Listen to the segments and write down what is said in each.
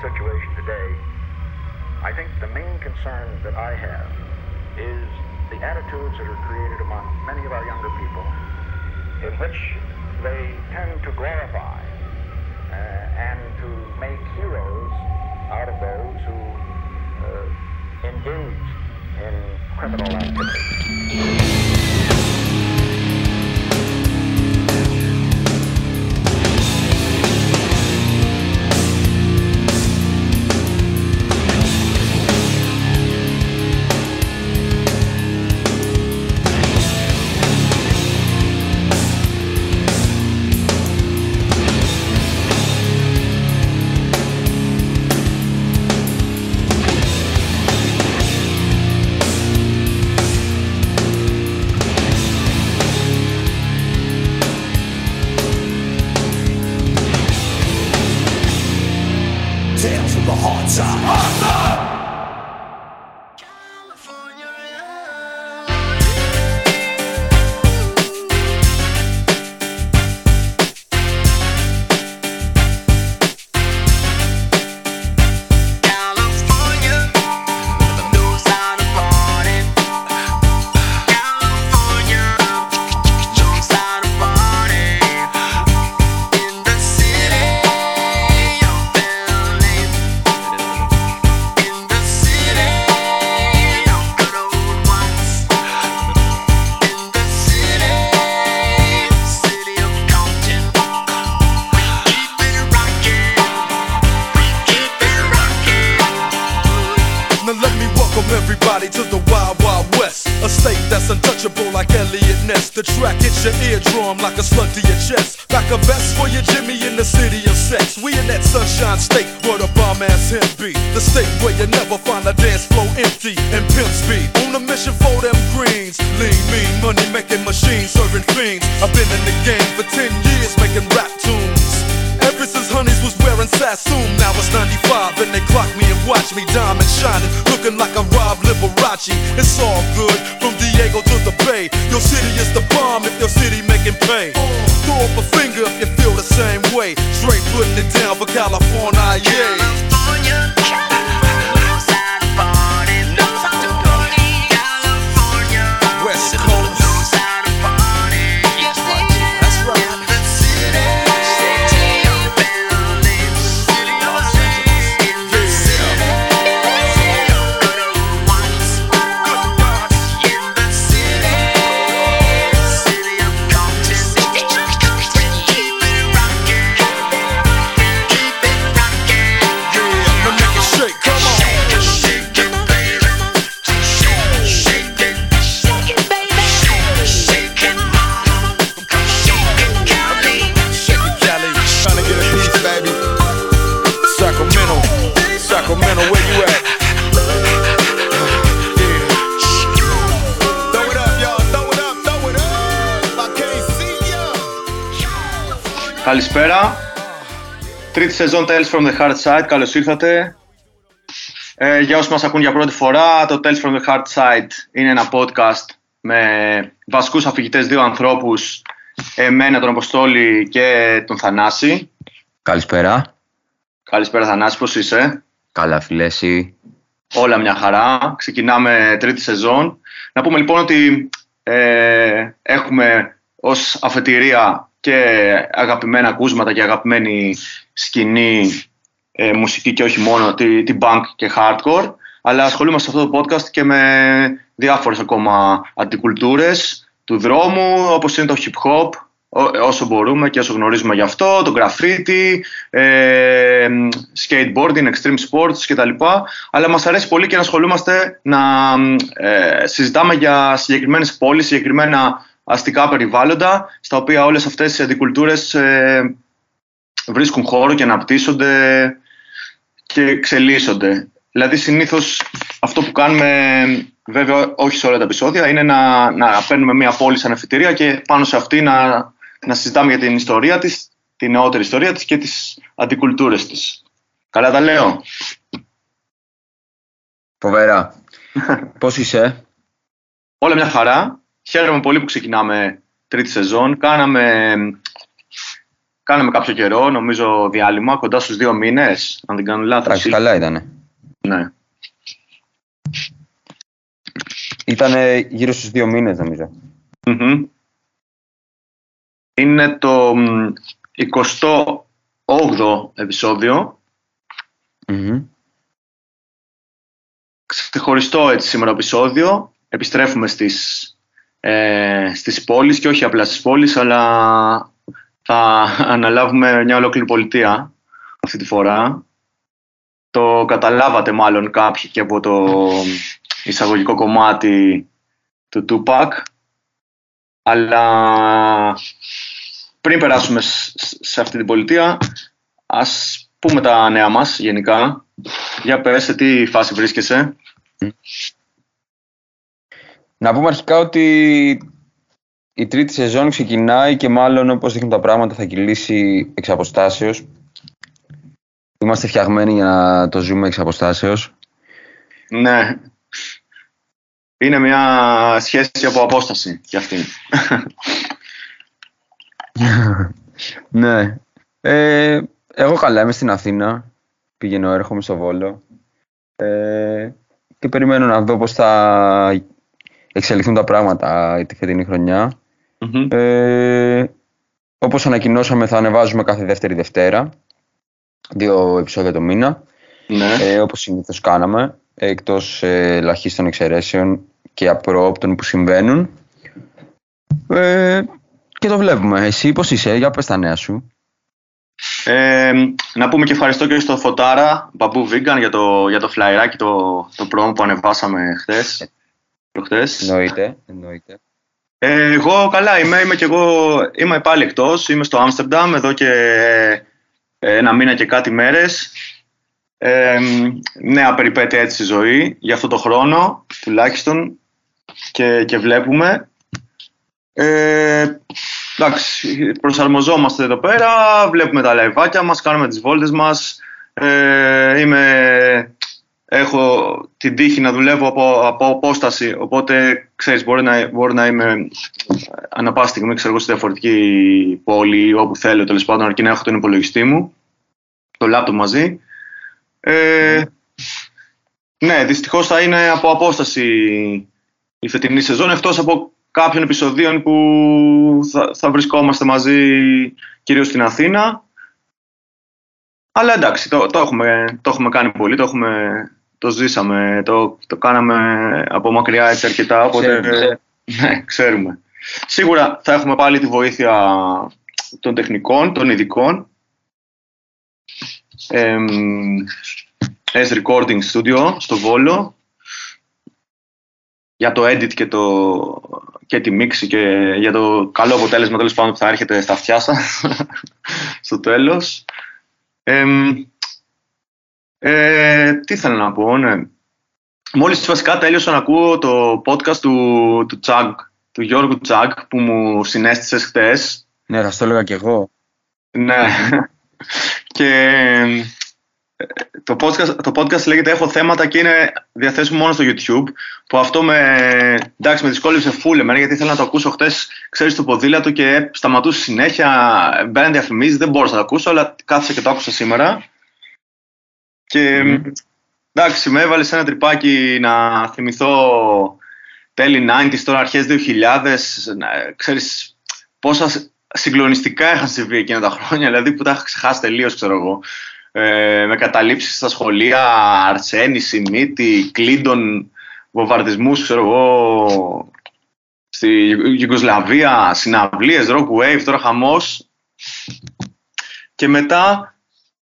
situation today, I think the main concern that I have is the attitudes that are created among many of our younger people in which they tend to glorify uh, and to make heroes out of those who uh, engage in criminal activity. Tales from the Hard Side. Καλώς ήρθατε. Ε, για όσοι μας ακούν για πρώτη φορά, το Tales from the Hard Side είναι ένα podcast με βασικούς αφηγητές δύο ανθρώπους, εμένα τον Αποστόλη και τον Θανάση. Καλησπέρα. Καλησπέρα Θανάση, πώς είσαι; Καλά, φίλε, εσύ; Όλα μια χαρά. Ξεκινάμε τρίτη σεζόν. Να πούμε λοιπόν ότι ε, έχουμε ως αφετηρία και αγαπημένα ακούσματα και αγαπημένη σκηνή ε, μουσική και όχι μόνο τη, την punk και hardcore αλλά ασχολούμαστε σε αυτό το podcast και με διάφορες ακόμα αντικουλτούρες του δρόμου όπως είναι το hip hop ό- όσο μπορούμε και όσο γνωρίζουμε γι' αυτό, το graffiti, ε, skateboarding, extreme sports κτλ. Αλλά μας αρέσει πολύ και να ασχολούμαστε να ε, συζητάμε για συγκεκριμένες πόλεις, συγκεκριμένα αστικά περιβάλλοντα, στα οποία όλες αυτές οι αντικουλτούρες ε, βρίσκουν χώρο και αναπτύσσονται και εξελίσσονται. Δηλαδή συνήθως αυτό που κάνουμε, βέβαια όχι σε όλα τα επεισόδια, είναι να, να παίρνουμε μια πόλη σαν εφητερία και πάνω σε αυτή να, να συζητάμε για την ιστορία της, την νεότερη ιστορία της και τις αντικουλτούρες της. Καλά τα λέω; Φοβερά. Πώς είσαι; Όλα μια χαρά. Χαίρομαι πολύ που ξεκινάμε τρίτη σεζόν. Κάναμε, κάναμε κάποιο καιρό, νομίζω διάλειμμα, κοντά στους δύο μήνες, αν δεν κάνω λάθος. Εντάξει, καλά ήτανε. Ναι. Ήταν γύρω στους δύο μήνες νομίζω. Μμμ. Είναι το μ, 28ο επεισόδιο. Μμμ. Ξεχωριστό έτσι σήμερα επεισόδιο. Επιστρέφουμε στις, ε, στις πόλεις και όχι απλά στις πόλεις, αλλά θα αναλάβουμε μια ολόκληρη πολιτεία αυτή τη φορά. Το καταλάβατε μάλλον κάποιοι και από το εισαγωγικό κομμάτι του Tupac. Αλλά πριν περάσουμε σ- σ- σε αυτή την πολιτεία, ας πούμε τα νέα μας γενικά. Για πες, σε τι φάση βρίσκεσαι. Να πούμε αρχικά ότι η τρίτη σεζόν ξεκινάει και μάλλον όπως δείχνουν τα πράγματα θα κυλήσει εξ αποστάσεως. Είμαστε φτιαγμένοι για να το ζούμε εξ αποστάσεως. Ναι. Είναι μια σχέση από απόσταση κι αυτή. ναι. Ε, εγώ καλά είμαι στην Αθήνα. Πηγαίνω, έρχομαι στο Βόλο. Ε, και περιμένω να δω πώς θα εξελιχθούν τα πράγματα τη φετινή χρονιά. Μμμ. Ε, όπως ανακοινώσαμε θα ανεβάζουμε κάθε δεύτερη Δευτέρα. Δύο επεισόδια το μήνα. ναι. Ε, όπως συνήθως κάναμε. Εκτός ε, ελαχίστων εξαιρέσεων και απρόοπτων που συμβαίνουν. Ε, και το βλέπουμε. Εσύ πώς είσαι, για πες τα νέα σου. Ε, να πούμε και ευχαριστώ και στο Φωτάρα, Μπαμπού Vegan, για το, για το φλαϊράκι, το, το promo που ανεβάσαμε χθες. Προχτές. Εννοείται. εννοείται. Ε, εγώ καλά είμαι, είμαι και εγώ είμαι πάλι εκτός, είμαι στο Άμστερνταμ εδώ και ε, ένα μήνα και κάτι μέρες. Ε, νέα περιπέτεια έτσι στη ζωή για αυτό το χρόνο τουλάχιστον και, και βλέπουμε. Ε, εντάξει, προσαρμοζόμαστε εδώ πέρα, βλέπουμε τα λαϊβάκια μας, κάνουμε τις βόλτες μας. Ε, είμαι, έχω την τύχη να δουλεύω από, από απόσταση, οπότε ξέρεις μπορεί να, μπορεί να είμαι ανά πάσα στιγμή ξέρω, εγώ, στη διαφορετική πόλη ή όπου θέλω τέλος πάντων αρκεί να έχω τον υπολογιστή μου, το λάπτοπ μαζί. Ε, ναι, δυστυχώς θα είναι από απόσταση η φετινή σεζόν, εκτός από κάποιων επεισοδίων που θα, θα βρισκόμαστε μαζί κυρίως στην Αθήνα. Αλλά εντάξει, το, το, έχουμε, το έχουμε κάνει πολύ, το, έχουμε, το ζήσαμε, το, το κάναμε από μακριά έτσι αρκετά, οπότε Ξέρουμε. ναι, ξέρουμε. Σίγουρα θα έχουμε πάλι τη βοήθεια των τεχνικών, των ειδικών. Εμ, S Recording Studio στο Βόλο για το edit και, το, και τη μίξη και για το καλό αποτέλεσμα τέλος πάντων που θα έρχεται στα αυτιά σας στο τέλος. Εμ, ε, τι ήθελα να πω, ναι. Μόλις βασικά τέλειωσα να ακούω το podcast του, του Τσάγκ, του Γιώργου Τσάγκ που μου συνέστησες χτες. Ναι, θα στο έλεγα κι εγώ. Ναι. και ε, το podcast, το podcast λέγεται Έχω θέματα και είναι διαθέσιμο μόνο στο YouTube. Που αυτό με, εντάξει, με δυσκόλυψε φούλε εμένα γιατί ήθελα να το ακούσω χτες, ξέρεις, το ποδήλατο και σταματούσε συνέχεια. Μπαίνουν διαφημίσεις, δεν μπορούσα να το ακούσω, αλλά κάθισα και το άκουσα σήμερα. Και εντάξει, με έβαλες σε ένα τρυπάκι να θυμηθώ τέλη 90s, τώρα αρχές 2000, να, ξέρεις πόσα συγκλονιστικά είχαν συμβεί εκείνα τα χρόνια, δηλαδή που τα είχα ξεχάσει τελείως, ξέρω εγώ. Ε, με καταλήψεις στα σχολεία, αρσένηση, μύτη, κλίντον, βομβαρδισμούς, ξέρω εγώ, στη Ιουγκοσλαβία, συναυλίες, rock wave, τώρα χαμός. Και μετά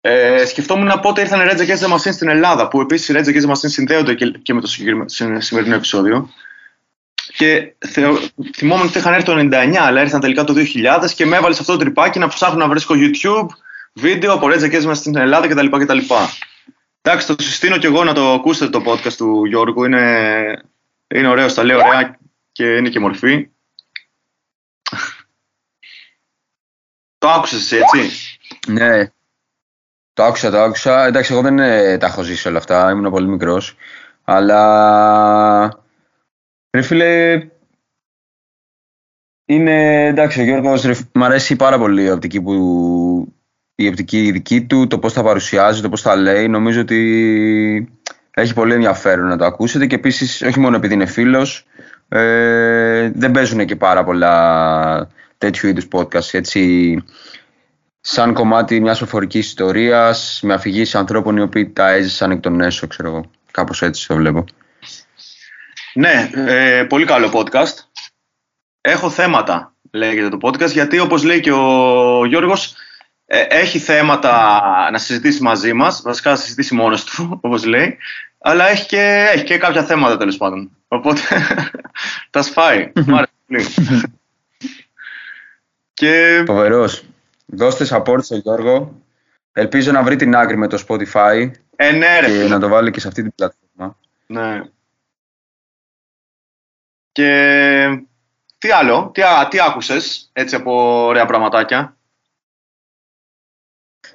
ε, σκεφτόμουν πότε ήρθαν οι Rage Against the Machine στην Ελλάδα, που επίσης οι Rage Against the Machine συνδέονται και, και με το συγκεκριμένο- συ- σημερινό επεισόδιο. Και θεω, θυμόμουν ότι είχαν έρθει το 99, αλλά ήρθαν τελικά το 2000 και με έβαλες σε αυτό το τρυπάκι να ψάχνω να βρίσκω YouTube, βίντεο από Rage Against the Machine στην Ελλάδα κτλ. κτλ. Εντάξει, το συστήνω και εγώ να το ακούσετε το podcast του Γιώργου. Είναι, είναι ωραίο, στα λέει ωραία και είναι και μορφή. το άκουσες εσύ, έτσι; Ναι. Το άκουσα, το άκουσα. Εντάξει, εγώ δεν ε, τα έχω ζήσει όλα αυτά. Ήμουν πολύ μικρός. Αλλά... Ρε φίλε... Είναι εντάξει, ο Γιώργος ρε, μ' αρέσει πάρα πολύ η οπτική, που, η οπτική δική του, το πώς θα παρουσιάζει, το πώς θα λέει. Νομίζω ότι έχει πολύ ενδιαφέρον να το ακούσετε και επίσης όχι μόνο επειδή είναι φίλος, ε, δεν παίζουν και πάρα πολλά τέτοιου είδους podcast έτσι σαν κομμάτι μιας προφορικής ιστορίας με αφηγήσεις ανθρώπων οι οποίοι τα έζησαν εκ των έσω, ξέρω εγώ. Κάπως έτσι το βλέπω. Ναι, ε, πολύ καλό podcast. Έχω θέματα, λέγεται το podcast, γιατί όπως λέει και ο Γιώργος, ε, έχει θέματα να συζητήσει μαζί μας, βασικά να συζητήσει μόνος του, όπως λέει, αλλά έχει και, έχει και κάποια θέματα τέλος πάντων. Οπότε τα σπάει. Μ' άρεσε πολύ. και... Φοβερός. Δώστε support στον Γιώργο. Ελπίζω να βρει την άκρη με το Spotify Ε, ναι, ρε, και φίλε. να το βάλει και σε αυτή την πλατφόρμα. Ναι. Και τι άλλο, τι, α- τι άκουσες έτσι από ωραία πραγματάκια;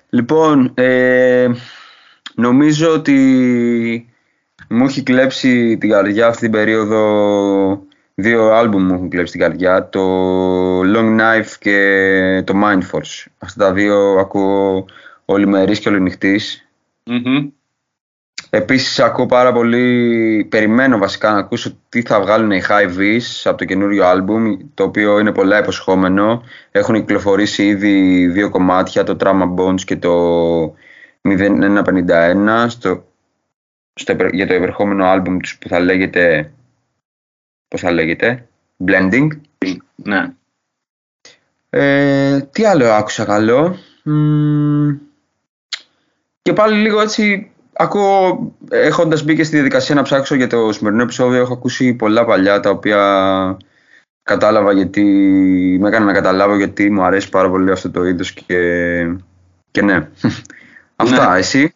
Λοιπόν, ε, νομίζω ότι μου έχει κλέψει την καρδιά αυτή την περίοδο δύο άλμπουμ μου έχουν κλέψει την καρδιά το Long Knife και το Mind Force αυτά τα δύο ακούω ολημερής και ολονυχτής Μμμ. Επίσης ακούω πάρα πολύ, περιμένω βασικά να ακούσω τι θα βγάλουν οι High Vis από το καινούριο άλμπουμ, το οποίο είναι πολλά υποσχόμενο. Έχουν κυκλοφορήσει ήδη δύο κομμάτια, το Trauma Bones και το 0151, στο, στο, επε- για το επερχόμενο άλμπουμ τους που θα λέγεται, πώς θα λέγεται, Blending. Ναι. Ε, τι άλλο άκουσα καλό; Μμμ, και πάλι λίγο έτσι ακούω, έχοντας μπει και στη διαδικασία να ψάξω για το σημερινό επεισόδιο, έχω ακούσει πολλά παλιά τα οποία κατάλαβα γιατί, με έκανα να καταλάβω γιατί μου αρέσει πάρα πολύ αυτό το είδος και, και ναι. Αυτά, εσύ;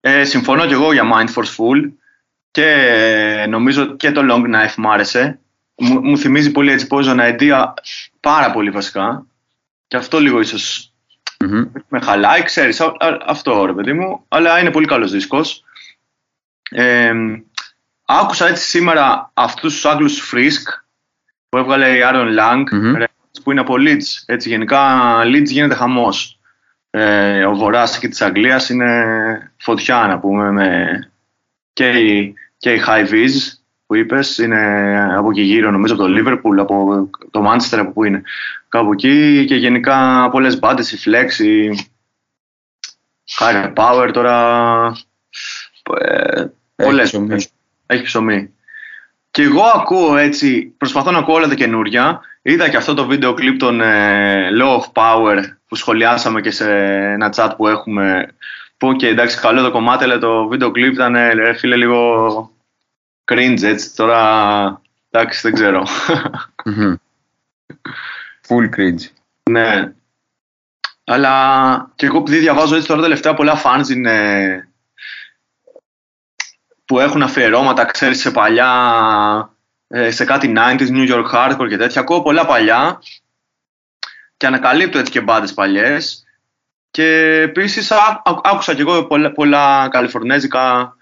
Ε, συμφωνώ και εγώ για Mind Force Full και ε, νομίζω και το Long Knife μου άρεσε. Μου, μου θυμίζει πολύ έτσι Poison Idea πάρα πολύ βασικά. Και αυτό λίγο ίσως Μμμ. με χαλάει, ξέρεις, α- α- αυτό ρε παιδί μου, αλλά είναι πολύ καλός δίσκος. Ε, άκουσα έτσι σήμερα αυτούς τους Άγγλους Frisk που έβγαλε η Aaron Lang, Μμμ. ρε, που είναι από Leeds. Έτσι, γενικά Leeds γίνεται χαμός. Ε, ο βορράς εκεί της Αγγλίας είναι φωτιά να πούμε με... και, η, και η High Vis που είπες είναι από εκεί γύρω νομίζω από το Liverpool, από το Manchester από που είναι κάπου εκεί και γενικά πολλές μπάντες, η Flex, η Higher Power τώρα ε, Έχει πολλές ψωμί. έχει ψωμί. Και εγώ ακούω έτσι, προσπαθώ να ακούω όλα τα καινούρια. Είδα και αυτό το βίντεο κλιπ των ε, Law of Power που σχολιάσαμε και σε ένα chat που έχουμε. Που και εντάξει, καλό το κομμάτι, αλλά το βίντεο κλιπ ήταν ε, ρε φίλε λίγο cringe έτσι. Τώρα εντάξει, δεν ξέρω. Μμμ. Full cringe. ναι. Αλλά και εγώ επειδή διαβάζω έτσι τώρα τελευταία πολλά fans είναι που έχουν αφιερώματα, ξέρεις, σε παλιά, ε, σε κάτι 90s, New York Hardcore και τέτοια. Ακούω πολλά παλιά και ανακαλύπτω έτσι και μπάντες παλιές. Και επίσης ά- ά- άκουσα και εγώ πολλά, πολλά καλιφορνέζικα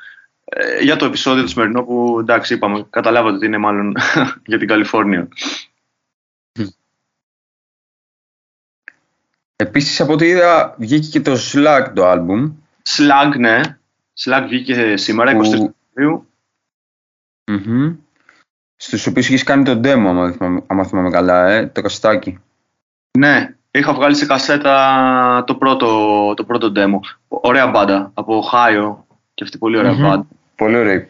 ε, για το επεισόδιο του σημερινό που εντάξει είπαμε, καταλάβατε ότι είναι μάλλον για την Καλιφόρνια. Επίσης από ό,τι είδα βγήκε και το Slack το άλμπουμ. Slug, ναι. Slug βγήκε σήμερα, 23 Που- Φεβρουαρίου. Μμμ. Στους οποίους έχεις κάνει το demo, άμα θυμάμαι, άμα θυμάμαι καλά, ε, το καστάκι. Ναι, είχα βγάλει σε κασέτα το πρώτο, το πρώτο demo. Ωραία μπάντα, από Ohio και αυτή πολύ ωραία Μμμ. μπάντα. Πολύ ωραία.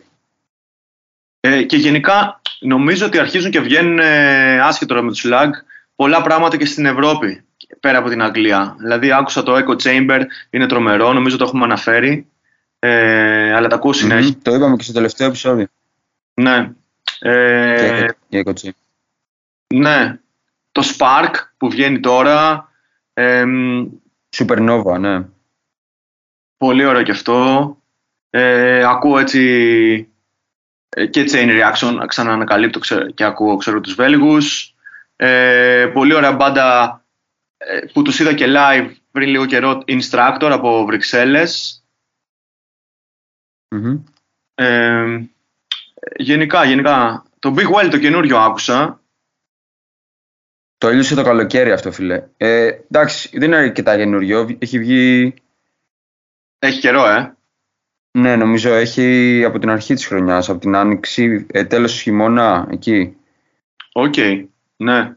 Ε, και γενικά νομίζω ότι αρχίζουν και βγαίνουν ε, άσχετο τώρα με το Slug πολλά πράγματα και στην Ευρώπη πέρα από την Αγγλία. Δηλαδή άκουσα το Echo Chamber, είναι τρομερό, νομίζω το έχουμε αναφέρει. Ε, αλλά τα ακούω συνέχεια. Μμμ. Το είπαμε και στο τελευταίο επεισόδιο. Ναι. Ε, Για- Για κοτσί. ναι. Το Spark που βγαίνει τώρα. εμ, Supernova, ναι. Πολύ ωραίο και αυτό. Ε, ακούω έτσι ε, και Chain Reaction, ξαναανακαλύπτω ξε- και ακούω ξέρω τους Βέλγους. Ε, πολύ ωραία μπάντα ε, που τους είδα και live πριν λίγο καιρό, Instructor από Βρυξέλλες. Μμμ. Ε, γενικά, γενικά, το Big Well το καινούριο άκουσα. Το έλιωσα το καλοκαίρι αυτό, φίλε. Ε, εντάξει, δεν είναι αρκετά καινούριο. Έχει βγει. Έχει καιρό, ε. Ναι, νομίζω έχει από την αρχή της χρονιάς, από την άνοιξη, ε, τέλος του χειμώνα, εκεί. Οκ, ναι.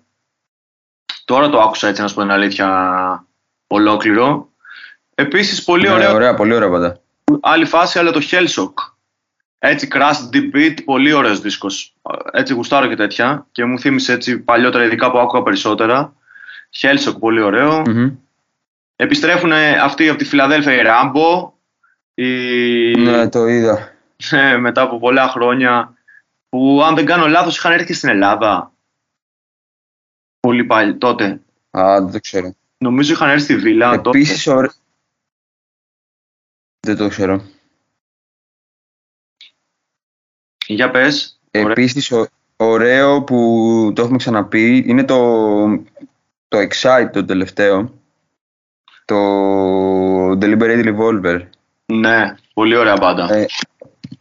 Τώρα το άκουσα έτσι να σου πω την αλήθεια ολόκληρο. Επίσης πολύ Ναι, ωραίο, ωραία, πολύ ωραία πάντα. άλλη φάση, αλλά το Hellshock. Έτσι, crash deep beat, πολύ ωραίος δίσκος. Έτσι γουστάρω και τέτοια και μου θύμισε έτσι παλιότερα ειδικά που άκουγα περισσότερα. Hellshock, πολύ ωραίο. Μμμ. Επιστρέφουν αυτοί από τη Φιλαδέλφια οι Rambo. Οι... Ναι, το είδα. Ε, μετά από πολλά χρόνια που αν δεν κάνω λάθος είχαν έρθει και στην Ελλάδα. Πολύ πάλι τότε. Α, δεν το ξέρω. Νομίζω είχαν έρθει στη Βίλα τότε. Επίσης, ωραίο. Δεν το ξέρω. Για πες. Ωραία. Επίσης, ο- ωραίο που το έχουμε ξαναπεί είναι το, το Excite το τελευταίο. Το Deliberate Revolver. Ναι, πολύ ωραία μπάντα. Ε,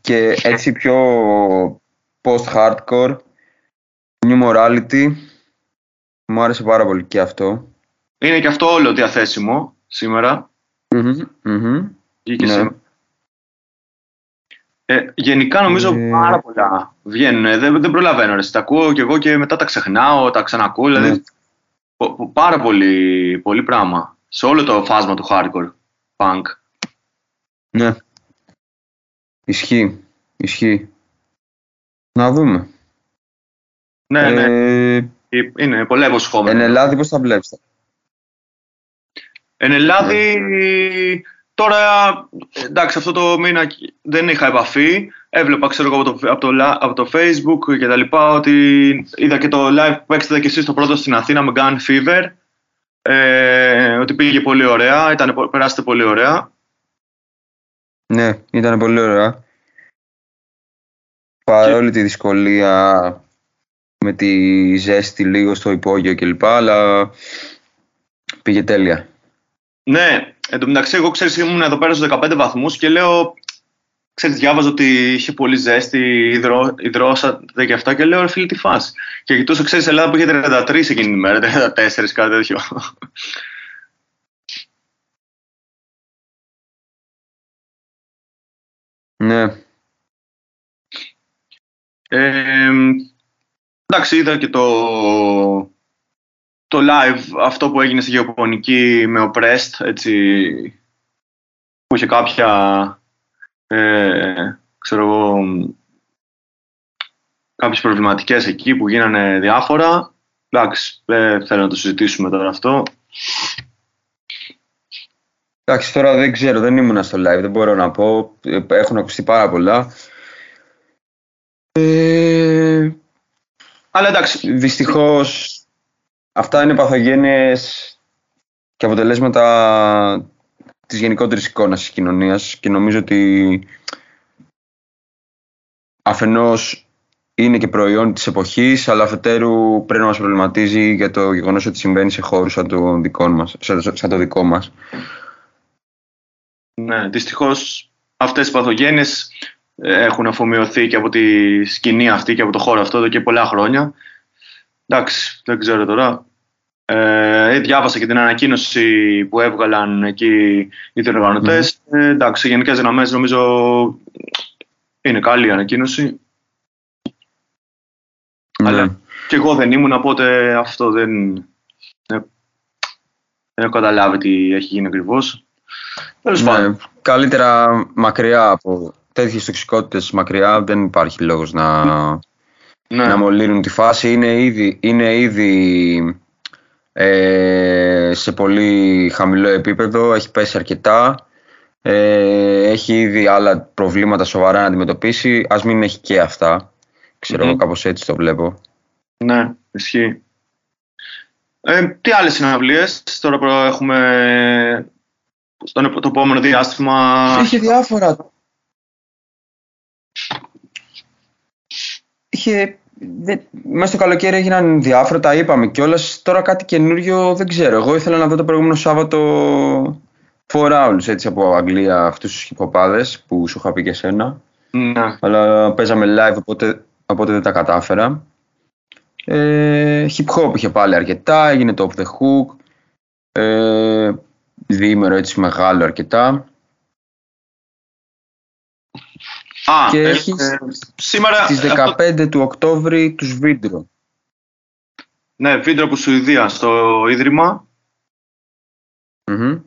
και έτσι πιο post-hardcore, new morality. Μου άρεσε πάρα πολύ και αυτό. Είναι και αυτό όλο διαθέσιμο σήμερα. Μμμ, μμμ. Βγήκε Ναι. σήμερα. Ε, γενικά νομίζω Ε, πάρα πολλά βγαίνουν. Ε, Δεν, δεν προλαβαίνω. Ρε. Τα ακούω και εγώ και μετά τα ξεχνάω, τα ξανακούω. Δηλαδή, Ναι. πο- πο- πάρα πολύ, πολύ πράγμα. Σε όλο το φάσμα του hardcore punk. Ναι. Ισχύει. Ισχύει. Να δούμε. Ναι, ναι. Ε, Είναι πολλά υποσχόμενα. εν Ελλάδη πώς τα βλέπεις. Εν Ελλάδη, τώρα, εντάξει, αυτό το μήνα δεν είχα επαφή. Έβλεπα, ξέρω εγώ, από το, από το, la- από το facebook και τα λοιπά, ότι είδα και το live που παίξατε και εσείς το πρώτο στην Αθήνα με Gun Fever. Ε, ότι πήγε πολύ ωραία, ήταν, περάσετε πολύ ωραία. Ναι, ήταν πολύ ωραία. Παρόλη τη δυσκολία με τη ζέστη λίγο στο υπόγειο κλπ. Αλλά πήγε τέλεια. Ναι, εν τω μεταξύ, εγώ ξέρεις, ήμουν εδώ πέρα στους 15 βαθμούς και λέω, ξέρεις, διάβαζα ότι είχε πολύ ζέστη, υδρό, υδρώσατε και αυτά και λέω, ρε φίλε, τι φας. Και κοιτούσα, ξέρεις, η Ελλάδα που είχε 33 εκείνη τη μέρα, 34, κάτι τέτοιο. Ναι. Ε, εντάξει, είδα και το, το live, αυτό που έγινε στη Γεωπονική με ο Prest, έτσι, που είχε κάποια, ε, ξέρω εγώ, κάποιες προβληματικές εκεί που γίνανε διάφορα. Εντάξει, δεν θέλω να το συζητήσουμε τώρα αυτό. Εντάξει, τώρα δεν ξέρω, δεν ήμουνα στο live, δεν μπορώ να πω. Ε, Έχουν ακουστεί πάρα πολλά. Ε, Αλλά εντάξει, δυστυχώς, αυτά είναι παθογένειες και αποτελέσματα της γενικότερης εικόνας της κοινωνίας και νομίζω ότι αφενός είναι και προϊόν της εποχής, αλλά αφετέρου πρέπει να μας προβληματίζει για το γεγονός ότι συμβαίνει σε χώρους σαν το δικό μας. Σαν, σαν το δικό μας. Ναι, δυστυχώς αυτές οι παθογένειες ε, έχουν αφομοιωθεί και από τη σκηνή αυτή και από το χώρο αυτό εδώ και πολλά χρόνια. Εντάξει, δεν ξέρω τώρα. Ε, διάβασα και την ανακοίνωση που έβγαλαν εκεί οι διοργανωτές. Ε, εντάξει, σε γενικές γραμμές νομίζω είναι καλή η ανακοίνωση. Αλλά Ναι. και εγώ δεν ήμουν, οπότε αυτό δεν, δεν, δεν έχω καταλάβει τι έχει γίνει ακριβώς. Τέλος πάντων. Ναι, καλύτερα μακριά από τέτοιες τοξικότητες μακριά δεν υπάρχει λόγος να, Ναι. να μολύνουν τη φάση. Είναι ήδη, είναι ήδη ε, σε πολύ χαμηλό επίπεδο, έχει πέσει αρκετά. Ε, έχει ήδη άλλα προβλήματα σοβαρά να αντιμετωπίσει. Ας μην έχει και αυτά. Ξέρω εγώ Μμμ. κάπως έτσι το βλέπω. Ναι, ισχύει. Ε, τι άλλες συναυλίες; Τώρα που έχουμε στον, το επόμενο διάστημα. Είχε διάφορα. Είχε. Δε... Μέσα στο καλοκαίρι έγιναν διάφορα, τα είπαμε κιόλας. Τώρα κάτι καινούριο δεν ξέρω. Εγώ ήθελα να δω το προηγούμενο Σάββατο Four Owls έτσι από Αγγλία αυτούς τους χυποπάδες που σου είχα πει και σένα. Ναι. Αλλά παίζαμε live οπότε, οπότε δεν τα κατάφερα. Ε, hip hop είχε πάλι αρκετά, έγινε το Off the Hook. Ε, διήμερο έτσι μεγάλο αρκετά. Α, Και ε, έχεις ε, σήμερα... Στις αυτό- 15 του Οκτώβρη τους Βίντρο. ναι, βίντεο από Σουηδία στο Ίδρυμα. Μμμ.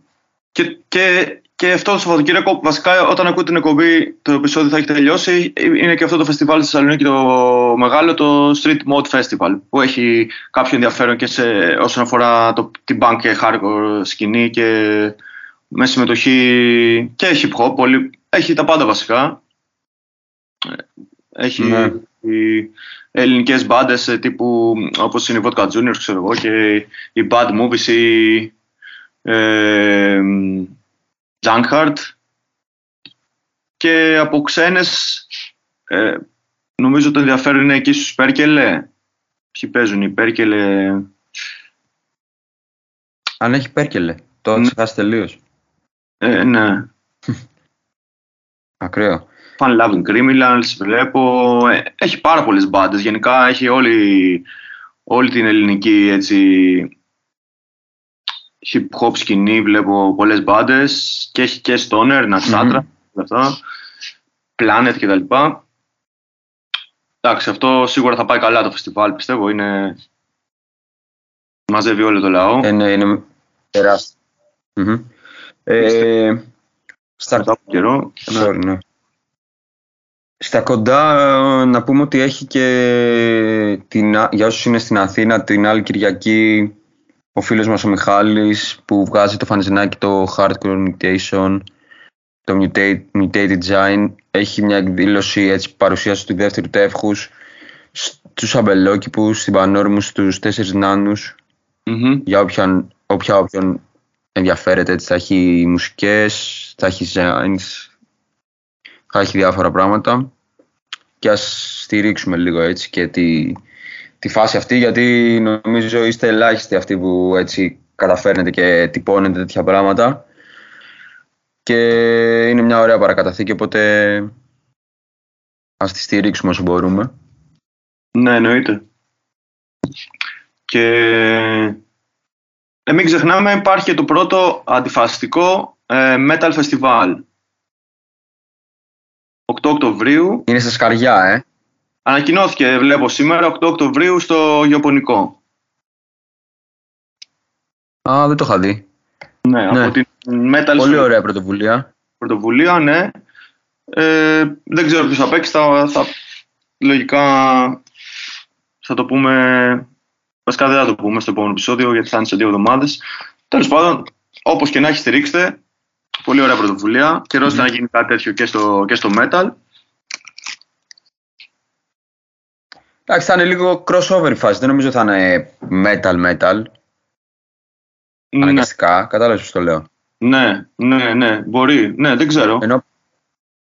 Και, και, και αυτό το Σαββατοκύριακο, βασικά όταν ακούτε την εκπομπή, το επεισόδιο θα έχει τελειώσει. Είναι και αυτό το φεστιβάλ στη Θεσσαλονίκη το μεγάλο, το Street Mode Festival, που έχει κάποιο ενδιαφέρον και σε, όσον αφορά το, την punk και hardcore σκηνή και με συμμετοχή και hip hop. Πολύ, έχει τα πάντα βασικά. Έχει Ναι. οι ελληνικές μπάντες ε, τύπου όπως είναι η Vodka Juniors ξέρω εγώ και οι Bad Movies ή ε, Junkheart και από ξένες ε, νομίζω το ενδιαφέρον είναι εκεί στους Πέρκελε ποιοι παίζουν οι Πέρκελε Αν έχει Πέρκελε. Το Ναι. έχεις χάσει τελείως. ε, ναι Ακραίο. Fun Loving Criminals, βλέπω. Ε, έχει πάρα πολλές μπάντες. Γενικά έχει όλη, όλη την ελληνική έτσι, hip hop σκηνή. Βλέπω πολλές μπάντες. Και έχει και Stoner, Naxatra, Μμμ. αυτά. Planet κτλ. Εντάξει, αυτό σίγουρα θα πάει καλά το φεστιβάλ, πιστεύω. Είναι... Μαζεύει όλο το λαό. Ε, ναι, είναι τεράστιο. Μμμ. Ε, στα, Μετά από καιρό. Ναι. sorry, ναι. Στα κοντά ε, να πούμε ότι έχει και την, α- για όσους είναι στην Αθήνα την άλλη Κυριακή ο φίλος μας ο Μιχάλης που βγάζει το φανζινάκι το Hardcore Mutation το Mutate, Mutated Design έχει μια εκδήλωση έτσι παρουσίαση του δεύτερου τεύχους στους αμπελόκηπους, στην Πανόρμου, στους τέσσερις νάνους Μμμ. για όποιον, όποια όποιον ενδιαφέρεται έτσι, θα έχει μουσικές, θα έχει designs, θα έχει διάφορα πράγματα και ας στηρίξουμε λίγο έτσι και τη, τη φάση αυτή γιατί νομίζω είστε ελάχιστοι αυτοί που έτσι καταφέρνετε και τυπώνετε τέτοια πράγματα και είναι μια ωραία παρακαταθήκη οπότε ας τη στηρίξουμε όσο μπορούμε. Ναι, εννοείται. Και ε, μην ξεχνάμε υπάρχει και το πρώτο αντιφασιστικό ε, Metal Festival. 8 Οκτωβρίου. Είναι στα σκαριά, ε. Ανακοινώθηκε, βλέπω σήμερα, 8 Οκτωβρίου στο Γεωπονικό. Α, δεν το είχα δει. Ναι, Ναι. από την Metal Πολύ ωραία πρωτοβουλία. πρωτοβουλία, ναι. Ε, δεν ξέρω ποιος θα παίξει, θα, θα, λογικά θα το πούμε, βασικά δεν θα το πούμε στο επόμενο επεισόδιο γιατί θα είναι σε δύο εβδομάδες. Τέλος πάντων, όπως και να έχει στηρίξτε, πολύ ωραία πρωτοβουλία. Καιρός ήταν να γίνει κάτι τέτοιο και στο, και στο metal. Εντάξει, θα είναι λίγο crossover η φάση. Δεν νομίζω θα είναι metal-metal. Ναι, Αναγκαστικά. Κατάλαβες πώς το λέω. ναι, ναι, ναι, μπορεί, ναι, δεν ξέρω. Ενώ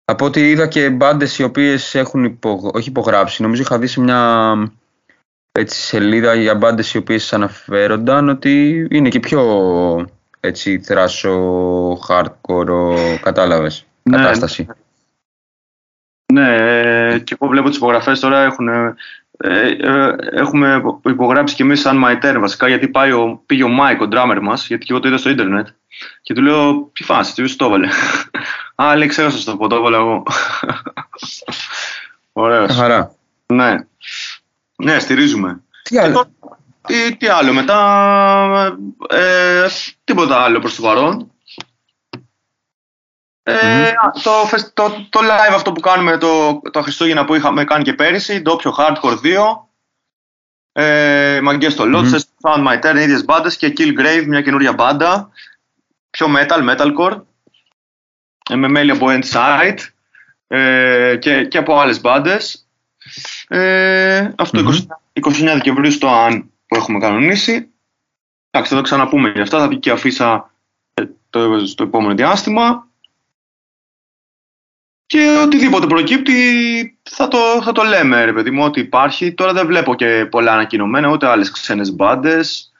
από ό,τι είδα και μπάντες οι οποίες έχουν υπο, όχι υπογράψει, νομίζω είχα δει σε μια έτσι, σελίδα για μπάντες οι οποίες αναφέρονταν ότι είναι και πιο έτσι θράσο, hardcore, κατάλαβες, Ναι. κατάσταση. Ναι, ε, και εγώ βλέπω τις υπογραφές τώρα έχουν, ε, ε, έχουμε υπογράψει και εμείς σαν My Turn βασικά γιατί πάει ο, πήγε ο Mike, ο drummer μας, γιατί και εγώ το είδα στο ίντερνετ και του λέω τι φάση, τι σου το έβαλε; Α, λέει ξέχασα στο πω, το έβαλα εγώ. Ωραίος. Μια χαρά. Ναι. Ναι, στηρίζουμε. Τι άλλο; Λοιπόν, τι, τι άλλο μετά, ε, τίποτα άλλο προς το παρόν. Ε, α, το, φεσ- το, το live αυτό που κάνουμε το, το Χριστούγεννα που είχαμε κάνει και πέρυσι, ντόπιο Hardcore 2, ε, Μαγκές στο Lotus, Μμμ. Found My Turn, ίδιες μπάντες και Killgrave, μια καινούρια μπάντα, πιο metal, metalcore, ε, με μέλη από Endside ε, και, και από άλλες μπάντες. Ε, αυτό Μμμ. 29, 29 Δεκεμβρίου στο ΑΝ που έχουμε κανονίσει. Εντάξει, θα το ξαναπούμε γι' αυτά, θα βγει και αφίσα ε, το, στο επόμενο διάστημα. Και οτιδήποτε προκύπτει θα το, θα το λέμε, ρε παιδί μου, ότι υπάρχει. Τώρα δεν βλέπω και πολλά ανακοινωμένα, ούτε άλλες ξένες μπάντες.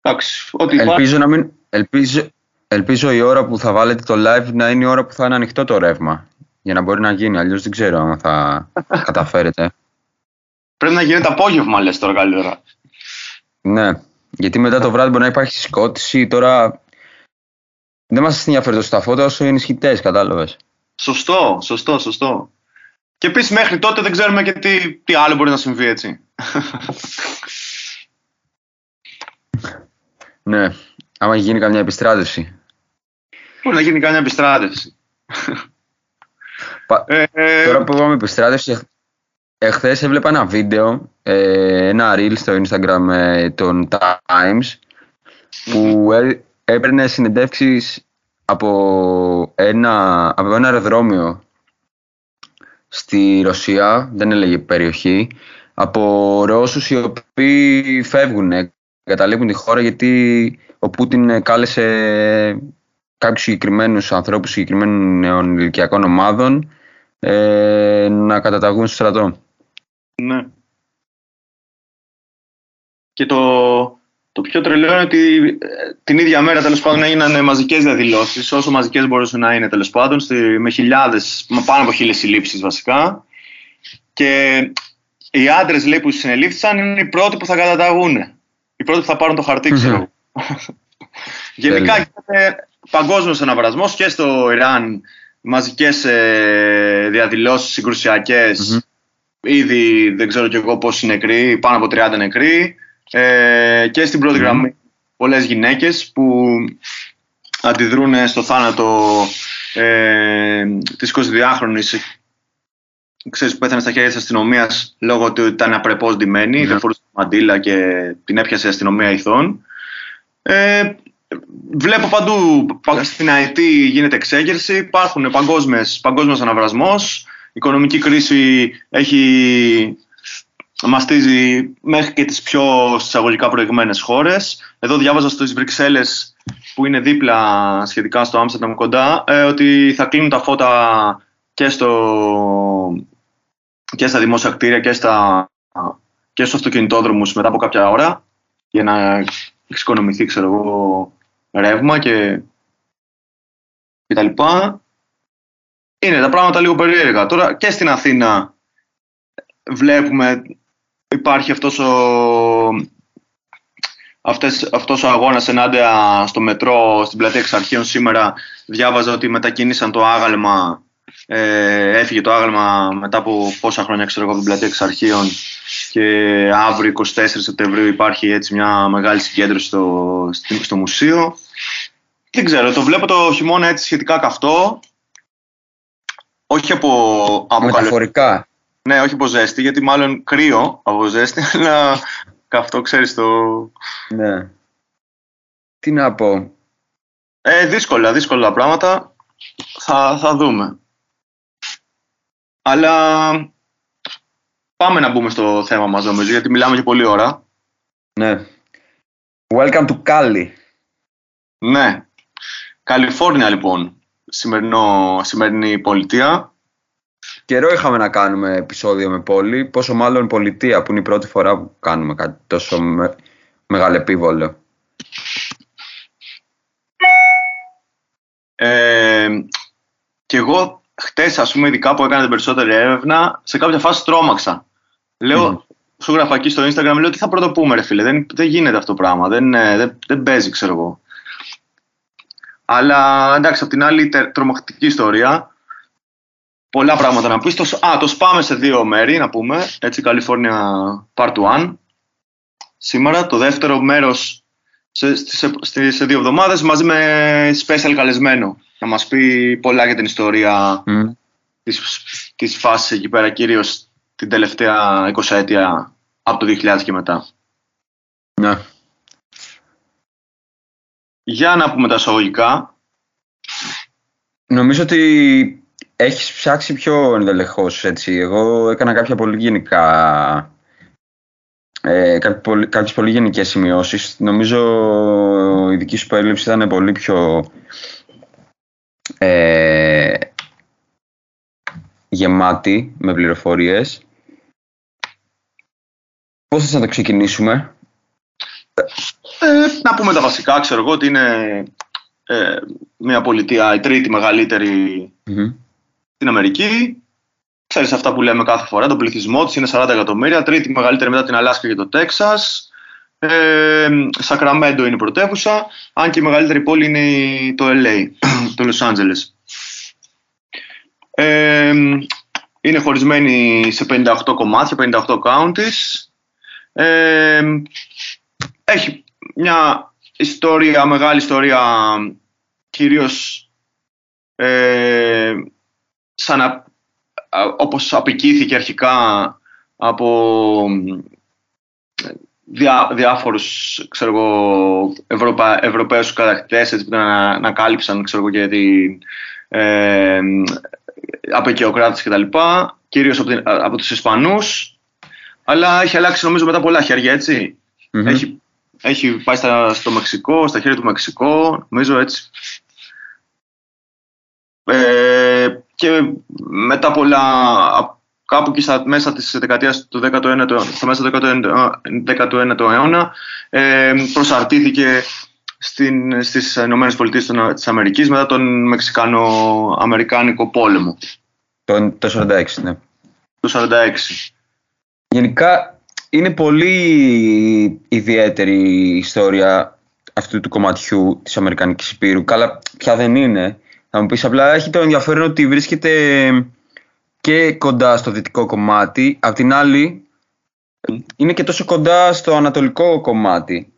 Εντάξει, ό,τι υπάρχει. Ελπίζω, να μην, ελπίζω, ελπίζω η ώρα που θα βάλετε το live να είναι η ώρα που θα είναι ανοιχτό το ρεύμα. Για να μπορεί να γίνει. Αλλιώς δεν ξέρω αν θα καταφέρετε. Πρέπει να γίνεται απόγευμα, λες τώρα καλύτερα. Ναι, γιατί μετά το βράδυ μπορεί να υπάρχει συσκότηση. Τώρα δεν μας ενδιαφέρει τόσο τα φώτα όσο οι ενισχυτές, κατάλαβες. Σωστό, σωστό, σωστό. Και επίσης μέχρι τότε δεν ξέρουμε και τι, τι άλλο μπορεί να συμβεί έτσι. Ναι, άμα γίνει καμιά επιστράτευση. Μπορεί να γίνει καμιά επιστράτευση. Πα- Ε, ε, Τώρα που είπαμε επιστράτευση, εχ- εχθές έβλεπα ένα βίντεο, ε, ένα reel στο Instagram ε, των Times, που έ- έπαιρνε συνεντεύξεις από ένα, από ένα αεροδρόμιο στη Ρωσία, δεν έλεγε περιοχή, από Ρώσους οι οποίοι φεύγουν, καταλήγουν τη χώρα γιατί ο Πούτιν ε, κάλεσε κάποιους συγκεκριμένους ανθρώπους συγκεκριμένων νεοηλικιακών ομάδων ε, να καταταγούν στο στρατό. Ναι. Και το, το πιο τρελό είναι ότι ε, την ίδια μέρα τέλος πάντων έγιναν μαζικές διαδηλώσεις, όσο μαζικές μπορούσαν να είναι τέλος πάντων, στη, με χιλιάδες, με πάνω από χίλιες συλλήψεις βασικά. Και οι άντρες που συνελήφθησαν είναι οι πρώτοι που θα καταταγούν. Οι πρώτοι που θα πάρουν το χαρτί, ξέρω εγώ. Γενικά Τέλεια. γίνεται παγκόσμιος αναβρασμός και στο Ιράν μαζικές ε, διαδηλώσεις συγκρουσιακές Μμμ. Ήδη δεν ξέρω κι εγώ πόσοι νεκροί, πάνω από 30 νεκροί. Ε, και στην πρώτη Μμμ. γραμμή πολλές γυναίκες που αντιδρούν στο θάνατο ε, της 22χρονης ξέρεις που πέθανε στα χέρια της αστυνομίας λόγω του ότι ήταν απρεπώς ντυμένη, Ναι. δεν φορούσε μαντήλα και την έπιασε η αστυνομία ηθών. Ε, βλέπω παντού, πα- στην ΑΕΤ γίνεται εξέγερση, υπάρχουν παγκόσμιες, παγκόσμιος αναβρασμός, η οικονομική κρίση έχει μαστίζει μέχρι και τις πιο εισαγωγικά προηγμένες χώρες. Εδώ διάβαζα στις Βρυξέλλες που είναι δίπλα σχετικά στο Άμστερνταμ κοντά ε, ότι θα κλείνουν τα φώτα και, στο, και στα δημόσια κτίρια και, στα, και στους αυτοκινητόδρομους μετά από κάποια ώρα για να εξοικονομηθεί ξέρω εγώ ρεύμα και, και τα λοιπά. Είναι τα πράγματα λίγο περίεργα. Τώρα και στην Αθήνα βλέπουμε υπάρχει αυτός ο, αυτές, αυτός ο αγώνας ενάντια στο μετρό στην πλατεία εξαρχείων σήμερα διάβαζα ότι μετακίνησαν το άγαλμα ε, έφυγε το άγαλμα μετά από πόσα χρόνια ξέρω εγώ από την πλατεία εξαρχείων και αύριο 24 Σεπτεμβρίου υπάρχει έτσι μια μεγάλη συγκέντρωση στο, στη- στο μουσείο δεν ξέρω, το βλέπω το χειμώνα έτσι σχετικά καυτό όχι από, από καλοκαίρι. Μεταφορικά. Ναι, όχι από ζέστη, γιατί μάλλον κρύο από ζέστη, αλλά καυτό ξέρεις το... Ναι. Τι να πω. Ε, δύσκολα, δύσκολα πράγματα. Θα, θα δούμε. Αλλά πάμε να μπούμε στο θέμα μας νομίζω, γιατί μιλάμε και πολλή ώρα. Ναι. Welcome to Cali. Ναι. Καλιφόρνια λοιπόν, σημερινό, σημερινή πολιτεία. Καιρό είχαμε να κάνουμε επεισόδιο με πόλη, πόσο μάλλον πολιτεία που είναι η πρώτη φορά που κάνουμε κάτι τόσο με... μεγαλεπίβολο. Ε, και εγώ χτες, ας πούμε, ειδικά που έκανα την περισσότερη έρευνα, σε κάποια φάση τρόμαξα. Λέω, Μμμ. σου γράφω εκεί στο Instagram, λέω τι θα πρωτοπούμε ρε φίλε, δεν, δεν γίνεται αυτό το πράγμα, δεν, ε, δεν, δεν παίζει ξέρω εγώ. Αλλά εντάξει, απ' την άλλη τε- τρομακτική ιστορία. Πολλά πράγματα να πεις. Το, α, το σπάμε σε δύο μέρη να πούμε. Έτσι, California Part 1. Σήμερα το δεύτερο μέρος σε, σε, σε, σε δύο εβδομάδες μαζί με special καλεσμένο. Να μας πει πολλά για την ιστορία Μμ. της, της φάσης εκεί πέρα, κυρίως την τελευταία 20 αίτια από το 2000 και μετά. Ναι. Για να πούμε τα εισαγωγικά. Νομίζω ότι έχεις ψάξει πιο ενδελεχώς έτσι. Εγώ έκανα κάποια πολύ γενικά ε, κάποιες, πολύ, κάποιες πολύ γενικές σημειώσεις. Νομίζω η δική σου περίληψη ήταν πολύ πιο ε, γεμάτη με πληροφορίες. Πώς θες να το ξεκινήσουμε; Ε, να πούμε τα βασικά, ξέρω εγώ ότι είναι ε, μια πολιτεία, η τρίτη μεγαλύτερη Μμμ. Στην Αμερική. ξέρεις αυτά που λέμε κάθε φορά, τον πληθυσμό της είναι 40 εκατομμύρια, τρίτη μεγαλύτερη μετά την Αλάσκα και το Τέξας. Ε, Σακραμέντο είναι η πρωτεύουσα, αν και η μεγαλύτερη πόλη είναι το LA, το Los Angeles. Ε, είναι χωρισμένη σε 58 κομμάτια, 58 counties. Ε, έχει μια ιστορία, μεγάλη ιστορία, κυρίως ε, σαν όπως απικήθηκε αρχικά από διά, διάφορους ξέρω εγώ, Ευρωπα, Ευρωπαίους κατακτητές που να, ανακάλυψαν ξέρω εγώ, και την ε, απεικιοκράτες κτλ. Κυρίως από, την, από τους Ισπανούς. Αλλά έχει αλλάξει νομίζω μετά πολλά χέρια, Έχει, έχει πάει στα, στο Μεξικό, στα χέρια του Μεξικό, νομίζω έτσι. Ε, και μετά πολλά, κάπου και στα μέσα της δεκαετίας του 19ου, στα μέσα του 19ου αιώνα ε, προσαρτήθηκε στην, στις Ηνωμένες Πολιτείες της Αμερικής μετά τον Μεξικανο-Αμερικάνικο πόλεμο. Το, το 46, ναι. Το 46. Γενικά είναι πολύ ιδιαίτερη η ιστορία αυτού του κομματιού της Αμερικανικής Υπήρου. Καλά, πια δεν είναι. Θα μου πεις απλά έχει το ενδιαφέρον ότι βρίσκεται και κοντά στο δυτικό κομμάτι. Απ' την άλλη είναι και τόσο κοντά στο ανατολικό κομμάτι.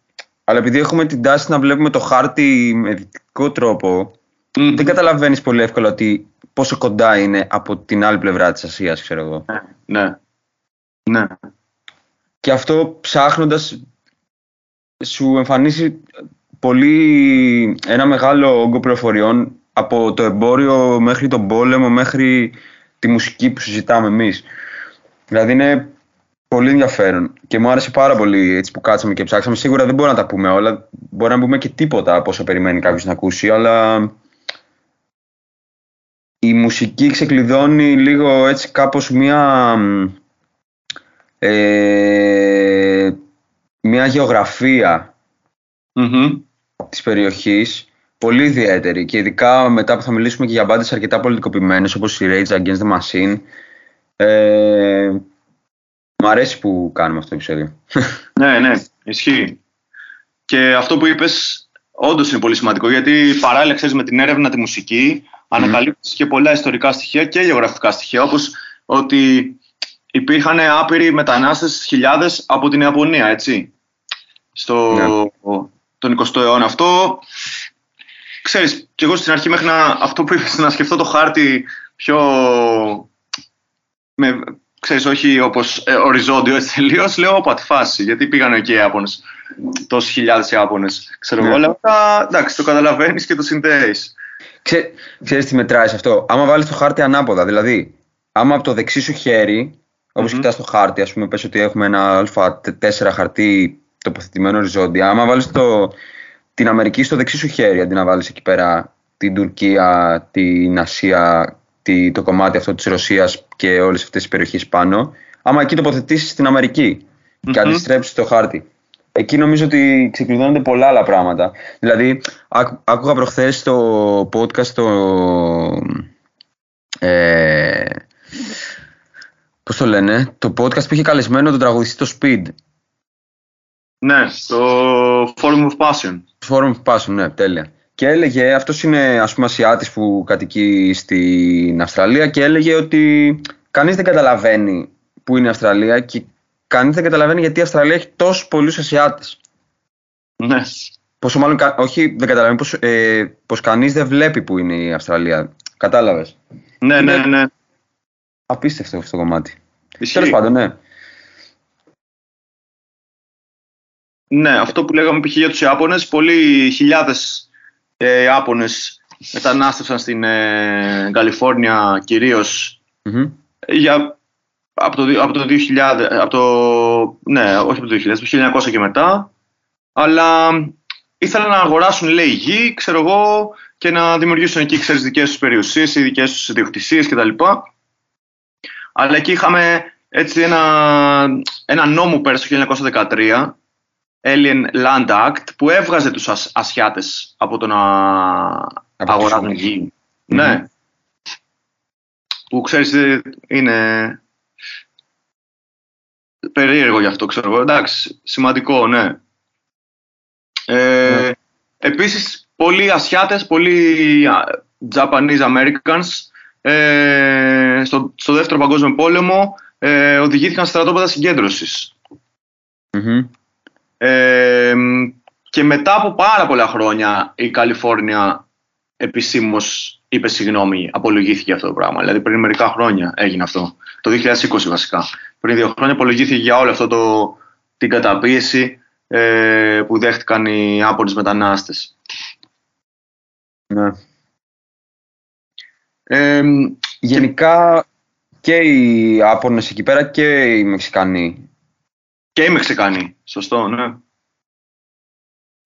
Αλλά επειδή έχουμε την τάση να βλέπουμε το χάρτη με δυτικό τρόπο, δεν καταλαβαίνεις πολύ εύκολα ότι πόσο κοντά είναι από την άλλη πλευρά της Ασίας, ξέρω εγώ. Ναι, ναι. ναι. Και αυτό ψάχνοντας σου εμφανίσει πολύ ένα μεγάλο όγκο πληροφοριών από το εμπόριο μέχρι τον πόλεμο, μέχρι τη μουσική που συζητάμε εμείς. Δηλαδή είναι πολύ ενδιαφέρον και μου άρεσε πάρα πολύ έτσι που κάτσαμε και ψάξαμε. Σίγουρα δεν μπορούμε να τα πούμε όλα, μπορεί να πούμε και τίποτα από όσο περιμένει κάποιος να ακούσει, αλλά η μουσική ξεκλειδώνει λίγο έτσι κάπως μια, ε, μια γεωγραφία mm-hmm. της περιοχής πολύ ιδιαίτερη και ειδικά μετά που θα μιλήσουμε και για μπάντες αρκετά πολιτικοποιημένες όπως η Rage Against the Machine ε, Μ' αρέσει που κάνουμε αυτό το επεισόδιο. ναι, ναι, ισχύει. Και αυτό που είπες όντως είναι πολύ σημαντικό γιατί παράλληλα ξέρεις με την έρευνα τη μουσική mm. ανακαλύπτεις και πολλά ιστορικά στοιχεία και γεωγραφικά στοιχεία όπως ότι υπήρχαν άπειροι μετανάστες χιλιάδες από την Ιαπωνία, έτσι. Στο ναι. τον 20ο αιώνα αυτό ξέρεις, και εγώ στην αρχή μέχρι να, αυτό που είπες, να σκεφτώ το χάρτη πιο, με, ξέρεις, όχι όπως ε, οριζόντιο έτσι τελείως, λέω από τη φάση, γιατί πήγαν εκεί οι Ιάπωνες, τόσες χιλιάδες Ιάπωνες, ξέρω εγώ, αλλά αυτά, εντάξει, το καταλαβαίνεις και το συνδέεις. Ξέ, ξέρεις τι μετράει αυτό, άμα βάλεις το χάρτη ανάποδα, δηλαδή, άμα από το δεξί σου χέρι, όπως mm-hmm. κοιτάς το χάρτη, ας πούμε, πες ότι έχουμε ένα α4 χαρτί τοποθετημένο οριζόντια, άμα βάλεις το, την Αμερική στο δεξί σου χέρι αντί να βάλεις εκεί πέρα την Τουρκία, την Ασία, το κομμάτι αυτό της Ρωσίας και όλες αυτές τις περιοχές πάνω. Άμα εκεί τοποθετήσεις την αμερικη και αντιστρέψεις το χάρτη. Εκεί νομίζω ότι ξεκλειδώνονται πολλά άλλα πράγματα. Δηλαδή, άκουγα προχθές το podcast το... Ε, πώς το λένε, το podcast που είχε καλεσμένο τον τραγουδιστή στο Speed. Ναι, το Forum of Passion. Forum of Passion, ναι, τέλεια. Και έλεγε, αυτός είναι ας πούμε Ασιάτης που κατοικεί στην Αυστραλία και έλεγε ότι κανείς δεν καταλαβαίνει που είναι η Αυστραλία και κανείς δεν καταλαβαίνει γιατί η Αυστραλία έχει τόσους πολλούς Ασιάτες. Ναι. Πόσο μάλλον, όχι δεν καταλαβαίνει, πως, ε, πως κανείς δεν βλέπει που είναι η Αυστραλία. Κατάλαβες. Ναι, ναι, ναι. Απίστευτο αυτό το κομμάτι. Τέλος πάντων, ναι. Ναι, αυτό που λέγαμε π.χ. για τους Ιάπωνες, πολλοί χιλιάδες ε, Ιάπωνες μετανάστευσαν στην ε, Καλιφόρνια για, από, το, από το 2000, από το, ναι, όχι από το 2000, το 1900 και μετά, αλλά ήθελαν να αγοράσουν λέει γη, ξέρω εγώ, και να δημιουργήσουν εκεί, ξέρεις, δικές τους περιουσίες ή δικές τους ιδιοκτησίες κτλ. Αλλά εκεί είχαμε έτσι ένα, ένα νόμο πέρυσι το 1913 Alien Land Act που έβγαζε τους ασ, Ασιάτες από το να αγοράζουν γη. Ναι. που ξέρεις ε, είναι περίεργο γι' αυτό ξέρω εγώ. Εντάξει, σημαντικό, ναι. Ε, Ναι. Επίσης, πολλοί Ασιάτες, πολλοί α, Japanese Americans ε, στο, στο δεύτερο παγκόσμιο πόλεμο ε, οδηγήθηκαν σε στρατόπεδα συγκέντρωσης. Μμμ. Ε, και μετά από πάρα πολλά χρόνια η Καλιφόρνια επισήμως είπε συγγνώμη, απολογήθηκε αυτό το πράγμα. Δηλαδή πριν μερικά χρόνια έγινε αυτό. Το 2020 βασικά. Πριν δύο χρόνια απολογήθηκε για όλο αυτό το, την καταπίεση ε, που δέχτηκαν οι άπορες μετανάστες. Ναι. Ε, Γενικά και οι Άπωνες εκεί πέρα και οι Μεξικανοί. Και οι Μεξικανοί, σωστό, ναι.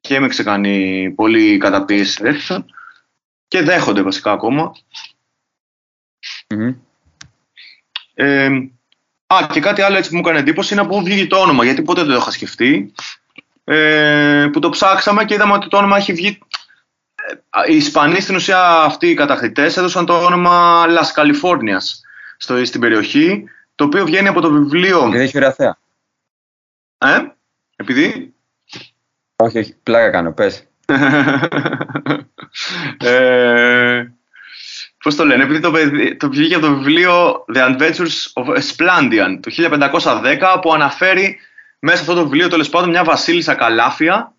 Και οι Μεξικανοί πολύ καταπίεση δέχτηκαν και δέχονται βασικά ακόμα. Μμμ. Ε, α, και κάτι άλλο έτσι που μου έκανε εντύπωση είναι από πού βγήκε το όνομα, γιατί ποτέ δεν το είχα σκεφτεί. Ε, που το ψάξαμε και είδαμε ότι το όνομα έχει βγει. Ε, οι Ισπανοί στην ουσία αυτοί οι κατακτητές έδωσαν το όνομα Las Californias στο, στην περιοχή, το οποίο βγαίνει από το βιβλίο. Επειδή έχει ωραία θέα. Ε, επειδή; Όχι, όχι, πλάκα κάνω, πες. ε, πώς το λένε, επειδή το, παιδί- το βγήκε από το βιβλίο The Adventures of Esplandian το 1510 που αναφέρει μέσα σε αυτό το βιβλίο τέλος πάντων μια βασίλισσα Καλάφια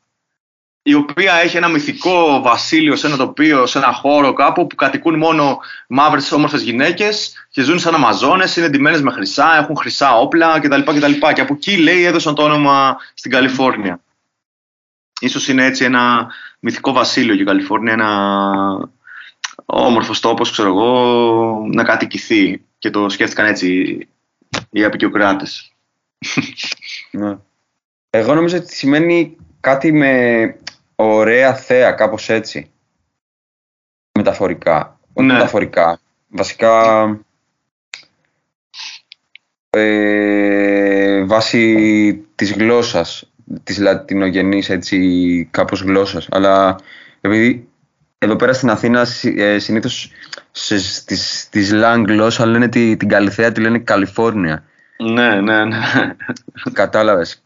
η οποία έχει ένα μυθικό βασίλειο σε ένα τοπίο, σε ένα χώρο κάπου που κατοικούν μόνο μαύρες όμορφες γυναίκες και ζουν σαν Αμαζόνες, είναι ντυμένες με χρυσά, έχουν χρυσά όπλα κτλ. κτλ. Και από εκεί λέει έδωσαν το όνομα στην Καλιφόρνια. Ίσως είναι έτσι ένα μυθικό βασίλειο και η Καλιφόρνια ένα όμορφος τόπος, ξέρω εγώ, να κατοικηθεί. Και το σκέφτηκαν έτσι οι απεικιοκράτες. Ναι. Εγώ νομίζω ότι σημαίνει κάτι με ωραία θέα, κάπως έτσι. Μεταφορικά. Όχι Ναι. μεταφορικά. Βασικά, ε, βάσει της γλώσσας, της λατινογενής έτσι κάπως γλώσσας. Αλλά επειδή εδώ πέρα στην Αθήνα συ- ε, συνήθως σε, στη, στη slang γλώσσα λένε τη, την Καλυθέα τη λένε Καλιφόρνια. Ναι, ναι, ναι. Κατάλαβες.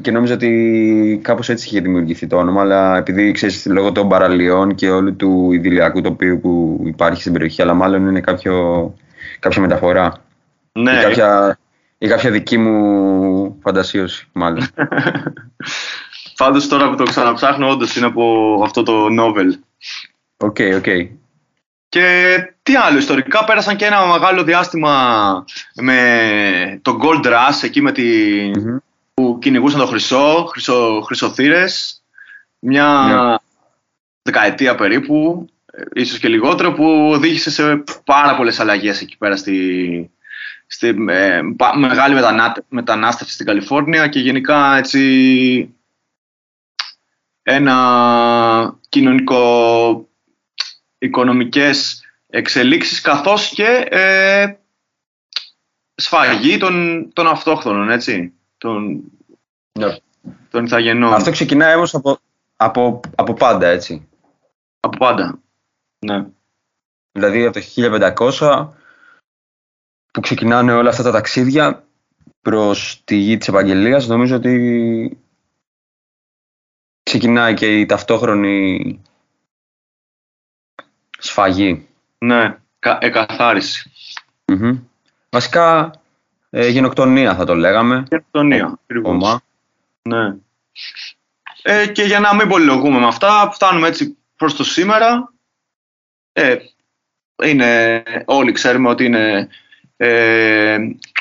Και νόμιζα ότι κάπως έτσι είχε δημιουργηθεί το όνομα, αλλά επειδή ξέρεις λόγω των παραλίων και όλου του ιδηλιακού τοπίου που υπάρχει στην περιοχή, αλλά μάλλον είναι κάποιο, κάποια μεταφορά. ναι. Ή, κάποια, ή κάποια δική μου φαντασίωση, μάλλον. Πάντως τώρα που το ξαναψάχνω, όντως είναι από αυτό το novel. OK, OK. Και τι άλλο, ιστορικά πέρασαν και ένα μεγάλο διάστημα με το Gold Rush, εκεί με τη... Μμμ. Που κυνηγούσαν το χρυσό, χρυσο, χρυσοθήρες, μια Ναι. δεκαετία περίπου, ε, ίσως και λιγότερο, που οδήγησε σε πάρα πολλές αλλαγές εκεί πέρα στη, στη ε, πα- μεγάλη μετανά, μετανάστευση στην Καλιφόρνια και γενικά έτσι ένα κοινωνικό οικονομικές εξελίξεις καθώς και ε, σφαγή των, των αυτόχθονων, έτσι, των, Ναι. των ηθαγενών. Αυτό ξεκινάει όμως από, από, από πάντα, έτσι. Από πάντα. Ναι. Δηλαδή από το 1500 που ξεκινάνε όλα αυτά τα ταξίδια προς τη γη της Ευαγγελίας νομίζω ότι ξεκινάει και η ταυτόχρονη σφαγή. Ναι, κα, εκαθάριση. Μμμ. Βασικά ε, γενοκτονία θα το λέγαμε. Γενοκτονία. ακριβώς. Κόμμα. Ναι. Ε, και για να μην πολυλογούμε με αυτά, φτάνουμε έτσι προς το σήμερα. Ε, είναι, όλοι ξέρουμε ότι είναι ε,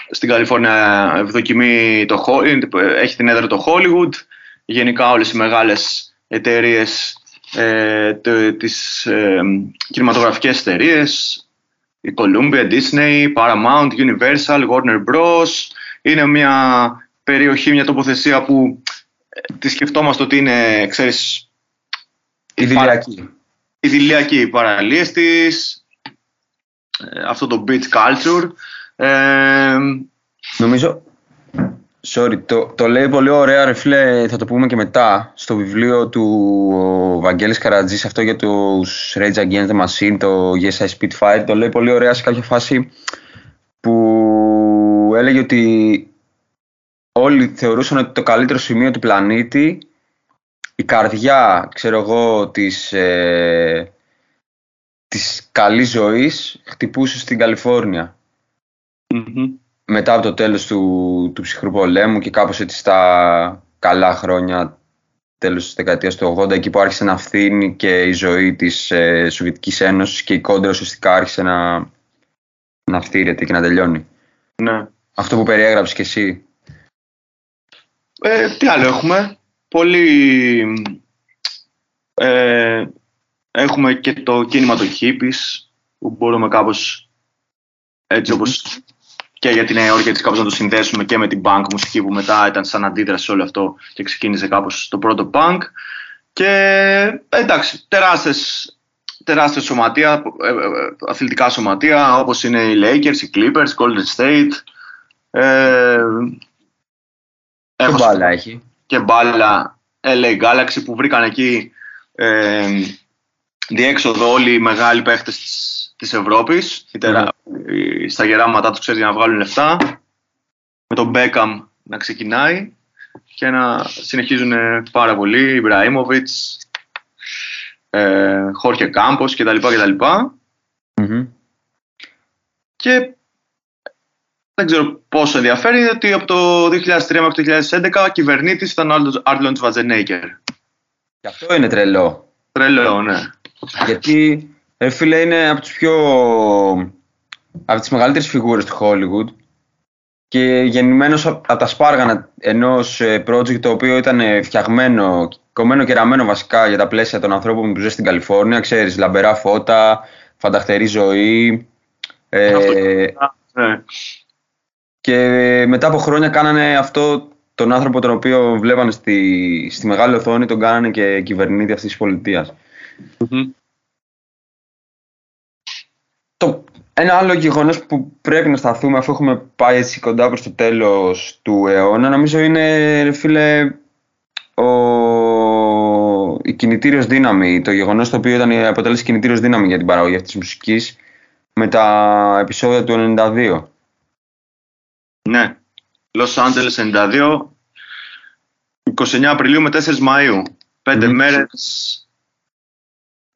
στην Καλιφόρνια ευδοκιμή το, Ho- είναι- έχει την έδρα το Hollywood. Γενικά όλες οι μεγάλες εταιρείες, ε, το- τις ε, κινηματογραφικές εταιρείες, η Columbia, Disney, Paramount, Universal, Warner Bros. Είναι μια περιοχή, μια τοποθεσία που ε, τη σκεφτόμαστε ότι είναι, ξέρεις, Ιδηλιακή. idylliaque οι παραλίες της, ε, αυτό το beach culture. Ε, Νομίζω, sorry, το, το λέει πολύ ωραία ρε φίλε, θα το πούμε και μετά, στο βιβλίο του ο Βαγγέλης Καρατζής, αυτό για τους Rage Against the Machine, το Yes I Spitfire, το λέει πολύ ωραία σε κάποια φάση που έλεγε ότι όλοι θεωρούσαν ότι το καλύτερο σημείο του πλανήτη η καρδιά, ξέρω εγώ, της, ε, της καλής ζωής χτυπούσε στην καλιφορνια Μετά από το τέλος του, του ψυχρού πολέμου και κάπως έτσι στα καλά χρόνια τέλος της δεκαετίας του 80 εκεί που άρχισε να φθήνει και η ζωή της ε, Σοβιετικής Ένωσης και η κόντρα ουσιαστικά άρχισε να, να φτύρεται και να τελειώνει. Ναι. Αυτό που περιέγραψες και εσύ. Ε, τι άλλο έχουμε; Πολύ... Ε, έχουμε και το κίνημα των hippies που μπορούμε κάπως έτσι όπως και για την Νέα Υόρκη έτσι κάπως να το συνδέσουμε και με την punk μουσική που μετά ήταν σαν αντίδραση σε όλο αυτό και ξεκίνησε κάπως το πρώτο punk και εντάξει τεράστιες τεράστια σωματεία, ε, ε, αθλητικά σωματεία όπως είναι οι Lakers, οι Clippers, οι Golden State ε, και μπάλα έχει. Και μπάλα LA Galaxy που βρήκαν εκεί ε, διέξοδο όλοι οι μεγάλοι παίχτες της, της Ευρώπης mm στα γεράματά τους ξέρεις για να βγάλουν λεφτά με τον Beckham να ξεκινάει και να συνεχίζουν πάρα πολύ Ιμπραήμοβιτς ε, Χόρχε Κάμπος κτλ. κτλ. Mm-hmm. Και δεν ξέρω πόσο ενδιαφέρει ότι από το 2003 μέχρι το 2011 κυβερνήτης ήταν ο Άρλοντ Βαζενέικερ. Και αυτό είναι τρελό. Τρελό, ναι. Γιατί, ε, φίλε, είναι από τις πιο... από τις μεγαλύτερες φιγούρες του Hollywood και γεννημένος από τα σπάργανα ενός ε, project το οποίο ήταν ε, φτιαγμένο, κομμένο και ραμμένο βασικά για τα πλαίσια των ανθρώπων που ζουν στην Καλιφόρνια, ξέρεις, λαμπερά φώτα, φανταχτερή ζωή. Ε, ναι. Και μετά από χρόνια κάνανε αυτό τον άνθρωπο τον οποίο βλέπανε στη, στη μεγάλη οθόνη, τον κάνανε και κυβερνήτη αυτής της πολιτειας Το, ένα άλλο γεγονός που πρέπει να σταθούμε αφού έχουμε πάει έτσι κοντά προς το τέλος του αιώνα νομίζω είναι φίλε ο, η κινητήριος δύναμη, το γεγονός το οποίο ήταν αποτέλεσε κινητήριος δύναμη για την παραγωγή αυτής της μουσικής με τα επεισόδια του 92. Ναι. Los Angeles 92, 29 Απριλίου με 4 Μαΐου. Πέντε mm μέρες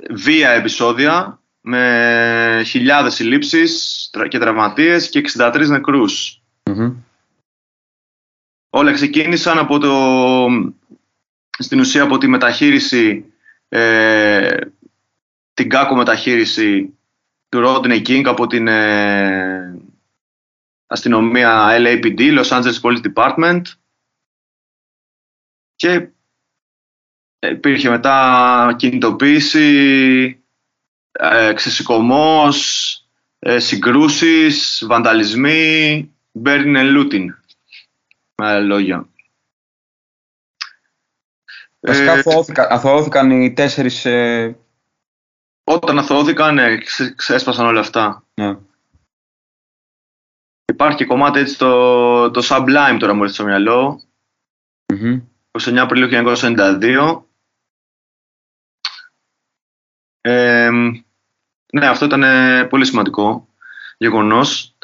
βία επεισόδια με χιλιάδες συλλήψεις και τραυματίες και 63 νεκρούς. Όλα ξεκίνησαν από το, στην ουσία από τη μεταχείριση, ε, την κάκο μεταχείριση του Rodney King από την ε, αστυνομία LAPD, Los Angeles Police Department και υπήρχε μετά κινητοποίηση, ε, ξεσηκωμός, ε, συγκρούσεις, βανταλισμοί, burning and looting. Με άλλα λόγια. Βασικά ε, αθωώθηκαν, οι τέσσερις... Ε... Όταν αθωώθηκαν, ναι, ξέσπασαν όλα αυτά. Yeah. Υπάρχει και κομμάτι έτσι το, το Sublime τώρα μου έρθει στο μυαλό. Mm-hmm. 29 Απριλίου 1992. Ε, ναι, αυτό ήταν πολύ σημαντικό γεγονός.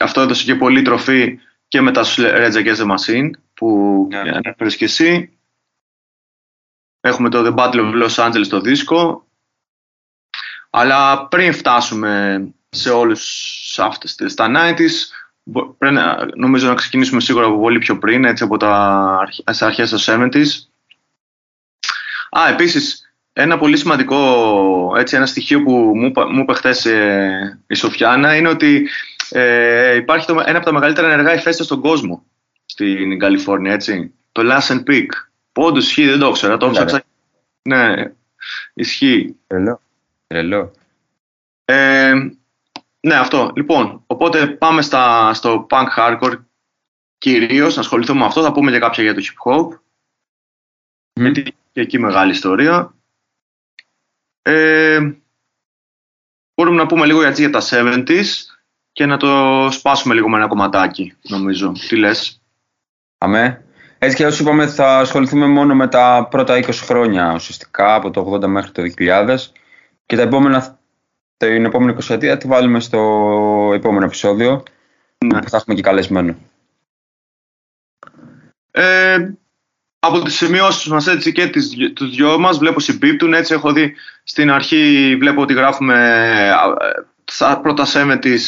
Αυτό έδωσε και πολύ τροφή και μετά στους Rage Against the Machine που yeah. Ναι. ανέφερες και εσύ. Έχουμε το The Battle of Los Angeles το δίσκο. Αλλά πριν φτάσουμε σε όλους αυτές τις τα 90's. Πρέπει νομίζω να ξεκινήσουμε σίγουρα από πολύ πιο πριν, έτσι από τα αρχές των 70's. Α, επίσης, ένα πολύ σημαντικό, έτσι, ένα στοιχείο που μου, μου είπε χθες ε, η Σοφιάνα είναι ότι ε, υπάρχει το, ένα από τα μεγαλύτερα ενεργά ηφαίστεια στον κόσμο στην Καλιφόρνια, έτσι. Το Lassen Peak. Πόντως ισχύει, δεν το ήξερα, το ψάξα. Ναι, ισχύει. Τρελό. Τρελό. Ε, ναι, αυτό. Λοιπόν, οπότε πάμε στα, στο punk hardcore κυρίως, να ασχοληθούμε με αυτό. Θα πούμε και κάποια για το hip hop. Mm. Γιατί και εκεί μεγάλη ιστορία. Ε, μπορούμε να πούμε λίγο για τα 70s και να το σπάσουμε λίγο με ένα κομματάκι, νομίζω. Τι λες; Αμέ. Έτσι και όσο είπαμε θα ασχοληθούμε μόνο με τα πρώτα 20 χρόνια ουσιαστικά, από το 80 μέχρι το 2000 και τα επόμενα την επόμενη 20 τη βάλουμε στο επόμενο επεισόδιο. Ναι. Που θα έχουμε και καλεσμένο. Ε, από τις σημειώσεις μας έτσι και τις, τους δυο μας βλέπω συμπίπτουν έτσι έχω δει στην αρχή βλέπω ότι γράφουμε στα πρώτα 70's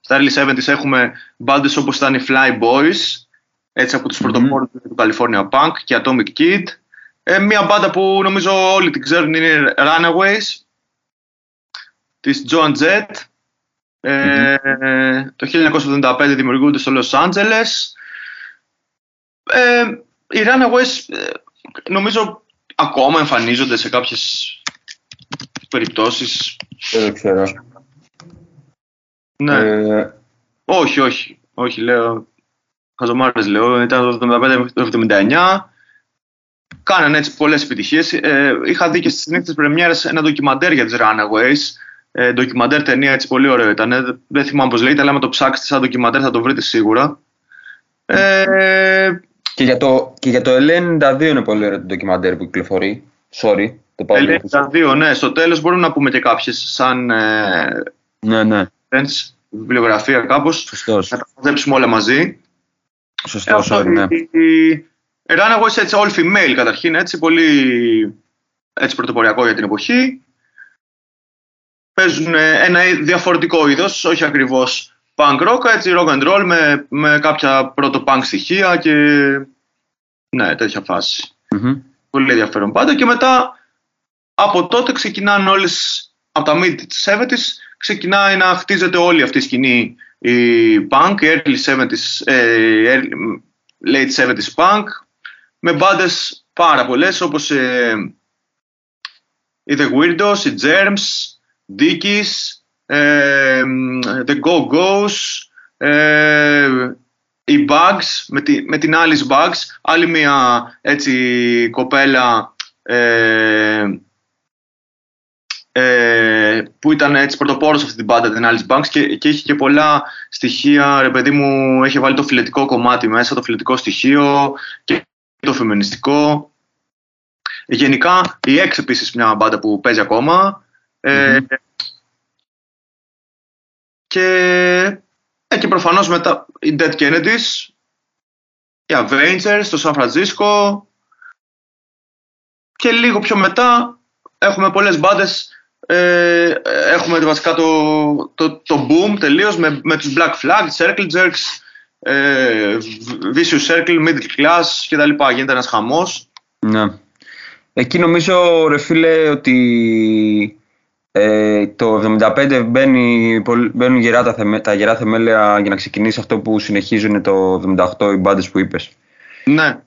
στα early 70's έχουμε μπάντες όπως ήταν οι Fly Boys έτσι από τους mm-hmm. πρωτοπόρους του California Punk και Atomic Kid ε, μια μπάντα που νομίζω όλοι την ξέρουν είναι Runaways της John Jett ε, mm-hmm. το 1975 δημιουργούνται στο Los Angeles ε, οι Runaways ε, νομίζω ακόμα εμφανίζονται σε κάποιες περιπτώσεις. Δεν ξέρω. Ναι. Ε... Όχι, όχι. Όχι, λέω. Χαζομάρες λέω. Ήταν το 75 το 79. Κάνανε έτσι πολλές επιτυχίες. Ε, είχα δει και στις νύχτες πρεμιέρες ένα ντοκιμαντέρ για τις Runaways. Ε, ντοκιμαντέρ ταινία έτσι πολύ ωραίο ήταν. Δεν θυμάμαι πώς λέγεται, αλλά με το ψάξετε σαν ντοκιμαντέρ θα το βρείτε σίγουρα. Ε, και για το, και για το 92 είναι πολύ ωραίο το ντοκιμαντέρ που κυκλοφορεί. Sorry, το πάω 92, ναι. Στο τέλος μπορούμε να πούμε και κάποιες σαν. Ε, ναι, ναι. βιβλιογραφία κάπως. Σωστός. Να τα μαζέψουμε όλα μαζί. Σωστό, ε, sorry, ναι. Η Runaways έτσι all female καταρχήν, έτσι πολύ έτσι πρωτοποριακό για την εποχή. Παίζουν ένα διαφορετικό είδος, όχι ακριβώς punk rock, έτσι rock and roll με, με κάποια πρώτο punk στοιχεία και ναι, τέτοια Πολύ ενδιαφέρον πάντα και μετά από τότε ξεκινάνε όλες, από τα mid 70s ξεκινάει να χτίζεται όλη αυτή η σκηνή η punk, η early 70s, ε, late 70s punk με μπάντες πάρα πολλές όπως ε, οι The Weirdos, οι Germs, Dickies, ε, The Go-Go's, ε, οι Bugs, με, τη, με την Alice Bugs, άλλη μια έτσι κοπέλα ε, ε, που ήταν έτσι πρωτοπόρος αυτή την πάντα την Alice Bugs και, και είχε και πολλά στοιχεία, ρε παιδί μου, έχει βάλει το φιλετικό κομμάτι μέσα, το φιλετικό στοιχείο και το φεμινιστικό. Γενικά, η X επίσης μια μπάντα που παίζει ακόμα. Και, ε, και προφανώς μετά οι Dead Kennedys, οι Avengers, το San Francisco και λίγο πιο μετά έχουμε πολλές μπάντες ε, έχουμε βασικά το, το, το boom τελείως με, με τους Black Flag, Circle Jerks, ε, Vicious Circle, Middle Class και τα λοιπά. Γίνεται ένας χαμός. Ναι. Εκεί νομίζω ρε φίλε ότι ε, το 1975 μπαίνει, μπαίνουν γερά τα, τα γερά θεμέλια για να ξεκινήσει αυτό που συνεχίζουν το 78 οι μπάντες που είπες. Ναι.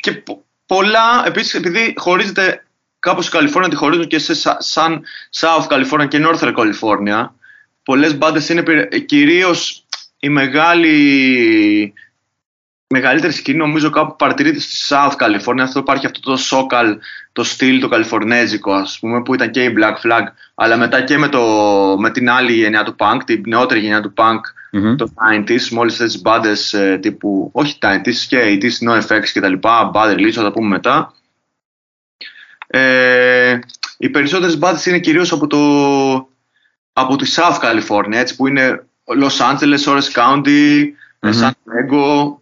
Και πολλά, επίσης επειδή χωρίζεται κάπως η Καλιφόρνια, τη χωρίζουν και σε σαν South California και Northern California, πολλές μπάντες είναι κυρίως η μεγάλη μεγαλύτερη σκηνή νομίζω κάπου παρατηρείται στη South California. Αυτό υπάρχει αυτό το SoCal, το στυλ το καλιφορνέζικο ας πούμε που ήταν και η Black Flag αλλά μετά και με, το, με την άλλη γενιά του punk, την νεότερη γενιά του punk mm-hmm. το 90s, με όλες τις μπάντες ε, τύπου, όχι 90s και 80s, NoFX και τα λοιπά, Bad Release, θα τα πούμε μετά. Ε, οι περισσότερες μπάντες είναι κυρίως από, το, από τη South California, έτσι, που είναι Los Angeles, Orange County, mm-hmm. San Diego,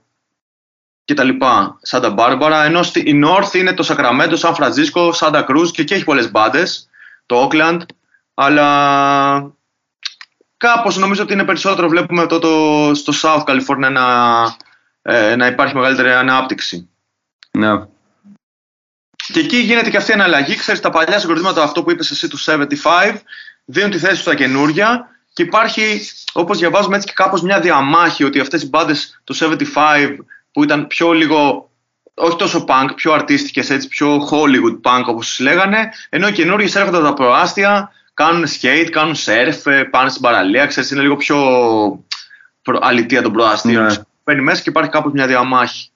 και τα λοιπά. Σάντα Μπάρμπαρα. Ενώ η North είναι το Σακραμέντο, Σαν Φραντζίσκο, Σάντα Κρούζ και εκεί έχει πολλές μπάντε. Το Oakland. Αλλά κάπως νομίζω ότι είναι περισσότερο. Βλέπουμε το, το, στο South California να, ε, να υπάρχει μεγαλύτερη ανάπτυξη. Ναι. Και εκεί γίνεται και αυτή η αναλλαγή. Ξέρεις, τα παλιά συγκροτήματα, αυτό που είπες εσύ του 75, δίνουν τη θέση στα καινούρια και υπάρχει, όπως διαβάζουμε έτσι και κάπως μια διαμάχη ότι αυτές οι μπάντες του 75 που ήταν πιο λίγο, όχι τόσο punk, πιο αρτίστικες, έτσι, πιο Hollywood punk όπως λέγανε, ενώ οι καινούργιες έρχονται από τα προάστια, κάνουν skate, κάνουν surf, ε, πάνε στην παραλία, ξέρεις, είναι λίγο πιο αλητία των προάστιων. Ναι. Μπαίνει μέσα και υπάρχει κάπως μια διαμάχη.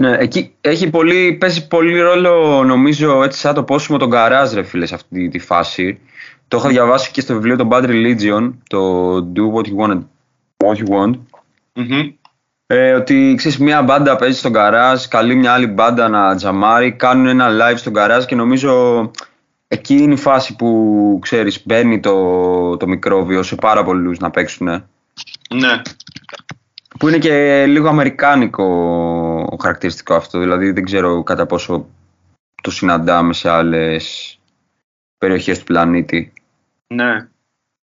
Ναι, εκεί έχει πολύ, παίζει πολύ ρόλο νομίζω έτσι σαν το πόσιμο τον καράζ ρε φίλε σε αυτή τη φάση. Το έχω διαβάσει και στο βιβλίο των Bad Religion, το Do What You Want, What You Want. mm ε, ότι ξέρεις, μια μπάντα παίζει στον καράζ, καλεί μια άλλη μπάντα να τζαμάρει, κάνουν ένα live στον καράζ και νομίζω εκεί είναι η φάση που ξέρεις μπαίνει το, το μικρόβιο σε πάρα πολλούς να παίξουν. Ναι. Που είναι και λίγο αμερικάνικο χαρακτηριστικό αυτό. Δηλαδή δεν ξέρω κατά πόσο το συναντάμε σε άλλες περιοχές του πλανήτη. Ναι.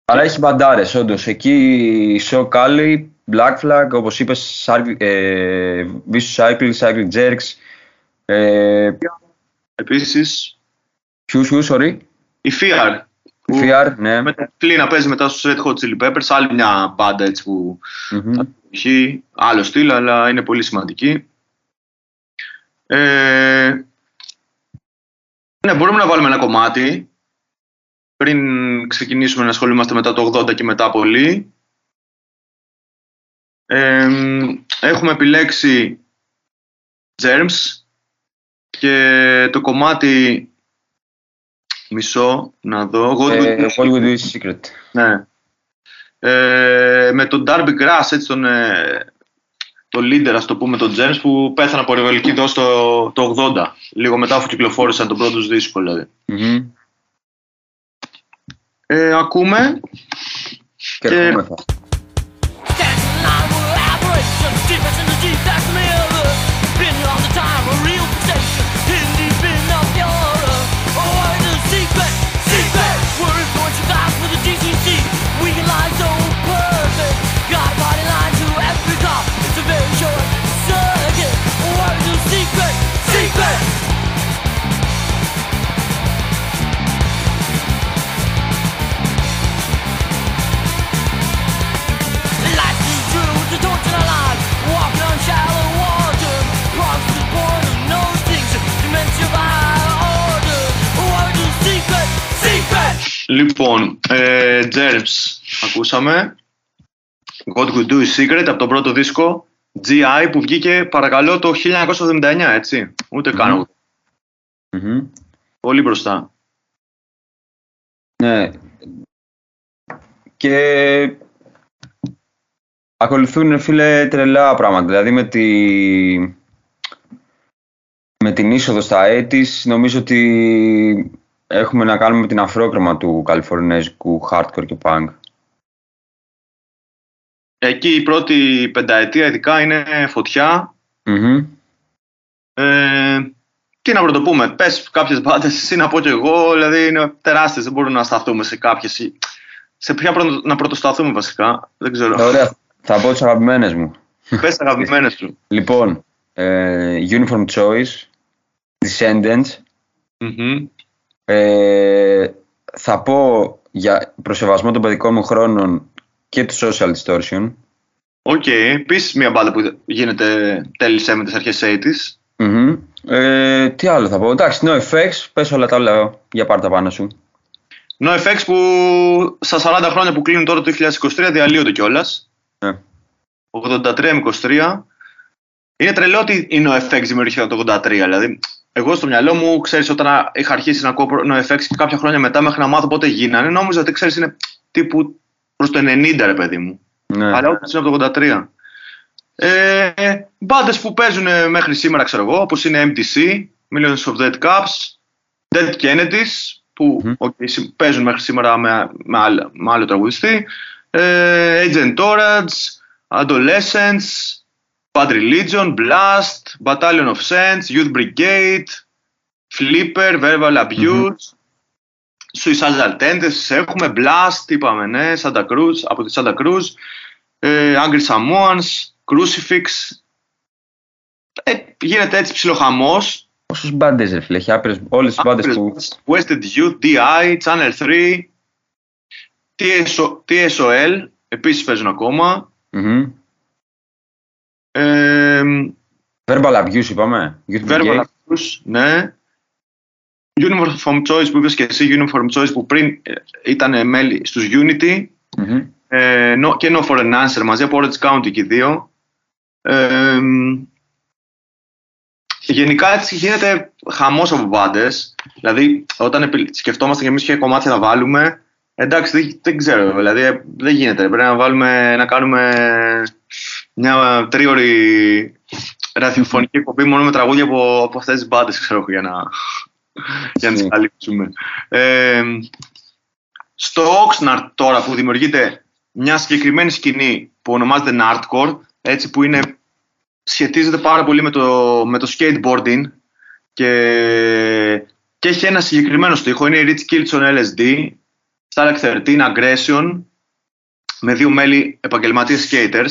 Αλλά έχει μπαντάρες όντως. Εκεί Show Cali, Black Flag, όπως είπες, Cycle- ε, Vicious Cycle, Cycle Jerks. Ε, Επίσης, ποιους, ποιους, sorry. η Fear. που VR, ναι. Με το Flea να παίζει μετά στους Red Hot Chili Peppers, άλλη μια μπάντα έτσι που Μμμ. Έχει άλλο στυλ, αλλά είναι πολύ σημαντική. Ε, ναι, μπορούμε να βάλουμε ένα κομμάτι πριν ξεκινήσουμε να ασχολούμαστε μετά το 80 και μετά πολύ. Ε, έχουμε επιλέξει Germs και το κομμάτι μισό να δω. God Ε, Will- Hollywood is Secret. ναι. Ε, με τον Darby Grass, έτσι τον, ε, το leader, ας το πούμε, τον James, που πέθανε από ρεβελική δόση το, το 80, λίγο μετά αφού κυκλοφόρησαν τον πρώτο τους δίσκο, δηλαδή. Μμμ. Ε, ακούμε. Και Και- Λοιπόν, ε, Germs, ακούσαμε. What We Do is Secret από τον πρώτο δίσκο GI που βγήκε παρακαλώ το 1979, έτσι. Ούτε καν. Μμμ. Μμμ. Πολύ μπροστά. Ναι. Και ακολουθούν φίλε τρελά πράγματα. Δηλαδή με, τη... με την είσοδο στα έτης νομίζω ότι έχουμε να κάνουμε την αφρόκρεμα του καλιφορνέζικου hardcore και punk. Εκεί η πρώτη πενταετία ειδικά είναι φωτιά. Μμμ. Ε, τι να πρωτοπούμε, πες κάποιες μπάντες, εσύ να πω κι εγώ, δηλαδή είναι τεράστιες, δεν μπορούμε να σταθούμε σε κάποιες. Σε ποια πρώτο- να πρωτοσταθούμε βασικά, δεν ξέρω. Ωραία. Θα πω τις αγαπημένες μου. Πες τα αγαπημένες σου. Λοιπόν, ε, Uniform Choice, Descendents, Μμμ. Ε, θα πω για προς σεβασμό των παιδικών μου χρόνων και τους Social Distortion. Οκ, επίσης μια μπάντα που γίνανε τέλη 70's, αρχές 80's. Μμμ. Ε, τι άλλο θα πω. Εντάξει, NoFX, πες όλα τα όλα για πάρτα πάνω σου. NoFX που στα 40 χρόνια που κλείνουν τώρα το 2023 διαλύονται κιόλας. Ναι. 83 με 23. Είναι τρελό ότι οι NoFX δημιουργήθηκε το 83. Δηλαδή, εγώ στο μυαλό μου, ξέρεις, όταν είχα αρχίσει να ακούω NoFX και κάποια χρόνια μετά μέχρι να μάθω πότε γίνανε, νόμιζα ότι ξέρεις είναι τύπου προς το 90, ρε παιδί μου. Ναι. Αλλά όχι, είναι από το 83. Ε, Μπάντες που παίζουν ε, μέχρι σήμερα, ξέρω εγώ, όπως είναι MDC, Millions of Dead Cops, Dead Kennedys, που Μμμ. οκ, συ- παίζουν μέχρι σήμερα με, με, άλλο, με άλλο τραγουδιστή, ε, Agent Orange, Adolescence, Bad Religion, Blast, Battalion of Saints, Youth Brigade, Flipper, Verbal Abuse, στους Ισαλταλτέντε έχουμε Blast, είπαμε, ναι, Σάντα Cruz, από τη Σάντα Cruz. Ε, Angry Samoans, Crucifix. Ε, γίνεται έτσι ψιλοχαμός. Όσους μπάντες, είναι, φίλε, όλες τις μπάντες που. Wasted Youth, DI, Channel 3, TSO, TSOL, επίσης παίζουν ακόμα. Mm-hmm. Verbal Abuse, είπαμε. Verbal Abuse, ναι. Uniform Choice που είπες και εσύ, Uniform Choice που πριν ε, ήταν μέλη στους Unity Μμμ. ε, no, και No for an Answer μαζί από Orange County και οι δύο. Ε, γενικά έτσι γίνεται χαμός από μπάντες. Δηλαδή όταν επι- σκεφτόμαστε και εμείς ποια κομμάτια θα βάλουμε εντάξει δεν, δεν ξέρω δηλαδή ε, δεν γίνεται. Πρέπει να βάλουμε να κάνουμε μια τρίωρη ραδιοφωνική εκπομπή μόνο με τραγούδια από, από αυτές τις μπάντες ξέρω εγώ, για να, για να τις Ναι. καλύψουμε. Ε, στο Oxnard τώρα που δημιουργείται μια συγκεκριμένη σκηνή που ονομάζεται Nardcore, έτσι που είναι, σχετίζεται πάρα πολύ με το, με το skateboarding και, και έχει ένα συγκεκριμένο στίχο, είναι η Rich Kilson LSD, Stark 13, Aggression, με δύο μέλη επαγγελματίες skaters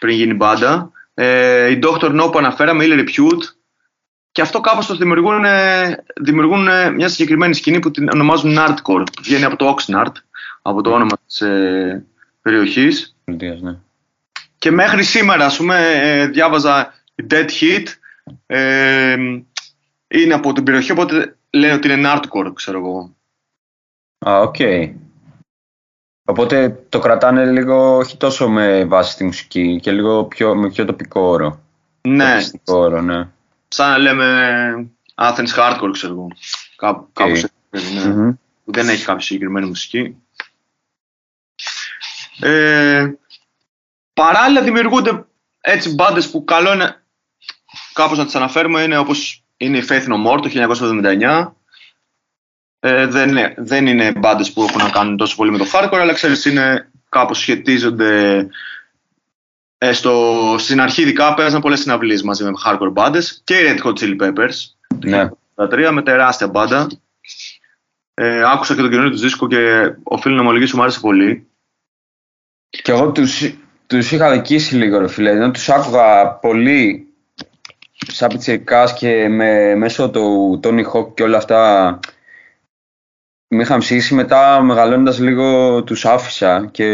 πριν γίνει μπάντα. Ε, η Dr. No που αναφέραμε, η Repute, και αυτό κάπως το δημιουργούν, ε, δημιουργούν ε, μια συγκεκριμένη σκηνή που την ονομάζουν Nardcore, που βγαίνει από το Oxnard, από το όνομα της ε, περιοχής. Πολιτείας, ναι. Και μέχρι σήμερα, ας πούμε, ε, διάβαζα οι Dead Heat, ε, είναι από την περιοχή, οπότε λένε ότι είναι Nardcore, ξέρω εγώ. Α, οκ. Οπότε το κρατάνε λίγο όχι τόσο με βάση τη μουσική και λίγο πιο, με πιο τοπικό όρο. Ναι, Τοπιστικό όρο, ναι. Σαν να λέμε Athens Hardcore, ξέρω εγώ. Κάπου, κάπως έτσι, ναι. Μμμ. που δεν έχει κάποια συγκεκριμένη μουσική. Ε, παράλληλα δημιουργούνται έτσι μπάντες που καλό είναι κάπως να τις αναφέρουμε είναι όπως είναι η Faith No More το 1979 ε, δεν, είναι, δεν είναι μπάντες που έχουν να κάνουν τόσο πολύ με το hardcore αλλά ξέρεις είναι κάπως σχετίζονται ε, στο, στην αρχή ειδικά παίζαν πολλές συναυλίες μαζί με hardcore μπάντες και οι Red Hot Chili Peppers Ναι. τα τρία με τεράστια μπάντα. Ε, άκουσα και τον καινούριο τους δίσκο και οφείλω να ομολογήσω μου άρεσε πολύ. Και εγώ τους, τους είχα δικήσει λίγο, ρε φίλε. Ενώ τους άκουγα πολύ σαν πιτσιρικάς και με, μέσω του Tony Hawk και όλα αυτά με είχαν ψήσει. Μετά μεγαλώνοντας λίγο τους άφησα και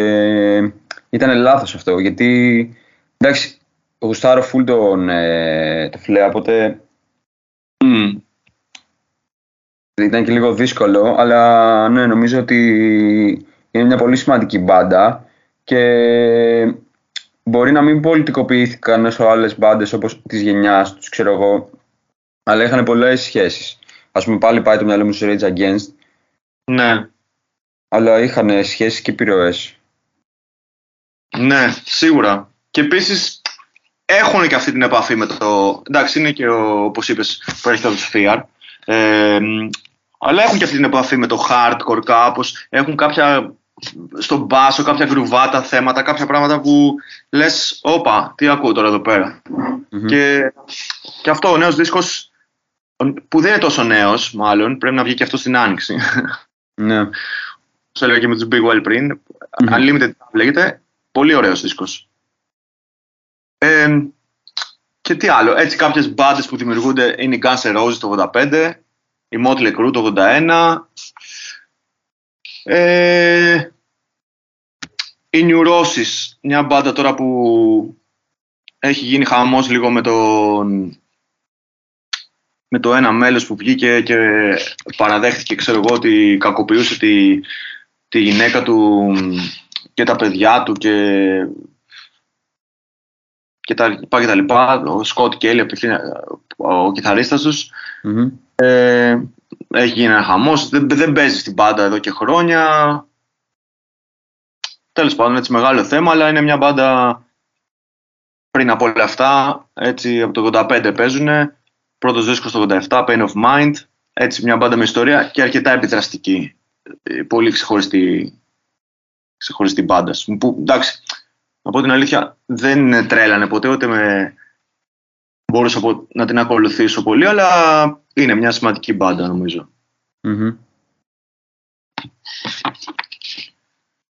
ήταν λάθος αυτό. Γιατί, εντάξει, γουστάρω full τον, ε, το φλε, οπότε ήταν και λίγο δύσκολο, αλλά ναι, νομίζω ότι είναι μια πολύ σημαντική μπάντα και μπορεί να μην πολιτικοποιήθηκαν όσο άλλες μπάντες όπως της γενιάς τους, ξέρω εγώ, αλλά είχαν πολλές σχέσεις. Ας πούμε πάλι πάει το μυαλό μου στο Rage Against, Ναι, αλλά είχαν σχέσεις και επιρροές. Ναι, σίγουρα. Και επίσης έχουν και αυτή την επαφή με το. Εντάξει, είναι και ο, όπως είπες, προέρχεται από το Sphere. Ε, αλλά έχουν και αυτή την επαφή με το hardcore κάπως. Έχουν κάποια στον μπάσο, κάποια γκρουβάτα θέματα, κάποια πράγματα που λες, όπα, τι ακούω τώρα εδώ πέρα. Μμμ. Και, και αυτό ο νέος δίσκος που δεν είναι τόσο νέος μάλλον, πρέπει να βγει και αυτό στην άνοιξη. Ναι. Όπως έλεγα και με τους Big Well πριν. Μμμ. Unlimited λέγεται. Πολύ ωραίος δίσκος. Ε, και τι άλλο. Έτσι κάποιες μπάντες που δημιουργούνται είναι η Guns N' Roses το 85, η Motley Crue το 81, ε, η Neurosis, μια μπάντα τώρα που έχει γίνει χαμός λίγο με τον με το ένα μέλος που βγήκε και παραδέχτηκε ξέρω εγώ ότι κακοποιούσε τη, τη γυναίκα του και τα παιδιά του και και τα λοιπά και τα λοιπά. Ο Σκότ Κέλλη, από το 1000, ο κιθαρίστας τους, Μμμ. ε, έχει γίνει ένα χαμός, δεν, δεν παίζει στην μπάντα εδώ και χρόνια. Τέλος πάντων, έτσι μεγάλο θέμα, αλλά είναι μια μπάντα πριν από όλα αυτά, έτσι από το 85 παίζουν. Πρώτος δίσκος το 87, Pain of Mind. Έτσι μια μπάντα με ιστορία και αρκετά επιδραστική. Ε, Πολύ ξεχωριστή, ξεχωριστή μπάντα. Που, εντάξει, να πω την αλήθεια, δεν τρέλανε ποτέ, ούτε με μπορούσα πο- να την ακολουθήσω πολύ, αλλά είναι μια σημαντική μπάντα νομίζω. Μμμ.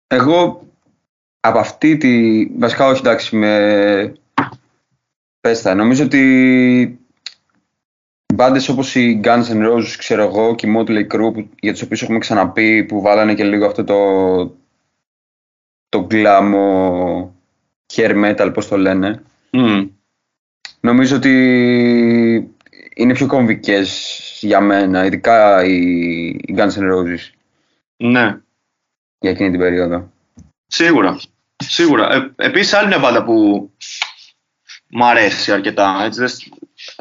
Εγώ από αυτή τη. Βασικά, όχι εντάξει, με. Πες τα, νομίζω ότι μπάντες όπως οι Guns N' Roses, ξέρω εγώ, και η Motley Crue, που- για τους οποίους έχουμε ξαναπεί, που βάλανε και λίγο αυτό το. Το γκλάμο hair metal, πώς το λένε. Μμμ. Νομίζω ότι είναι πιο κομβικές για μένα, ειδικά οι, οι Guns N' Roses Ναι, για εκείνη την περίοδο. σίγουρα. Σίγουρα. Ε, επίσης άλλη μια μπάντα που μου αρέσει αρκετά. Έτσι, δες,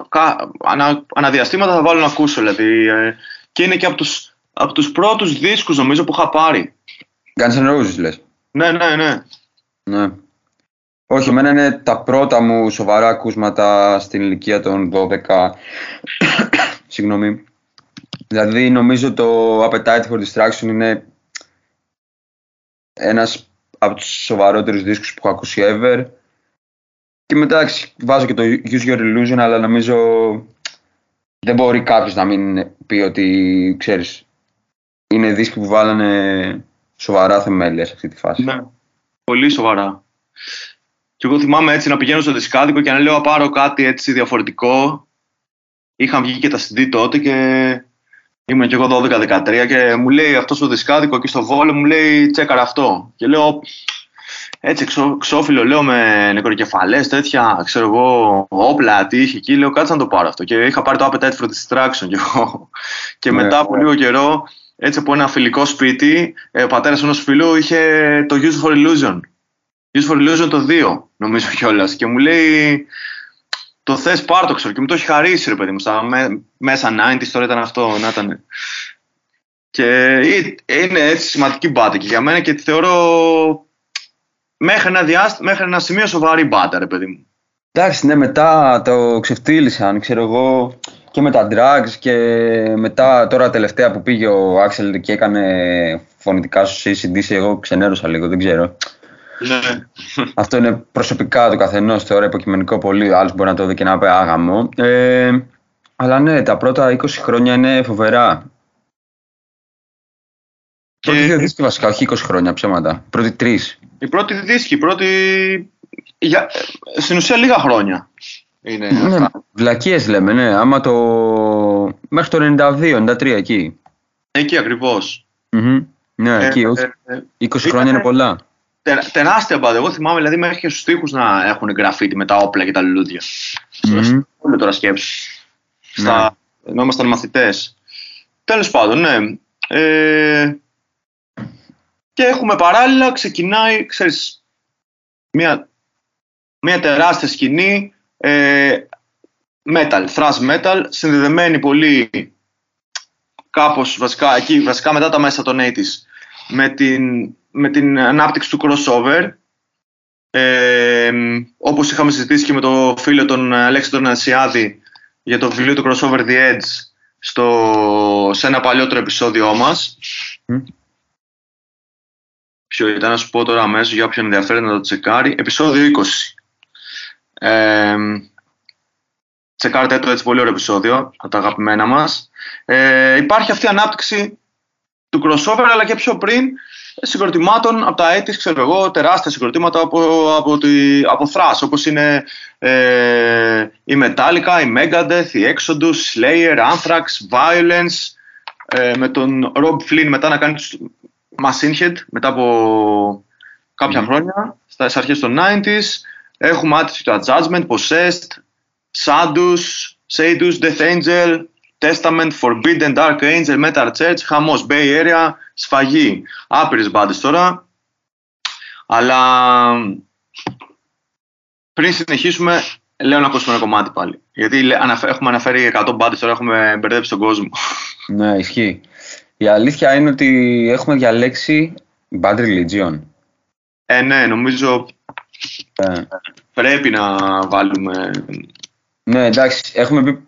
κα, ανα, αναδιαστήματα θα βάλω να ακούσω. Δηλαδή, ε, και είναι και από τους, από τους πρώτους δίσκους νομίζω που είχα πάρει. Guns N' Roses λες. Ναι, ναι, ναι. Ναι. Όχι, εμένα είναι τα πρώτα μου σοβαρά ακούσματα στην ηλικία των 12. Συγγνώμη. Δηλαδή νομίζω το Appetite for Distraction είναι ένας από τους σοβαρότερους δίσκους που έχω ακούσει ever. Και μετά εντάξει, βάζω και το Use Your Illusion, αλλά νομίζω δεν μπορεί κάποιος να μην πει ότι, ξέρεις, είναι δίσκοι που βάλανε σοβαρά θεμέλια σε αυτή τη φάση. Ναι. Πολύ σοβαρά. Και εγώ θυμάμαι έτσι να πηγαίνω στο δισκάδικο και να λέω να πάρω κάτι έτσι διαφορετικό. Είχαν βγει και τα CD τότε και ήμουν και εγώ 12-13 και μου λέει αυτός στο δισκάδικο και στο βόλο μου λέει τσέκαρα αυτό. Και λέω έτσι ξό, ξόφυλλο λέω με νεκροκεφαλές τέτοια, ξέρω εγώ, όπλα, τι είχε εκεί, λέω κάτσε να το πάρω αυτό. Και είχα πάρει το Appetite for Distraction και εγώ. Και Ναι. μετά από λίγο καιρό, έτσι από ένα φιλικό σπίτι, ε, ο πατέρας ενός φίλου είχε το Use for Illusion. Use for Illusion το 2, νομίζω κιόλας. Και μου λέει, το θες πάρ' το ξέρω. Και μου το έχει χαρίσει, ρε παιδί μου. Στα με- μέσα 90s τώρα ήταν αυτό, να ήταν. Και ε- είναι έτσι σημαντική μπάτα και για μένα και τη θεωρώ μέχρι ένα, διάστη, μέχρι ένα σημείο σοβαρή μπάτα, ρε παιδί μου. Εντάξει, ναι, μετά το ξεφτύλισαν, ξέρω εγώ, και με τα drugs και μετά τώρα τελευταία που πήγε ο Άξελ και έκανε φωνητικά στο CCDC, εγώ ξενέρωσα λίγο, δεν ξέρω. Ναι. Αυτό είναι προσωπικά του καθενός, θεωρώ υποκειμενικό πολύ. Άλλος μπορεί να το δει και να πει άγαμο. Ε, αλλά ναι, τα πρώτα 20 χρόνια είναι φοβερά. Και- Πρώτοι δύο δίσκοι βασικά, όχι 20 χρόνια ψέματα. Πρώτοι τρεις. Η πρώτη δίσκη, η πρώτη. Για... Στην ουσία λίγα χρόνια είναι Ναι, αυτά. βλακίες λέμε, ναι. Άμα το. μέχρι το 92-93 εκεί. Εκεί ακριβώς. Μμμ. Ναι, εκεί, όχι. 20 χρόνια είναι πολλά. τεράστια μπάντα. Εγώ θυμάμαι δηλαδή μέχρι και στους τοίχου να έχουν γραφίτι με τα όπλα και τα λουλούδια. Μμμ. Όλο τώρα σκέψη. Στα... Ενώ ήμασταν μαθητές. Τέλος πάντων, ναι. Ε... Και έχουμε παράλληλα, ξεκινάει, ξέρεις, μια, μια τεράστια σκηνή ε, metal, thrash metal, συνδεδεμένη πολύ κάπως βασικά, εκεί, βασικά μετά τα μέσα των 80's με την, με την ανάπτυξη του crossover ε, όπως είχαμε συζητήσει και με το φίλο τον Αλέξη τον Ανσιάδη για το βιβλίο του crossover The Edge στο, σε ένα παλιότερο επεισόδιό μας Μμ. Ποιο ήταν να σου πω τώρα αμέσως για όποιον ενδιαφέρει να το τσεκάρει. Επεισόδιο 20. Ε, τσεκάρτε το έτσι πολύ ωραίο επεισόδιο από τα αγαπημένα μας. Ε, υπάρχει αυτή η ανάπτυξη του crossover αλλά και πιο πριν συγκροτημάτων από τα έτης, ξέρω εγώ, τεράστια συγκροτήματα από, από, τη, από thrash, όπως είναι ε, η Metallica, η Megadeth, η Exodus, Slayer, Anthrax, Violence, ε, με τον Rob Flynn μετά να κάνει τους Machine Head μετά από κάποια χρόνια, στα αρχές των 90s. Έχουμε Attitude Judgment, Possessed, Sadus, Sadus, Death Angel, Testament, Forbidden, Dark Angel, Metal Church, χαμός, Bay Area, σφαγή. Άπειρες μπάντες τώρα. Αλλά πριν συνεχίσουμε, λέω να ακούσουμε ένα κομμάτι πάλι. Γιατί λέ- αναφε- έχουμε αναφέρει 100 μπάντες τώρα, έχουμε μπερδέψει τον κόσμο. Ναι, ισχύει. Η αλήθεια είναι ότι έχουμε διαλέξει Bad Religion. Ε, ναι, νομίζω Ε, πρέπει να βάλουμε... ναι, εντάξει, έχουμε πει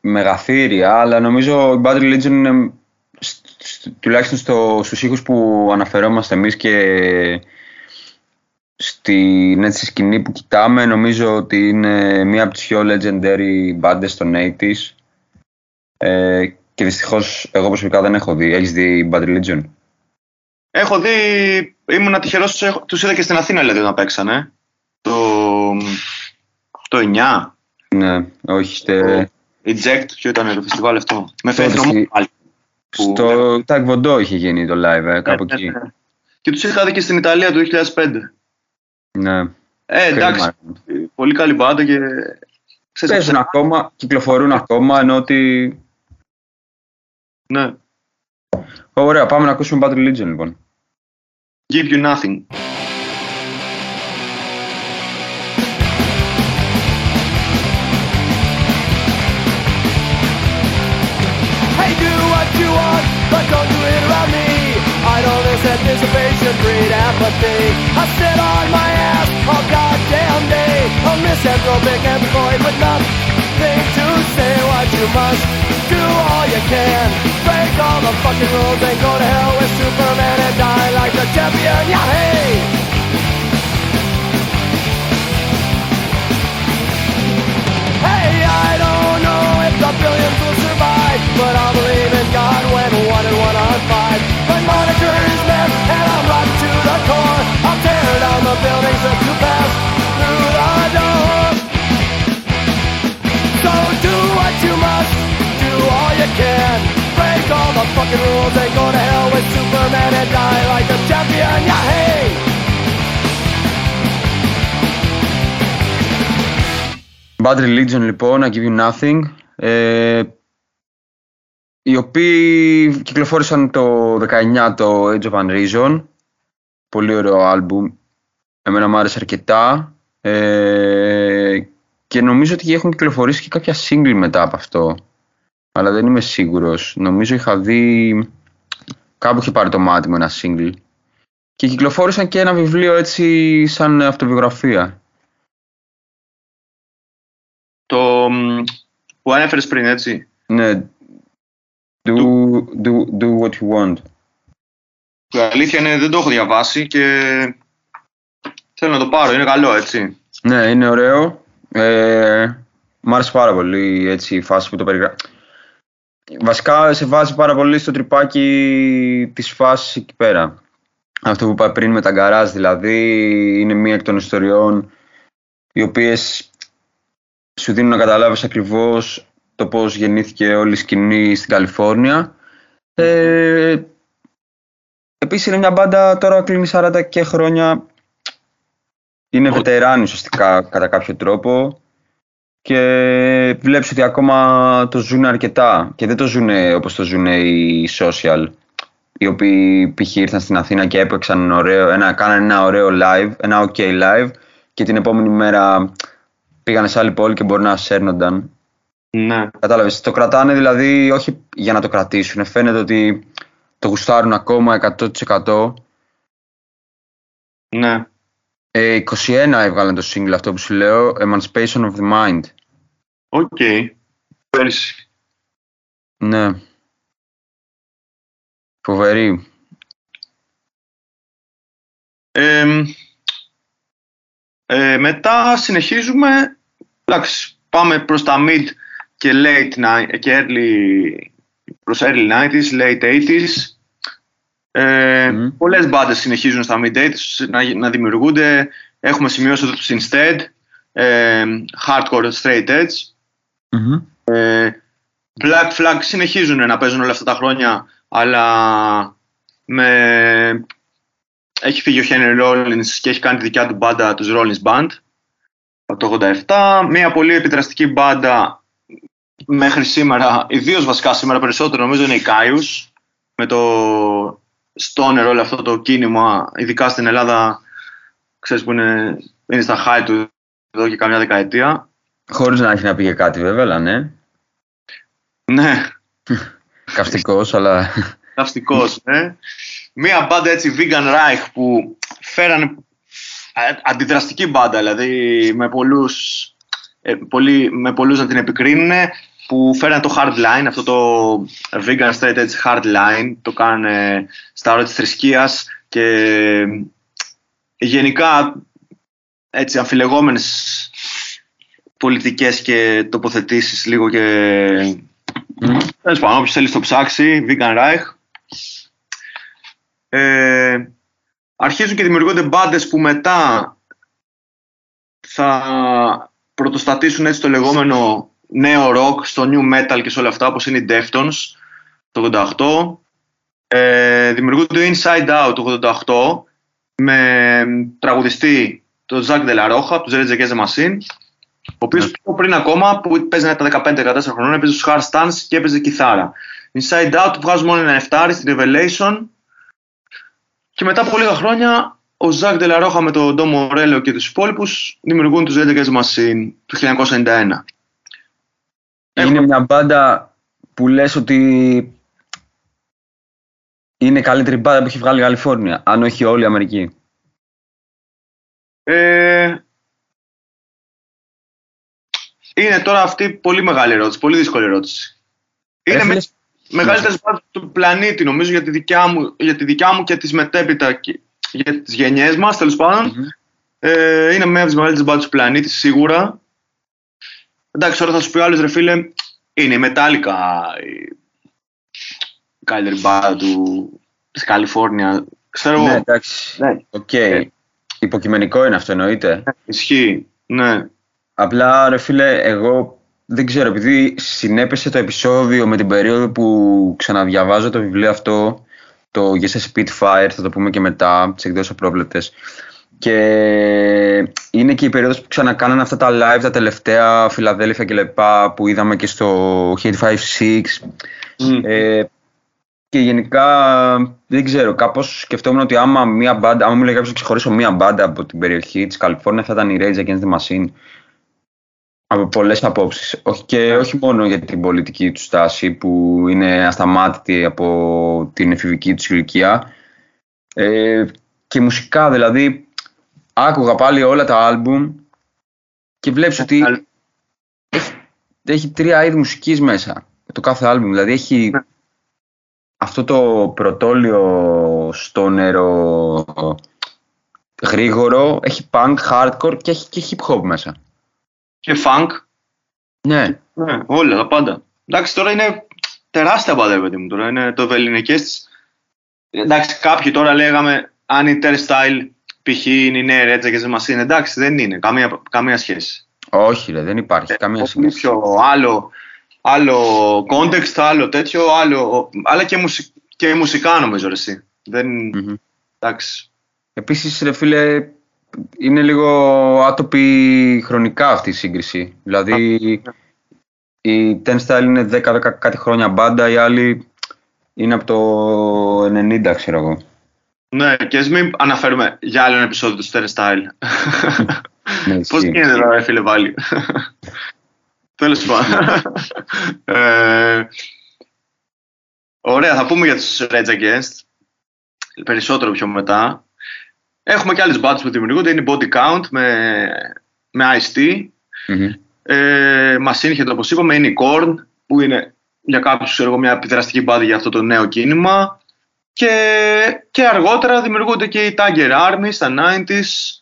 μεγαθύρια, αλλά νομίζω η Bad Religion είναι σ- σ- τουλάχιστον στο, στους ήχους που αναφερόμαστε εμείς και στην έτσι, σκηνή που κοιτάμε νομίζω ότι είναι μία από τις πιο legendary μπάντες των 80s ε, και δυστυχώς εγώ προσωπικά δεν έχω δει. Έχεις δει Bad Religion? Έχω δει, ήμουν τυχερός, τους, έχω- τους είδα και στην Αθήνα δηλαδή όταν παίξανε. Το, το 9, Ναι, όχι. στε- Eject, ποιο ήταν το φεστιβάλ αυτό; Με Τότε φέρνει στη- πάλι. που- Στο Tag Βοντό είχε γίνει το live, ε, κάπου Ναι, εκεί. ναι, ναι. Και τους είχα δει και στην Ιταλία το 2005. Ναι. Ε, εντάξει, Κρίμα. πολύ καλή μπάντα και... ξέρεις, Παίζουν ακόμα, κυκλοφορούν ακόμα, ενώ ότι... Ναι. Ωραία, πάμε να ακούσουμε Bad Religion λοιπόν. Give you nothing. Hey, do what you want, but don't do it around me. Idleness, anticipation, breed apathy. I sit on my ass all goddamn day. A misanthropic employed with nothing to hard you must do all you can. Break all the fucking rules and go to hell with Superman and die like a champion. Yeah, Hey, hey, I don't know if the billions will survive, but I'll believe in God when one and one are five. My monitor is messed and I'm rotten to the core. I'll tear down the buildings that you pass. too Religion λοιπόν, να Give You Nothing, ε, οι οποίοι κυκλοφόρησαν το 19 το Age of Unreason, πολύ ωραίο άλμπουμ, εμένα μου άρεσε αρκετά. Ε, και νομίζω ότι έχουν κυκλοφορήσει και κάποια single μετά από αυτό. Αλλά δεν είμαι σίγουρος. Νομίζω είχα δει... Κάπου είχε πάρει το μάτι μου ένα single. Και κυκλοφόρησαν και ένα βιβλίο έτσι σαν αυτοβιογραφία. Το μ, που ανέφερες πριν, έτσι. Ναι. Do, do, do what you want. Η αλήθεια είναι δεν το έχω διαβάσει και θέλω να το πάρω. Είναι καλό, έτσι. Ναι, είναι ωραίο. Ε, μ' άρεσε πάρα πολύ έτσι, η φάση που το περιγράφει. Βασικά σε βάζει πάρα πολύ στο τρυπάκι της φάσης εκεί πέρα. Αυτό που είπα πριν με τα γκαράζ δηλαδή είναι μία εκ των ιστοριών οι οποίες σου δίνουν να καταλάβεις ακριβώς το πώς γεννήθηκε όλη η σκηνή στην Καλιφόρνια. Ε, επίσης είναι μια μπάντα τώρα κλείνει 40 και χρόνια είναι βετεράνοι ουσιαστικά κατά κάποιο τρόπο και βλέπεις ότι ακόμα το ζουν αρκετά και δεν το ζουν όπως το ζουν οι social οι οποίοι π.χ. ήρθαν στην Αθήνα και έπαιξαν ωραίο, ένα, κάνανε ένα ωραίο live, ένα ok live και την επόμενη μέρα πήγανε σε άλλη πόλη και μπορεί να σέρνονταν. Ναι. Κατάλαβες, το κρατάνε δηλαδή όχι για να το κρατήσουν, φαίνεται ότι το γουστάρουν ακόμα 100%. Ναι. Ε, 21 έβγαλαν το single αυτό που σου λέω, Emancipation of the Mind. Οκ. Πέρσι. Ναι. Φοβερή. Ε, ε, μετά συνεχίζουμε. Εντάξει, πάμε προς τα mid και late ni- και early, προς early 90s, late 80s. Ε, Μμμ. Πολλές μπάντες συνεχίζουν στα mid 80s να, να δημιουργούνται. Έχουμε σημειώσει εδώ τους Instead, ε, Hardcore Straight Edge. Μμμ. Ε, Black Flag συνεχίζουν να παίζουν όλα αυτά τα χρόνια, αλλά με... έχει φύγει ο Henry Rollins και έχει κάνει τη δικιά του μπάντα, τους Rollins Band, από το 87. Μια πολύ επιδραστική μπάντα μέχρι σήμερα, ιδίως βασικά σήμερα περισσότερο νομίζω είναι η Kaius, με το Stoner όλο αυτό το κίνημα, ειδικά στην Ελλάδα, ξέρεις που είναι, είναι στα high του εδώ και καμιά δεκαετία. Χωρίς να έχει να πει για κάτι βέβαια, αλλά ναι. Ναι, Καυστικός, αλλά... Ναυστικός, ναι. Μία μπάντα έτσι vegan Reich που φέρανε ε, αντιδραστική μπάντα, δηλαδή με πολλούς, ε, πολλοί, με πολλούς να την επικρίνουν που φέρανε το hard line, αυτό το vegan straight edge hard line, το κάνανε στα όρια της θρησκείας και γενικά έτσι αμφιλεγόμενες πολιτικές και τοποθετήσεις λίγο και Τέλος πάντων, όποιος θέλει το ψάξει, Vegan Reich. Ε, αρχίζουν και δημιουργούνται μπάντες που μετά θα πρωτοστατήσουν έτσι το λεγόμενο νέο rock στο new metal και σε όλα αυτά, όπως είναι οι Deftones το 88. Ε, δημιουργούνται το Inside Out το 88 με τραγουδιστή τον Ζακ Ντελαρόχα από τους Rage Against the Machine ο οποίος πιο πριν ακόμα που παίζει τα 15-14 χρονών έπαιζε στους hard stance και έπαιζε κιθάρα. Inside Out βγάζουν μόνο ένα 7 στην Revelation και μετά από λίγα χρόνια ο Ζακ Ντελαρόχα με τον Ντόμο Μορέλο και τους υπόλοιπους δημιουργούν τους Rage Against the Machine του 1991. Είναι μια μπάντα που λες ότι είναι η καλύτερη μπάντα που έχει βγάλει η Καλιφόρνια, αν όχι όλη η Αμερική. Ε, είναι τώρα αυτή πολύ μεγάλη ερώτηση, πολύ δύσκολη ερώτηση. Είναι Ρε με, φίλε, μεγαλύτερες μπάντες του πλανήτη, νομίζω, για τη δικιά μου, για τη δικιά μου και τις μετέπειτα και για τις γενιές μας, τέλος πάντων. Μμμ. Ε, είναι μία από τις μεγαλύτερες μπάντες του πλανήτη, σίγουρα. Εντάξει, τώρα θα σου πει ο άλλος, ρε φίλε, είναι η Metallica η η καλύτερη μπάντα του, της Καλιφόρνια. Ξέρω εγώ, Ναι, εντάξει. Ναι. Οκ. Υποκειμενικό είναι αυτό, εννοείται. ισχύει, ναι. Απλά, ρε φίλε, εγώ δεν ξέρω, επειδή συνέπεσε το επεισόδιο με την περίοδο που ξαναδιαβάζω το βιβλίο αυτό, το Yes a Spitfire, θα το πούμε και μετά, τις εκδόσεις απρόβλεπτες, Και είναι και η περίοδος που ξανακάνανε αυτά τα live τα τελευταία Φιλαδέλφια και λεπά που είδαμε και στο Hit 5-6. Μμ. Ε, και γενικά δεν ξέρω, κάπως σκεφτόμουν ότι άμα, μια μπάντα, άμα μου λέει κάποιος να ξεχωρίσω μια μπάντα από την περιοχή της Καλιφόρνια θα ήταν η Rage Against the Machine. Από πολλές απόψεις. Όχι, και όχι μόνο για την πολιτική του στάση που είναι ασταμάτητη από την εφηβική τους ηλικία. Ε, και μουσικά δηλαδή άκουγα πάλι όλα τα άλμπουμ και βλέπεις ότι Αλ- έχει τρία είδη μουσικής μέσα το κάθε άλμπουμ. Δηλαδή έχει Ναι. αυτό το πρωτόλιο στο νερό γρήγορο, έχει punk, hardcore και έχει και hip hop μέσα. Και funk. Ναι, Ναι, όλα τα πάντα. Εντάξει, τώρα είναι τεράστια μπάντα, ρε παιδί μου. Τώρα είναι το ελληνικές της. Εντάξει, κάποιοι τώρα λέγαμε αν η Turnstile π.χ. είναι η νέα ρέτζα και δεν μας είναι. Εντάξει, δεν είναι. Καμία, καμία σχέση. όχι ρε, δεν υπάρχει καμία Όχι σχέση. πιο άλλο, άλλο context, άλλο τέτοιο, άλλο, αλλά και, μουσι, και μουσικά νομίζω ρε εσύ. Δεν, Μμμ. εντάξει. Επίσης ρε φίλε, είναι λίγο άτοπη χρονικά αυτή η σύγκριση. Δηλαδή η Ten Style είναι 10-10 κάτι χρόνια μπάντα, η άλλη είναι από το 90 ξέρω εγώ. Ναι, και ας μην αναφέρουμε για άλλο ένα επεισόδιο του Turnstile. Ναι, Πώς ισχύει. γίνεται τώρα, ρε φίλε, πάλι; Τέλος πάντων. Ε, Ωραία, θα πούμε για τους Rage Against. Περισσότερο πιο μετά. Έχουμε και άλλες μπάτες που δημιουργούνται. Είναι η Body Count με, με Ice-T. Μμμ. Ε, Machine Head, όπως είπαμε, είναι η Korn, που είναι για κάποιους ξέρω εγώ, μια επιδραστική μπάντα για αυτό το νέο κίνημα. Και, και αργότερα δημιουργούνται και οι Tiger Army στα 90s,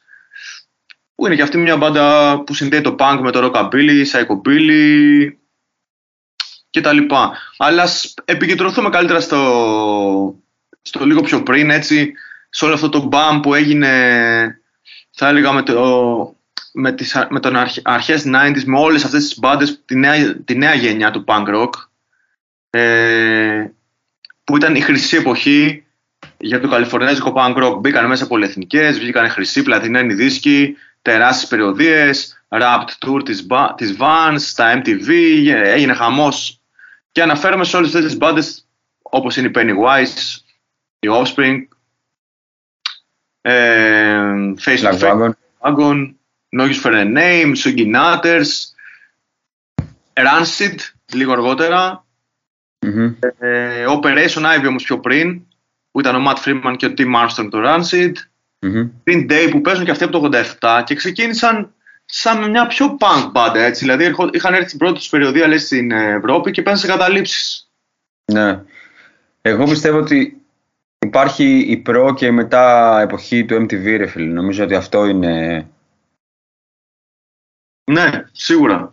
που είναι και αυτή μια μπάντα που συνδέει το punk με το rockabilly, psychobilly και τα λοιπά. Αλλά ας επικεντρωθούμε καλύτερα στο, στο λίγο πιο πριν, έτσι, σε όλο αυτό το μπαμ που έγινε, θα έλεγα, με, το, με, τις, α- με τον αρχ, αρχές 90s, με όλες αυτές τις μπάντες, τη νέα, τη νέα γενιά του punk rock, ε, που ήταν η χρυσή εποχή για το καλιφορνέζικο punk rock. Μπήκαν μέσα πολυεθνικές, βγήκαν χρυσή, πλατινένοι δίσκοι, τεράστιες περιοδίες, Wrapped Tour της, Ba- της Vans, στα MTV, ε, έγινε χαμός. Και αναφέρομαι σε όλες αυτές τις μπάντες όπως είναι η Pennywise, η Offspring, ε, Face to Black Face, Wagon. Wagon, No Use for a Name, Swingin' Nutters, Rancid, λίγο αργότερα, Μμμ. ε, Operation Ivy όμως πιο πριν, που ήταν ο Matt Freeman και ο Tim Armstrong του Rancid, Μμμ. Green Day που παίζουν και αυτοί από το 87 και ξεκίνησαν σαν μια πιο punk μπάντα, έτσι. Δηλαδή ερχο- είχαν έρθει στην πρώτη τους περιοδία λέει, στην Ευρώπη και παίζουν σε καταλήψεις. Ναι. Εγώ πιστεύω ότι υπάρχει η προ και η μετά εποχή του MTV, ρε φίλε. Νομίζω ότι αυτό είναι... Ναι, σίγουρα.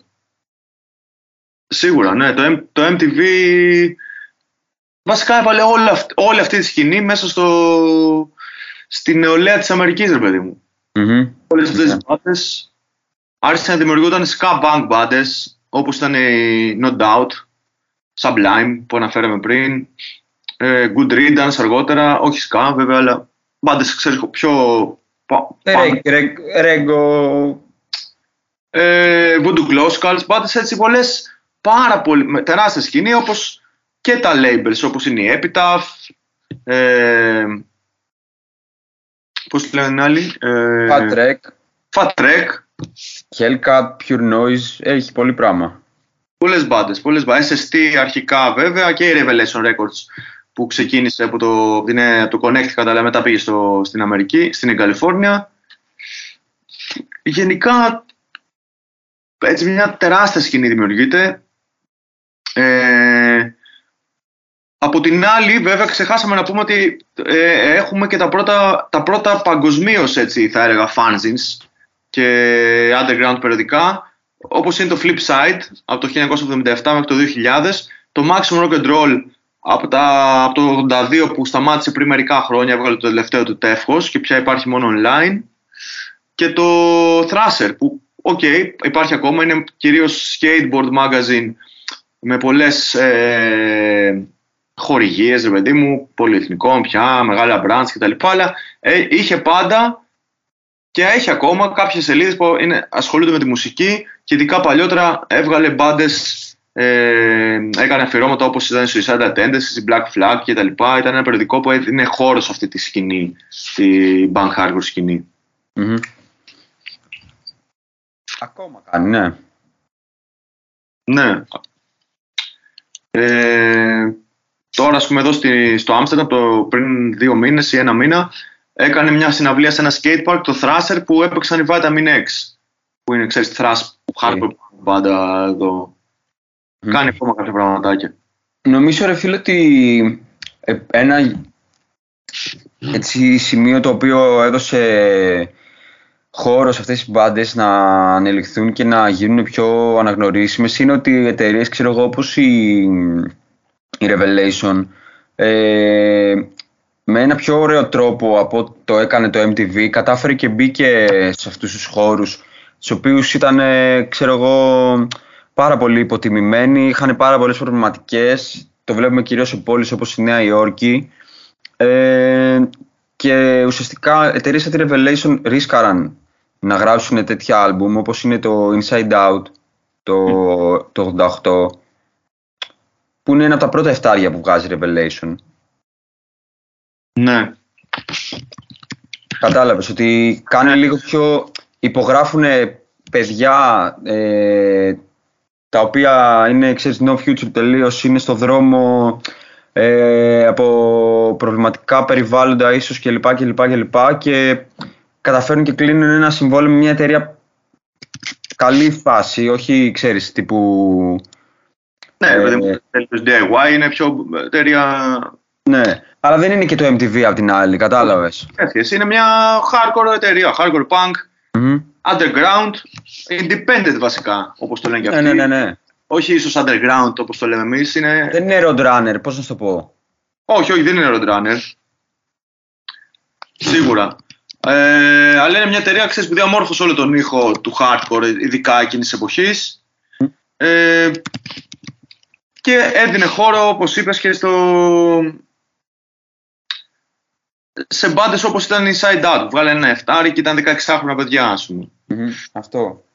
Σίγουρα, ναι. Το, M- το MTV βασικά έβαλε όλα, αυ- όλη αυτή τη σκηνή μέσα στο, στη νεολαία της Αμερικής, ρε παιδί μου. Μμμ. Όλες αυτές Ναι. τις μπάντες άρχισαν να δημιουργούνταν ska punk μπάντες, όπως ήταν η No Doubt, Sublime που αναφέραμε πριν, ε, Good Riddance αργότερα, όχι ska βέβαια, αλλά μπάντες ξέρεις πιο... πα- Ε, punk. ρε- ρε- Ρέγκο... ε, Voodoo Glow Skulls, πάντες έτσι πολλές πάρα πολύ, με τεράστια σκηνή όπως και τα labels όπως είναι η Epitaph, ε, πώς τη λένε οι άλλοι, ε, Fat Trek, Fat Trek, Hellcat, Pure Noise, έχει πολύ πράγμα. πολλές μπάντες, πολλές μπάντες, SST αρχικά βέβαια και η Revelation Records που ξεκίνησε από το, την, από το Connecticut αλλά μετά πήγε στο, στην Αμερική, στην Καλιφόρνια. Γενικά έτσι μια τεράστια σκηνή δημιουργείται. Ε, από την άλλη, βέβαια, ξεχάσαμε να πούμε ότι ε, έχουμε και τα πρώτα, τα πρώτα παγκοσμίως έτσι θα έλεγα fanzines και underground περιοδικά όπως είναι το Flipside από το 1977 μέχρι το 2000 το Maximum Rock and Roll από, τα, από το 82 που σταμάτησε πριν μερικά χρόνια έβγαλε το τελευταίο του τεύχος και πια υπάρχει μόνο online και το Thrasher που οκ, υπάρχει ακόμα, είναι κυρίως skateboard magazine με πολλές ε, χορηγίες, ρε παιδί μου, πολυεθνικών πια, μεγάλα brands κτλ. Αλλά ε, είχε πάντα και έχει ακόμα κάποιες σελίδες που είναι, ασχολούνται με τη μουσική και ειδικά παλιότερα έβγαλε μπάντες. Ε, έκανε αφιερώματα όπως ήταν η Suicide Tendencies, η Black Flag και τα λοιπά. Ήταν ένα περιοδικό που είναι χώρο σε αυτή τη σκηνή, τη Bang Hardcore σκηνή. Μμμ. Ακόμα κάνει, ναι. Ναι. Ε, τώρα, ας πούμε, εδώ στη, στο Άμστερνταμ, το πριν δύο μήνες ή ένα μήνα, έκανε μια συναυλία σε ένα skate park, το Thrasher, που έπαιξαν οι Vitamin X. Που είναι, ξέρεις, thrash, hardcore πάντα εδώ. Μμ. Κάνει ακόμα κάποια πραγματάκια. Νομίζω ρε φίλε ότι ε, ένα έτσι, σημείο το οποίο έδωσε χώρο σε αυτές τις μπάντες να ανελιχθούν και να γίνουν πιο αναγνωρίσιμες είναι ότι οι εταιρείες ξέρω εγώ όπως η, η Revelation ε, με ένα πιο ωραίο τρόπο από ό,τι το έκανε το MTV κατάφερε και μπήκε σε αυτούς τους χώρους στους οποίους ήταν ε, ξέρω εγώ πάρα πολύ υποτιμημένοι, είχαν πάρα πολλές προβληματικές το βλέπουμε κυρίως σε πόλεις όπως η Νέα Υόρκη ε, και ουσιαστικά εταιρείες σαν τη Revelation ρίσκαραν να γράψουν τέτοια άλμπουμ όπως είναι το Inside Out το, το 88 που είναι ένα από τα πρώτα εφτάρια που βγάζει Revelation. Ναι. Κατάλαβες ότι κάνουν λίγο πιο... υπογράφουν παιδιά ε, τα οποία είναι, ξέρεις, no future τελείως, είναι στο δρόμο ε, από προβληματικά περιβάλλοντα ίσως κλπ. κλπ, κλπ και καταφέρνουν και κλείνουν ένα συμβόλαιο με μια εταιρεία καλή φάση, όχι ξέρεις τύπου... Ναι, Ε, παιδί μου, θέλεις το DIY είναι πιο εταιρεία. Ναι, αλλά δεν είναι και το MTV απ' την άλλη, κατάλαβες. Τέτοιες. Είναι μια hardcore εταιρεία. Hardcore punk, Μμμ. Underground, independent βασικά, όπως το λένε και Ναι, αυτοί. ναι, ναι, ναι. Όχι ίσως underground όπως το λέμε εμείς. Είναι... Δεν είναι roadrunner, πώς να σου το πω; Όχι, όχι, δεν είναι roadrunner. Σίγουρα. Ε, αλλά είναι μια εταιρεία ξέρεις, που διαμόρφωσε όλο τον ήχο του hardcore, ειδικά εκείνης της εποχής. Ε, και έδινε χώρο, όπως είπες, και στο... σε μπάντες όπως ήταν η Side Out, που βγάλε ένα εφτάρι και ήταν 16χρονα παιδιά, ας πούμε. Μμμ, Αυτό.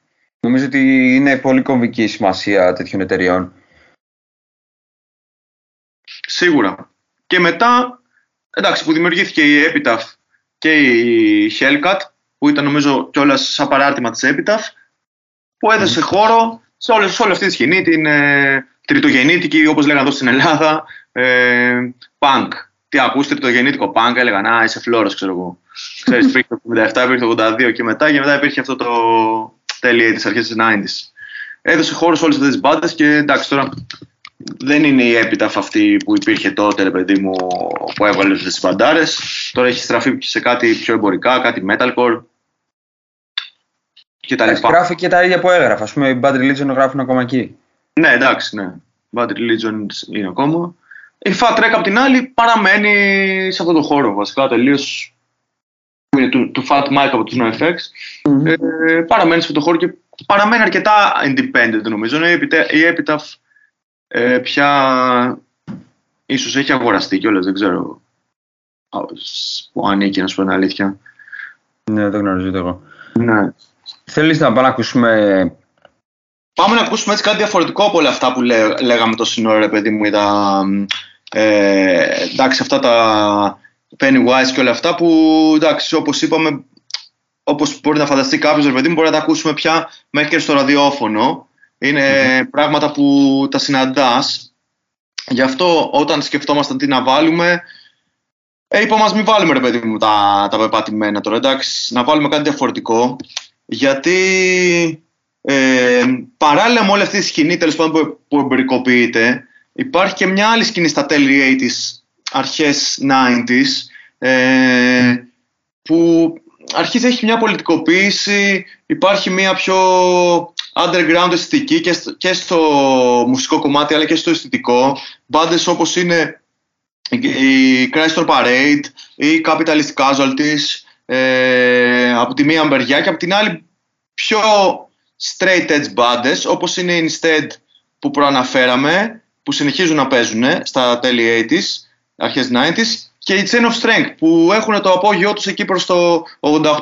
Νομίζω ότι είναι πολύ κομβική η σημασία τέτοιων εταιριών. Σίγουρα. Και μετά, εντάξει, που δημιουργήθηκε η Epitaph και η Hellcat, που ήταν νομίζω κιόλας σαν παράρτημα της Epitaph, που έδωσε χώρο σε όλη, σε όλη αυτή τη σκηνή, την ε, τριτογεννήτικη, όπως λέγανε εδώ στην Ελλάδα, ε, punk. Τι ακούς, τριτογεννήτικο punk, έλεγαν, α, είσαι φλόρος, ξέρω εγώ. Ξέρεις, υπήρχε το 77, υπήρχε το 82 και μετά, και μετά υπήρχε αυτό το τέλειο της αρχές της 90s. Έδωσε χώρο σε όλες αυτές τις μπάντες και εντάξει τώρα δεν είναι η Epitaph αυτή που υπήρχε τότε, ρε παιδί μου, που έβγαλε αυτές τις μπαντάρες. Τώρα έχει στραφεί σε κάτι πιο εμπορικά, κάτι metalcore και τα Εντάξει, λοιπά. γράφει και τα ίδια που έγραφα. Α πούμε, οι Bad Religion γράφουν ακόμα εκεί. Ναι, εντάξει, ναι. Bad Religion είναι ακόμα. Η Fat Wreck απ' την άλλη παραμένει σε αυτό το χώρο, βασικά τελείως είναι του, του Fat Mike από τους NoFX. Ε, παραμένει σε αυτό το χώρο και παραμένει αρκετά independent νομίζω. Ναι, η Epita- η Epitaph ε, πια ίσως έχει αγοραστεί κιόλας, δεν ξέρω α, σ- που ανήκει, να σου πω την αλήθεια. Ναι, δεν γνωρίζω ούτε εγώ. Ναι. Θέλεις να πάμε να ακούσουμε. Πάμε να ακούσουμε έτσι κάτι διαφορετικό από όλα αυτά που λέ, λέγαμε το σύνορο, ρε παιδί μου, ή τα, ε, εντάξει, αυτά τα Pennywise και όλα αυτά που, εντάξει, όπως είπαμε, όπως μπορεί να φανταστεί κάποιος, ρε παιδί μου, μπορεί να τα ακούσουμε πια μέχρι και στο ραδιόφωνο. Είναι πράγματα που τα συναντάς. Γι' αυτό όταν σκεφτόμασταν τι να βάλουμε, ε, είπαμε ας μην βάλουμε ρε παιδί μου τα, τα πεπατημένα τώρα, εντάξει, να βάλουμε κάτι διαφορετικό. Γιατί ε, παράλληλα με όλη αυτή τη σκηνή τέλος πάντων που, που εμπορικοποιείται, υπάρχει και μια άλλη σκηνή στα τέλη 80s, αρχές 90s, ες, που αρχίζει έχει μια πολιτικοποίηση, υπάρχει μια πιο underground αισθητική και, στο- και στο μουσικό κομμάτι αλλά και στο αισθητικό. Μπάντες όπως είναι η Chrysler Parade ή Capitalist Casualties ε, από τη μία μεριά και από την άλλη πιο straight edge μπάντες όπως είναι η Instead που προαναφέραμε που συνεχίζουν να παίζουν στα τέλη 80s, αρχές 90s και η Chain of Strength που έχουν το απόγειό τους εκεί προς το 88-89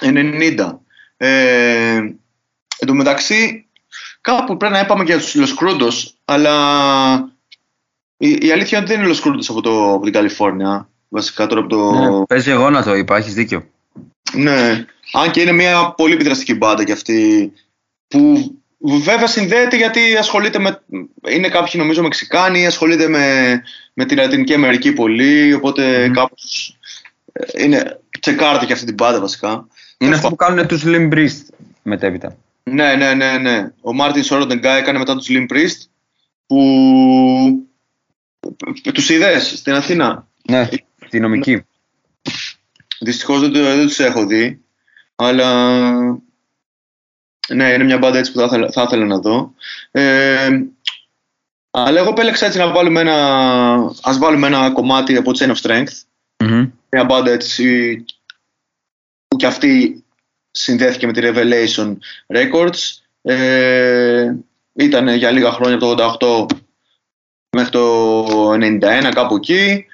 90. Ε, εν τω μεταξύ, κάπου πρέπει να είπαμε για τους Los Crudos, αλλά η, η αλήθεια είναι ότι δεν είναι Los Crudos από, το, από την Καλιφόρνια. Βασικά τώρα από το. Ναι, παίζει εγώ να το είπα, έχεις δίκιο. Ναι. Αν και είναι μια πολύ επιδραστική μπάντα κι αυτή. Που βέβαια συνδέεται γιατί ασχολείται με. Είναι κάποιοι νομίζω Μεξικάνοι, ασχολείται με, με τη Λατινική Αμερική πολύ. Οπότε Μμμ. κάπως ε, Είναι. Τσεκάρτε και αυτή την μπάντα βασικά. Είναι Τέλος αυτό που κάνουν τους Slim Breast μετέπειτα. Ναι, ναι, ναι, ναι. Ο Μάρτιν Σόροντεγκά έκανε μετά τους Slim Priest που. Τους είδες στην Αθήνα; Ναι, τη νομική. Δυστυχώς δεν, το- δεν τους έχω δει. Αλλά. Ναι, είναι μια μπάντα έτσι που θα ήθελα, θα ήθελα να δω. Ε, αλλά εγώ επέλεξα έτσι να βάλουμε ένα. Ας βάλουμε ένα κομμάτι από Chain of Strength. Μμμ. Μια μπάντα έτσι που κι αυτή συνδέθηκε με τη Revelation Records. Ε, ήταν για λίγα χρόνια από το 88 μέχρι το 91 κάπου εκεί.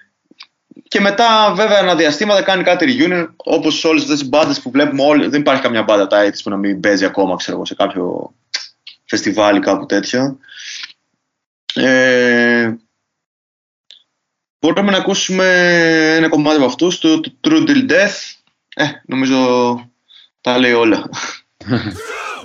Και μετά βέβαια ένα διαστήματα κάνει κάτι reunion όπως όλες αυτές οι μπάντες που βλέπουμε όλοι. Δεν υπάρχει καμιά μπάντα τα AIDS που να μην παίζει ακόμα ξέρω εγώ, σε κάποιο φεστιβάλ ή κάπου τέτοιο. Ε, Μπορούμε να ακούσουμε ένα κομμάτι από αυτούς, το, το True Till Death. Ε, νομίζω τα λέει όλα.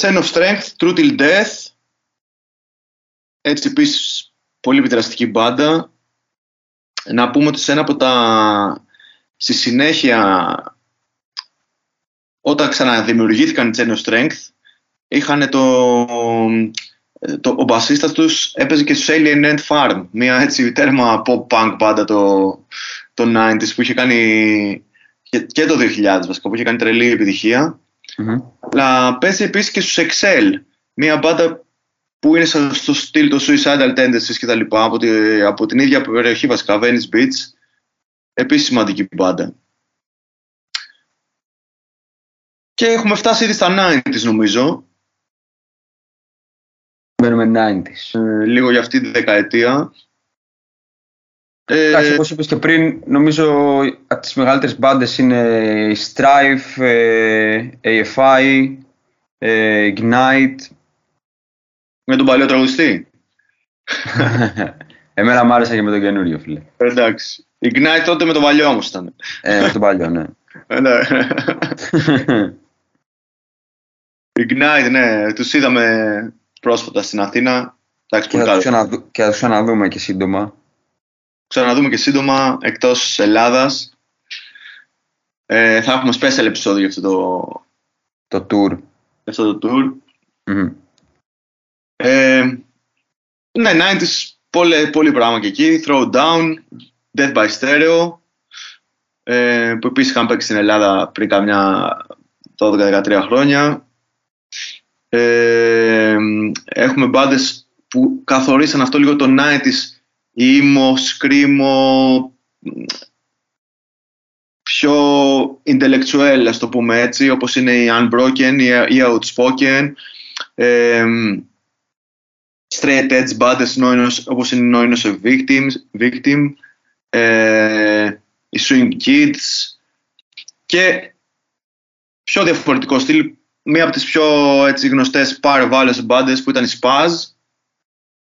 Chain of Strength, True Till Death. Έτσι επίσης πολύ επιδραστική μπάντα. Να πούμε ότι σε ένα από τα... Στη συνέχεια, όταν ξαναδημιουργήθηκαν οι Chain of Strength, είχαν το... το ο μπασίστας τους έπαιζε και στους Alien Ant Farm, μια έτσι τέρμα pop-punk μπάντα το, το 90s που είχε κάνει και, και το 2000 βασικά, που είχε κάνει τρελή επιτυχία. Μμμ. Αλλά παίζει επίσης και στους Excel, μια μπάντα που είναι στο στο στυλ των Suicidal Tendencies και τα λοιπά, από, τη- από την ίδια περιοχή βασικά, Venice Beach. Επίσης σημαντική μπάντα. Και έχουμε φτάσει ήδη στα 90s νομίζω, Μπαίνουμε 90s. ε, λίγο για αυτή τη δεκαετία. Ε, Εντάξει, όπως είπες και πριν, νομίζω από τις μεγαλύτερες μπάντες είναι η Strife, ε, AFI, ε, Ignite. με τον παλιό τραγουδιστή. Εμένα μ' άρεσε και με το καινούριο, φίλε. Εντάξει. Ignite τότε με το παλιό όμως ήταν. Ε, με τον παλιό, ναι. Ε, ναι. Ignite, ναι. Τους είδαμε πρόσφατα στην Αθήνα. Εντάξει, και, πολύ θα τους καλό. ξαναδου- και θα τους ξαναδούμε και σύντομα. Ξαναδούμε και σύντομα εκτός Ελλάδας. Ε, θα έχουμε special επεισόδιο για αυτό το, Το tour. για αυτό το tour. Μμμ. Ε, ναι, 90s, πολύ, πολύ πράγμα και εκεί. Throwdown, Death by Stereo, ε, που επίσης είχαν παίξει στην Ελλάδα πριν καμιά 12-13 χρόνια. Ε, έχουμε μπάντες που καθορίσαν αυτό λίγο το 90s, ήμος, σκριμο πιο intellectual, ας το πούμε έτσι, όπως είναι η Unbroken ή η Outspoken. Ε, Straight edge buddies, όπως είναι ο Innocent Victim, victim ε, οι Swing Kids και πιο διαφορετικό στυλ, μία από τις πιο έτσι, γνωστές Power Violence που ήταν η Spaz.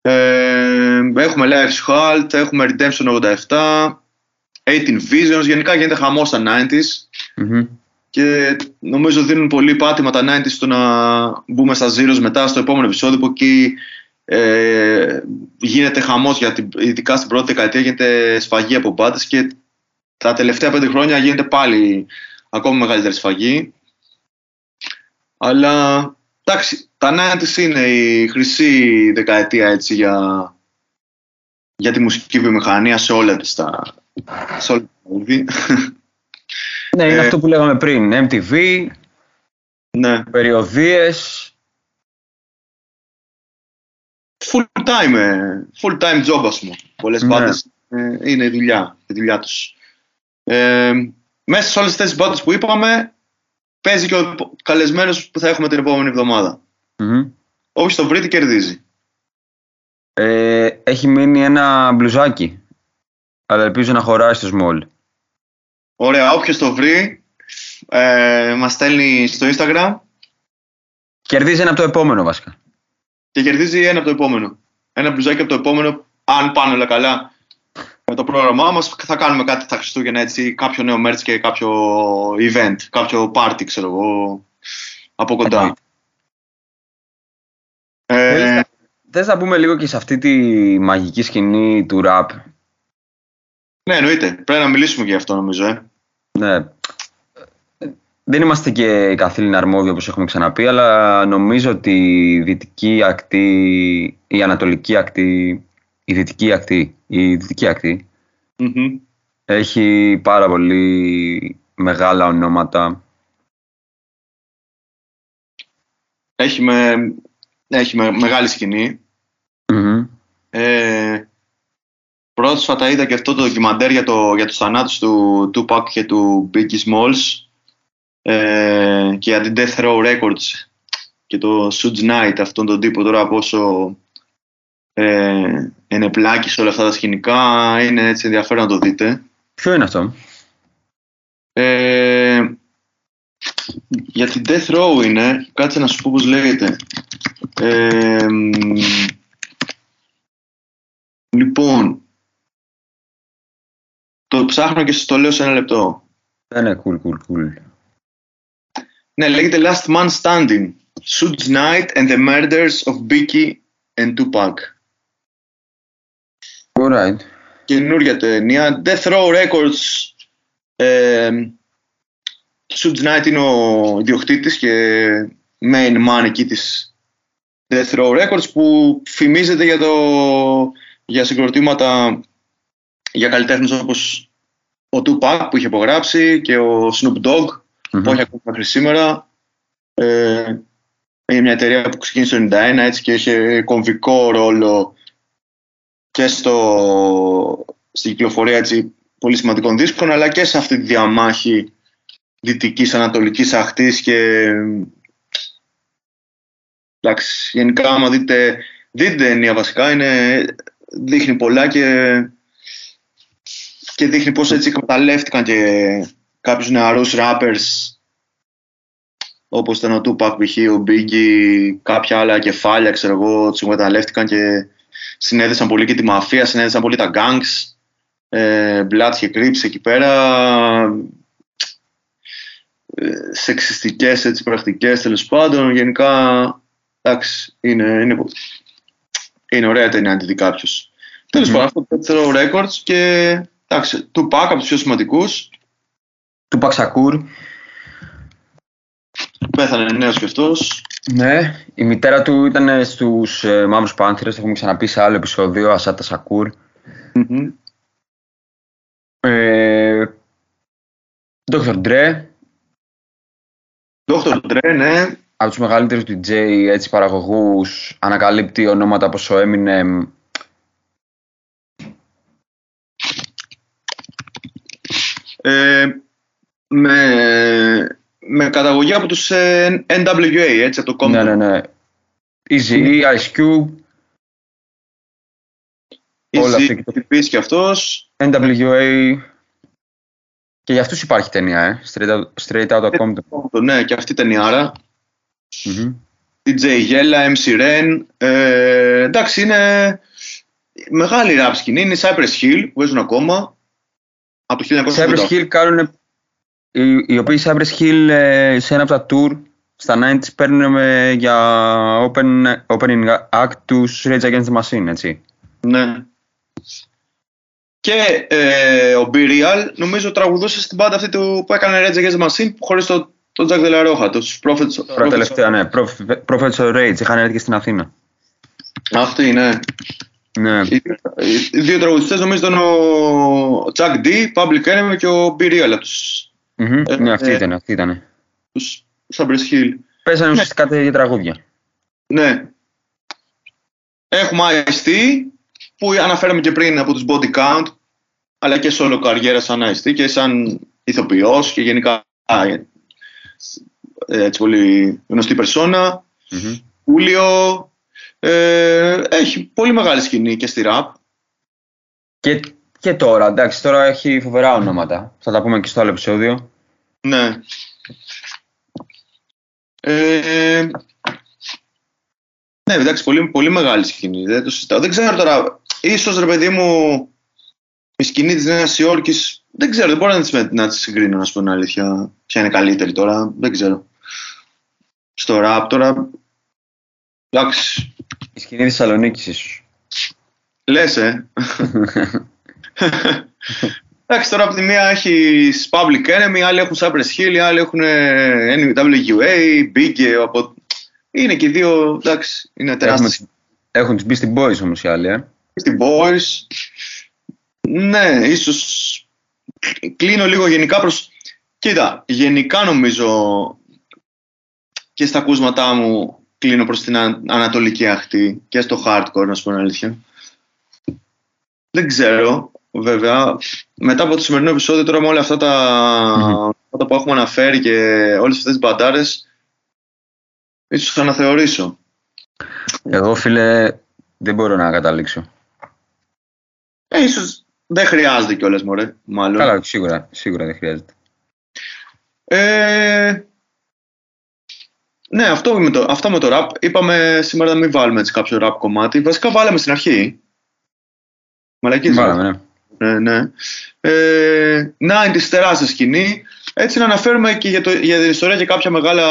Ε, έχουμε Life's Halt, έχουμε Redemption 87, 18 Visions, γενικά γίνεται χαμός στα 90s Μμμ. και νομίζω δίνουν πολύ πάτημα τα 90s στο να μπούμε στα Zeros μετά στο επόμενο επεισόδιο που εκεί ε, γίνεται χαμός για την, ειδικά στην πρώτη δεκαετία γίνεται σφαγή από μπάτες και τα τελευταία πέντε χρόνια γίνεται πάλι ακόμα μεγαλύτερη σφαγή αλλά εντάξει τα 90s είναι η χρυσή δεκαετία έτσι για, για τη μουσική βιομηχανία σε όλα τις τα σε όλα τα είδη. Ναι, είναι Ε, αυτό που λέγαμε πριν. MTV, ναι. περιοδίες. full time, ε, full time job ας πούμε. Πολλές Ναι. μπάντες ε, είναι η δουλειά, η δουλειά τους. Ε, μέσα σε όλες αυτές τις μπάντες που είπαμε παίζει και ο καλεσμένος που θα έχουμε την επόμενη εβδομάδα. Μμμ. Όποιος το βρει τι κερδίζει. Ε, έχει μείνει ένα μπλουζάκι. Αλλά ελπίζω να χωράει στο small. Ωραία, όποιος το βρει ε, μας στέλνει στο Instagram Κερδίζει ένα από το επόμενο βασικά. και κερδίζει ένα από το επόμενο. Ένα μπλουζάκι από το επόμενο, αν πάνε όλα καλά με το πρόγραμμά μας, θα κάνουμε κάτι τα Χριστούγεννα έτσι, κάποιο νέο merch και κάποιο event, κάποιο party, ξέρω εγώ, από κοντά. Ε, Θες να πούμε λίγο και σε αυτή τη μαγική σκηνή του rap; ναι, εννοείται. Πρέπει να μιλήσουμε και γι' αυτό νομίζω. Ε. Ναι. Δεν είμαστε και καθήλυνα αρμόδιοι όπως έχουμε ξαναπεί, αλλά νομίζω ότι η δυτική ακτή, η ανατολική ακτή, η δυτική ακτή, η δυτική ακτή Μμμ. έχει πάρα πολύ μεγάλα ονόματα. Έχει, με, έχει με, μεγάλη σκηνή. Μμμ. Ε, πρόσφατα είδα και αυτό το ντοκιμαντέρ για, το, για τους θανάτους του Tupac και του Biggie Smalls ε, και για την Death Row Records και το Suge Knight αυτόν τον τύπο τώρα πόσο ε, είναι πλάκη σε όλα αυτά τα σκηνικά είναι έτσι ενδιαφέρον να το δείτε Ποιο είναι αυτό; ε, για την Death Row είναι κάτσε να σου πω πως λέγεται ε, μ, λοιπόν το ψάχνω και σας το λέω σε ένα λεπτό Ναι, ναι, cool, cool, cool. Ναι, λέγεται Last Man Standing. Suge Knight and the Murders of Biggie and Tupac. Alright. Καινούρια ταινία. Death Row Records. Ε, Suge Knight είναι ο ιδιοκτήτης και main man εκεί της Death Row Records που φημίζεται για, το, για συγκροτήματα για καλλιτέχνες όπως ο Tupac που είχε υπογράψει και ο Snoop Dogg Μμμ. όχι ακόμα μέχρι σήμερα. Ε, είναι μια εταιρεία που ξεκίνησε το 1991 έτσι και είχε κομβικό ρόλο και στο, στην κυκλοφορία έτσι, πολύ σημαντικών δίσκων αλλά και σε αυτή τη διαμάχη δυτικής ανατολικής αχτής και εντάξει, γενικά άμα δείτε, δείτε την ταινία βασικά είναι, δείχνει πολλά και, και δείχνει πως έτσι εκμεταλλεύτηκαν και κάποιους νεαρούς rappers όπως ήταν ο Tupac π.χ. ο Biggie κάποια άλλα κεφάλια ξέρω εγώ τους εκμεταλλεύτηκαν και συνέδεσαν πολύ και τη μαφία, συνέδεσαν πολύ τα gangs, ε, Bloods και Crips εκεί πέρα, ε, σεξιστικές έτσι, πρακτικές τέλος πάντων, γενικά εντάξει, είναι, είναι, είναι ωραία ταινία αν τη δει κάποιος. Τέλος πάντων, αυτό το δεύτερο records και εντάξει, του Pac από τους πιο σημαντικούς, Του Παξακούρ. Πέθανε νέος και αυτός. Ναι, η μητέρα του ήταν στους ε, Μαύρους Πάνθυρες, το έχουμε ξαναπεί σε άλλο επεισόδιο, Ασάτα Σακούρ. Μμμ. Ε, Dr. Dre, Dr. Dre, ναι, από τους μεγαλύτερους DJ έτσι, παραγωγούς, ανακαλύπτει ονόματα όπως ο Eminem, ε, με, με καταγωγή από τους ε, NWA, έτσι, από το Compton. ναι, ναι, ναι. Easy, Ice Cube, όλα Easy, αυτά και το- Επίσης και αυτός. NWA και για αυτούς υπάρχει ταινία, ε. Straight Out, straight out of Compton. Compton, Ναι, και αυτή ήταν η άρα. Μμμ. DJ Yella, MC Ren. Ε, εντάξει, είναι μεγάλη rap σκηνή. Είναι οι Cypress Hill που παίζουν ακόμα. Από το 1988. Cypress Hill κάνουν. Οι, οι οποίοι Cypress Hill ε, σε ένα από τα tour στα 90s παίρνουν με, για open, opening act τους Rage Against the Machine, έτσι. Ναι. Και ε, ο B Real νομίζω τραγουδούσε στην πάντα αυτή του, που έκανε Rage Against the Machine χωρίς το, τον Jack De La Rocha, τους Prophets. Τώρα Prophets- τελευταία, ναι. Prophet- Prophets of Rage, είχαν έρθει και στην Αθήνα. Αυτή, ναι. Ναι. Οι, οι δύο τραγουδιστές νομίζω ήταν ο, ο Chuck D, Public Enemy και ο B Real από τους, Μμμ. Ε, ναι, αυτή ε. ήταν, αυτή ήταν. τους Cypress Hill. Παίζανε ουσιαστικά τέτοια τραγούδια. Ναι. Έχουμε Ice-T που αναφέραμε και πριν από τους Body Count αλλά και solo καριέρα σαν Ice-T και σαν ηθοποιός και γενικά ε, έτσι πολύ γνωστή περσόνα. Μμμ. Ούλιο ε, έχει πολύ μεγάλη σκηνή και στη rap. Και, και τώρα, εντάξει, τώρα έχει φοβερά ονόματα. Θα τα πούμε και στο άλλο επεισόδιο. Ναι. Ε, ναι, εντάξει, πολύ, πολύ μεγάλη σκηνή. Δεν το συζητάω. Δεν ξέρω τώρα, ίσως ρε παιδί μου, η σκηνή της Νέας Υόρκης, δεν ξέρω, δεν μπορώ να τις, με- να τις συγκρίνω, να σου πω την αλήθεια. Ποια είναι καλύτερη τώρα, δεν ξέρω. Στο rap τώρα, εντάξει, Η σκηνή της Θεσσαλονίκης ίσως. λες, ε. Εντάξει, τώρα από τη μία έχει Public Enemy, άλλοι έχουν Cypress Hill, άλλοι έχουν ε, NWA, Big, από... Είναι και οι δύο, εντάξει, είναι Έχουμε, τεράστιες. έχουν τους Beastie Boys όμως οι άλλοι, ε. Στην Boys, ναι, ίσως κλείνω λίγο γενικά προς... Κοίτα, γενικά νομίζω και στα ακούσματά μου κλείνω προς την α- ανατολική αχτή και στο hardcore, να σου πω την αλήθεια. Δεν ξέρω, βέβαια. Μετά από το σημερινό επεισόδιο, τώρα με όλα αυτά τα, Μμμ. αυτά που έχουμε αναφέρει και όλες αυτές τις μπαντάρες, ίσως θα αναθεωρήσω. Εγώ, φίλε, δεν μπορώ να καταλήξω. Ε, ίσως δεν χρειάζεται κιόλας, μωρέ, μάλλον. Καλά, σίγουρα, σίγουρα δεν χρειάζεται. Ε, ναι, αυτό με, το, αυτό με το rap. Είπαμε σήμερα να μην βάλουμε έτσι κάποιο rap κομμάτι. Βασικά βάλαμε στην αρχή. Μαλακίες. Βάλαμε, ναι. Ναι, ναι. Ε, 90's τεράστια σκηνή. Έτσι να αναφέρουμε και για, το, για την ιστορία και κάποια μεγάλα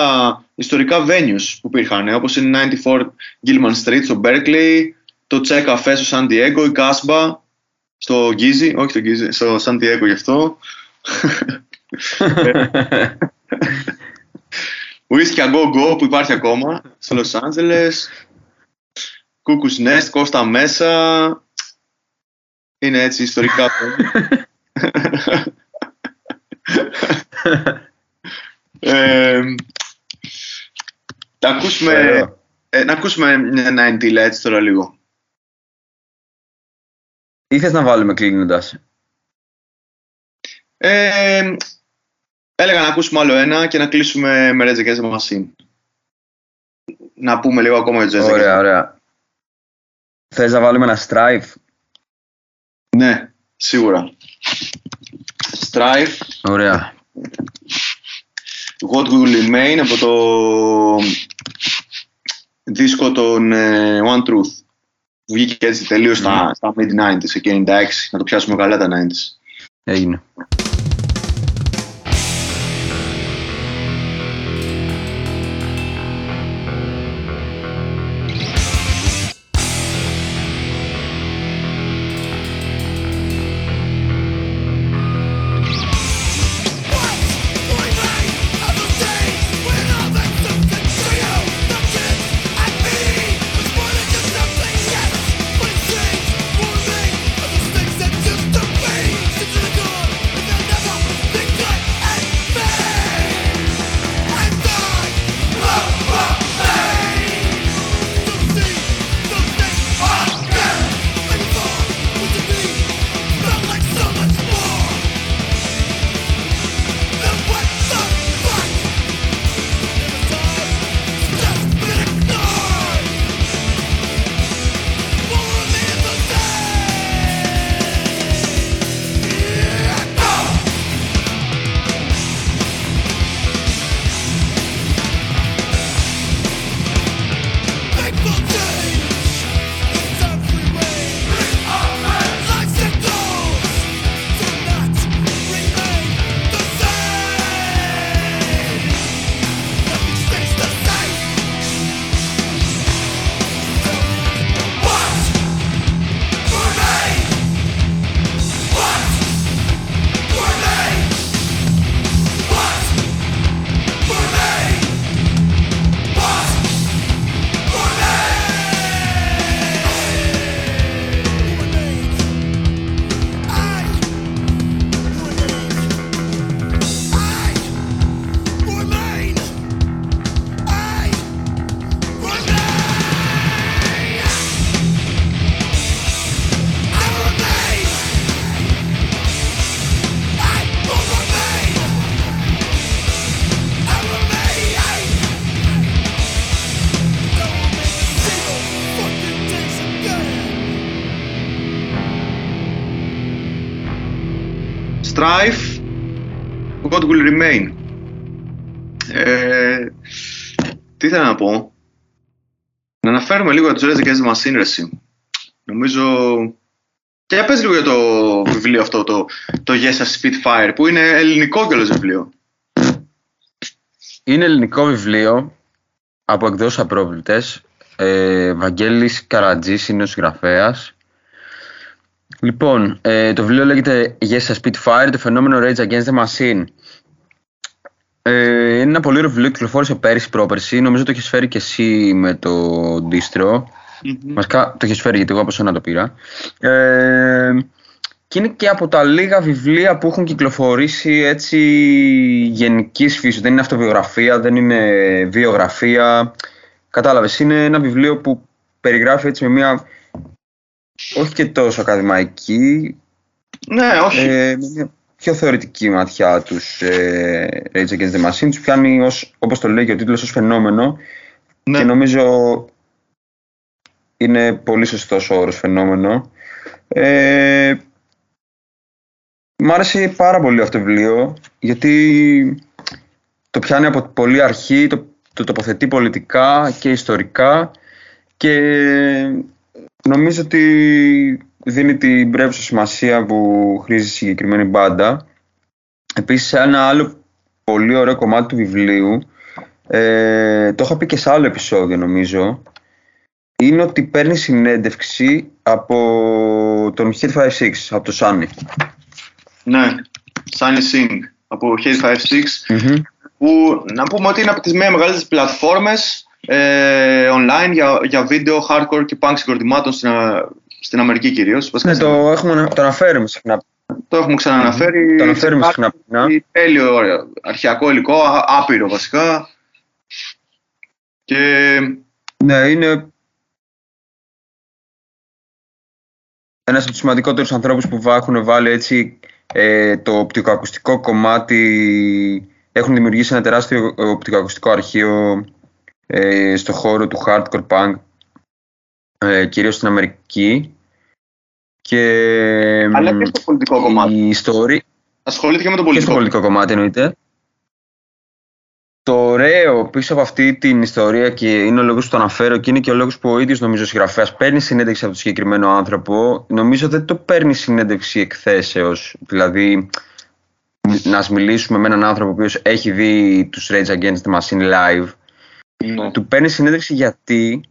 ιστορικά venues που υπήρχαν. Όπως είναι 94 Gilman Street στο Berkeley, το Che Cafe στο San Diego, η Casbah στο Gizzy, όχι στο Gizzy, στο San Diego γι' αυτό. Whisky A Go Go που υπάρχει ακόμα στο Los Angeles. Cuckoo's Nest, Κώστα Μέσα. Είναι έτσι ιστορικά. ε, να ακούσουμε, Ωραίο. ε, να ακούσουμε μια 90 έτσι τώρα λίγο. Ή θες να βάλουμε κλείνοντας; Ε, έλεγα να ακούσουμε άλλο ένα και να κλείσουμε με Rage Against the Machine. Να πούμε λίγο ακόμα για Rage Against Ωραία, ωραία. Θες να βάλουμε ένα strive. Ναι, σίγουρα. Strife, Ωραία. What Will Remain από το δίσκο των ε, One Truth. που βγήκε έτσι τελείως στα, στα mid-90s, εκεί 96, να το πιάσουμε καλά τα 90s. Έγινε. What Will Remain; Ε, τι ήθελα να πω; Να αναφέρουμε λίγο για τους Rage Against the Machine, ρε εσύ. Νομίζω... Και για πες λίγο για το βιβλίο αυτό, το, το Yes, a Spitfire, που είναι ελληνικό κιόλας βιβλίο. Είναι ελληνικό βιβλίο από εκδόσεις απρόβλητες. Ε, Βαγγέλης Καρατζής είναι ο συγγραφέας. Λοιπόν, ε, το βιβλίο λέγεται Yes, a Spitfire, το φαινόμενο Rage Against the Machine. Ε, είναι ένα πολύ ωραίο βιβλίο, κυκλοφόρησε πέρυσι πρόπερσι. Νομίζω το έχεις φέρει και εσύ με το distro. Βασικά το έχεις φέρει γιατί εγώ από σένα το πήρα. Ε, και είναι και από τα λίγα βιβλία που έχουν κυκλοφορήσει έτσι γενικής φύσης. Δεν είναι αυτοβιογραφία, δεν είναι βιογραφία. Κατάλαβες, είναι ένα βιβλίο που περιγράφει έτσι με μια όχι και τόσο ακαδημαϊκή, Ναι, όχι. ε, με μια πιο θεωρητική ματιά τους ε, Rage Against the Machine. Τους πιάνει, ως, όπως το λέει και ο τίτλος, ως φαινόμενο ναι. και νομίζω είναι πολύ σωστός ο όρος φαινόμενο. Ε, μ' άρεσε πάρα πολύ αυτό το βιβλίο γιατί το πιάνει από πολύ αρχή, το, το τοποθετεί πολιτικά και ιστορικά και νομίζω ότι δίνει την πρέπουσα σημασία που χρήζει η συγκεκριμένη μπάντα. Επίσης ένα άλλο πολύ ωραίο κομμάτι του βιβλίου ε, το είχα πει και σε άλλο επεισόδιο νομίζω είναι ότι παίρνει συνέντευξη από τον Hit 56, από το Sunny. Ναι, Sunny Sing από Hate 56 που να πούμε ότι είναι από τις μία μεγαλύτερες πλατφόρμες ε, online για, για βίντεο, hardcore και punk συγκροτημάτων στην, Α- στην Αμερική κυρίως. Βασικά Ναι, στην- το, έχουμε, το αναφέρουμε συχνά. το έχουμε ξαναναφέρει. Το αναφέρουμε Σε συχνά. κάτι Τέλειο, ωραίο, αρχαιακό υλικό, α- άπειρο βασικά. Και Ναι, είναι ένας από τους σημαντικότερους ανθρώπους που βα- έχουν βάλει έτσι ε, το οπτικοακουστικό κομμάτι έχουν δημιουργήσει ένα τεράστιο οπτικοακουστικό αρχείο ε, στο χώρο του hardcore punk ε, κυρίως στην Αμερική και αλλά μ, και στο πολιτικό κομμάτι. η ιστορία Ασχολήθηκε με το και στο πολιτικό. πολιτικό κομμάτι εννοείται το ωραίο πίσω από αυτή την ιστορία και είναι ο λόγος που το αναφέρω και είναι και ο λόγος που ο ίδιος νομίζω ο συγγραφέας παίρνει συνέντευξη από τον συγκεκριμένο άνθρωπο νομίζω δεν το παίρνει συνέντευξη εκθέσεως δηλαδή να ας μιλήσουμε με έναν άνθρωπο ο οποίος έχει δει τους Rage Against the Machine live Ναι. του παίρνει συνέντευξη γιατί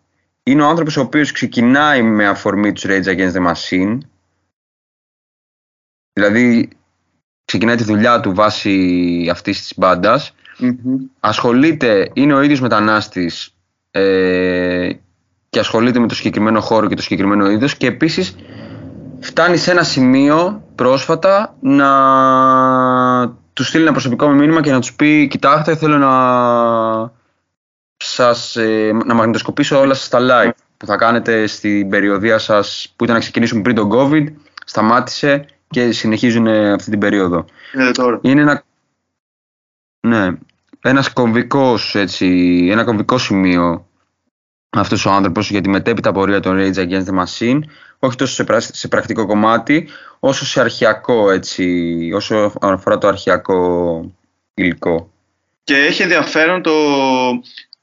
είναι ο άνθρωπος ο οποίος ξεκινάει με αφορμή τους Rage Against the Machine δηλαδή ξεκινάει τη δουλειά του βάσει αυτής της μπάντας Μμμ. ασχολείται, είναι ο ίδιος μετανάστης ε, και ασχολείται με το συγκεκριμένο χώρο και το συγκεκριμένο είδος και επίσης φτάνει σε ένα σημείο πρόσφατα να του στείλει ένα προσωπικό μήνυμα και να τους πει κοιτάξτε θέλω να σας ε, να μαγνητοσκοπήσω όλα σας τα live που θα κάνετε στην περιοδία σας που ήταν να ξεκινήσουν πριν τον COVID σταμάτησε και συνεχίζουν ε, αυτή την περίοδο. Ε, τώρα. Είναι ένα, ναι, ένας κομβικός, έτσι, ένα κομβικό σημείο αυτός ο άνθρωπος για τη μετέπειτα πορεία των Rage Against the Machine όχι τόσο σε, πράσ- σε πρακτικό κομμάτι όσο σε αρχαιακό έτσι, όσο αφορά το αρχαιακό υλικό. Και έχει ενδιαφέρον το,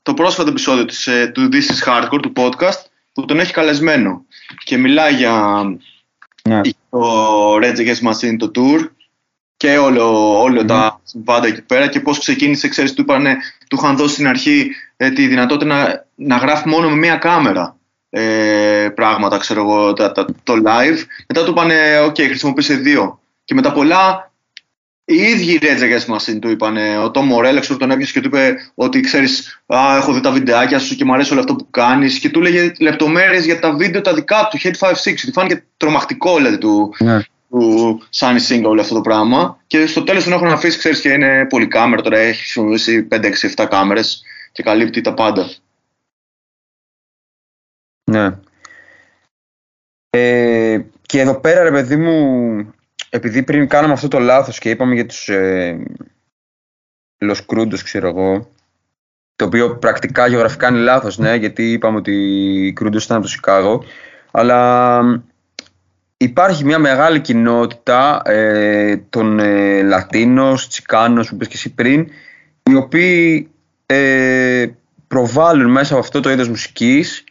το πρόσφατο επεισόδιο της, ε, του This is Hardcore, του podcast, που τον έχει καλεσμένο. Και μιλάει για Ναι. το Rage Against Machine, το tour, και όλο, όλο τα συμβάντα εκεί πέρα και πώς ξεκίνησε, ξέρεις, του, είπανε, του είχαν δώσει στην αρχή ε, τη δυνατότητα να, να γράφει μόνο με μία κάμερα ε, πράγματα, ξέρω εγώ, τα- τα- το live. Μετά του είπανε, οκ, χρησιμοποίησε δύο. Και μετά πολλά οι ίδιοι οι Rage Against Machine του είπαν, ο Tom Morello, ξέρω, τον έπιασε και του είπε ότι ξέρεις, α, έχω δει τα βιντεάκια σου και μου αρέσει όλο αυτό που κάνεις και του έλεγε λεπτομέρειες για τα βίντεο τα δικά του, Hate 5-6, του φάνηκε τρομακτικό δηλαδή του, Ναι. του Sunny Singh όλο αυτό το πράγμα και στο τέλος τον έχουν αφήσει, ξέρεις, και είναι πολύ κάμερα, τώρα έχει χρησιμοποιήσει 5-6-7 κάμερες και καλύπτει τα πάντα. Ναι. Ε, και εδώ πέρα, ρε παιδί μου, επειδή πριν κάναμε αυτό το λάθος και είπαμε για τους ε, Los Crundos, ξέρω εγώ, το οποίο πρακτικά γεωγραφικά είναι λάθος, ναι, γιατί είπαμε ότι οι Crundos ήταν από το Σικάγο, αλλά υπάρχει μια μεγάλη κοινότητα ε, των ε, Λατίνος, Τσικάνος, που είπες και εσύ πριν, οι οποίοι ε, προβάλλουν μέσα από αυτό το είδος μουσικής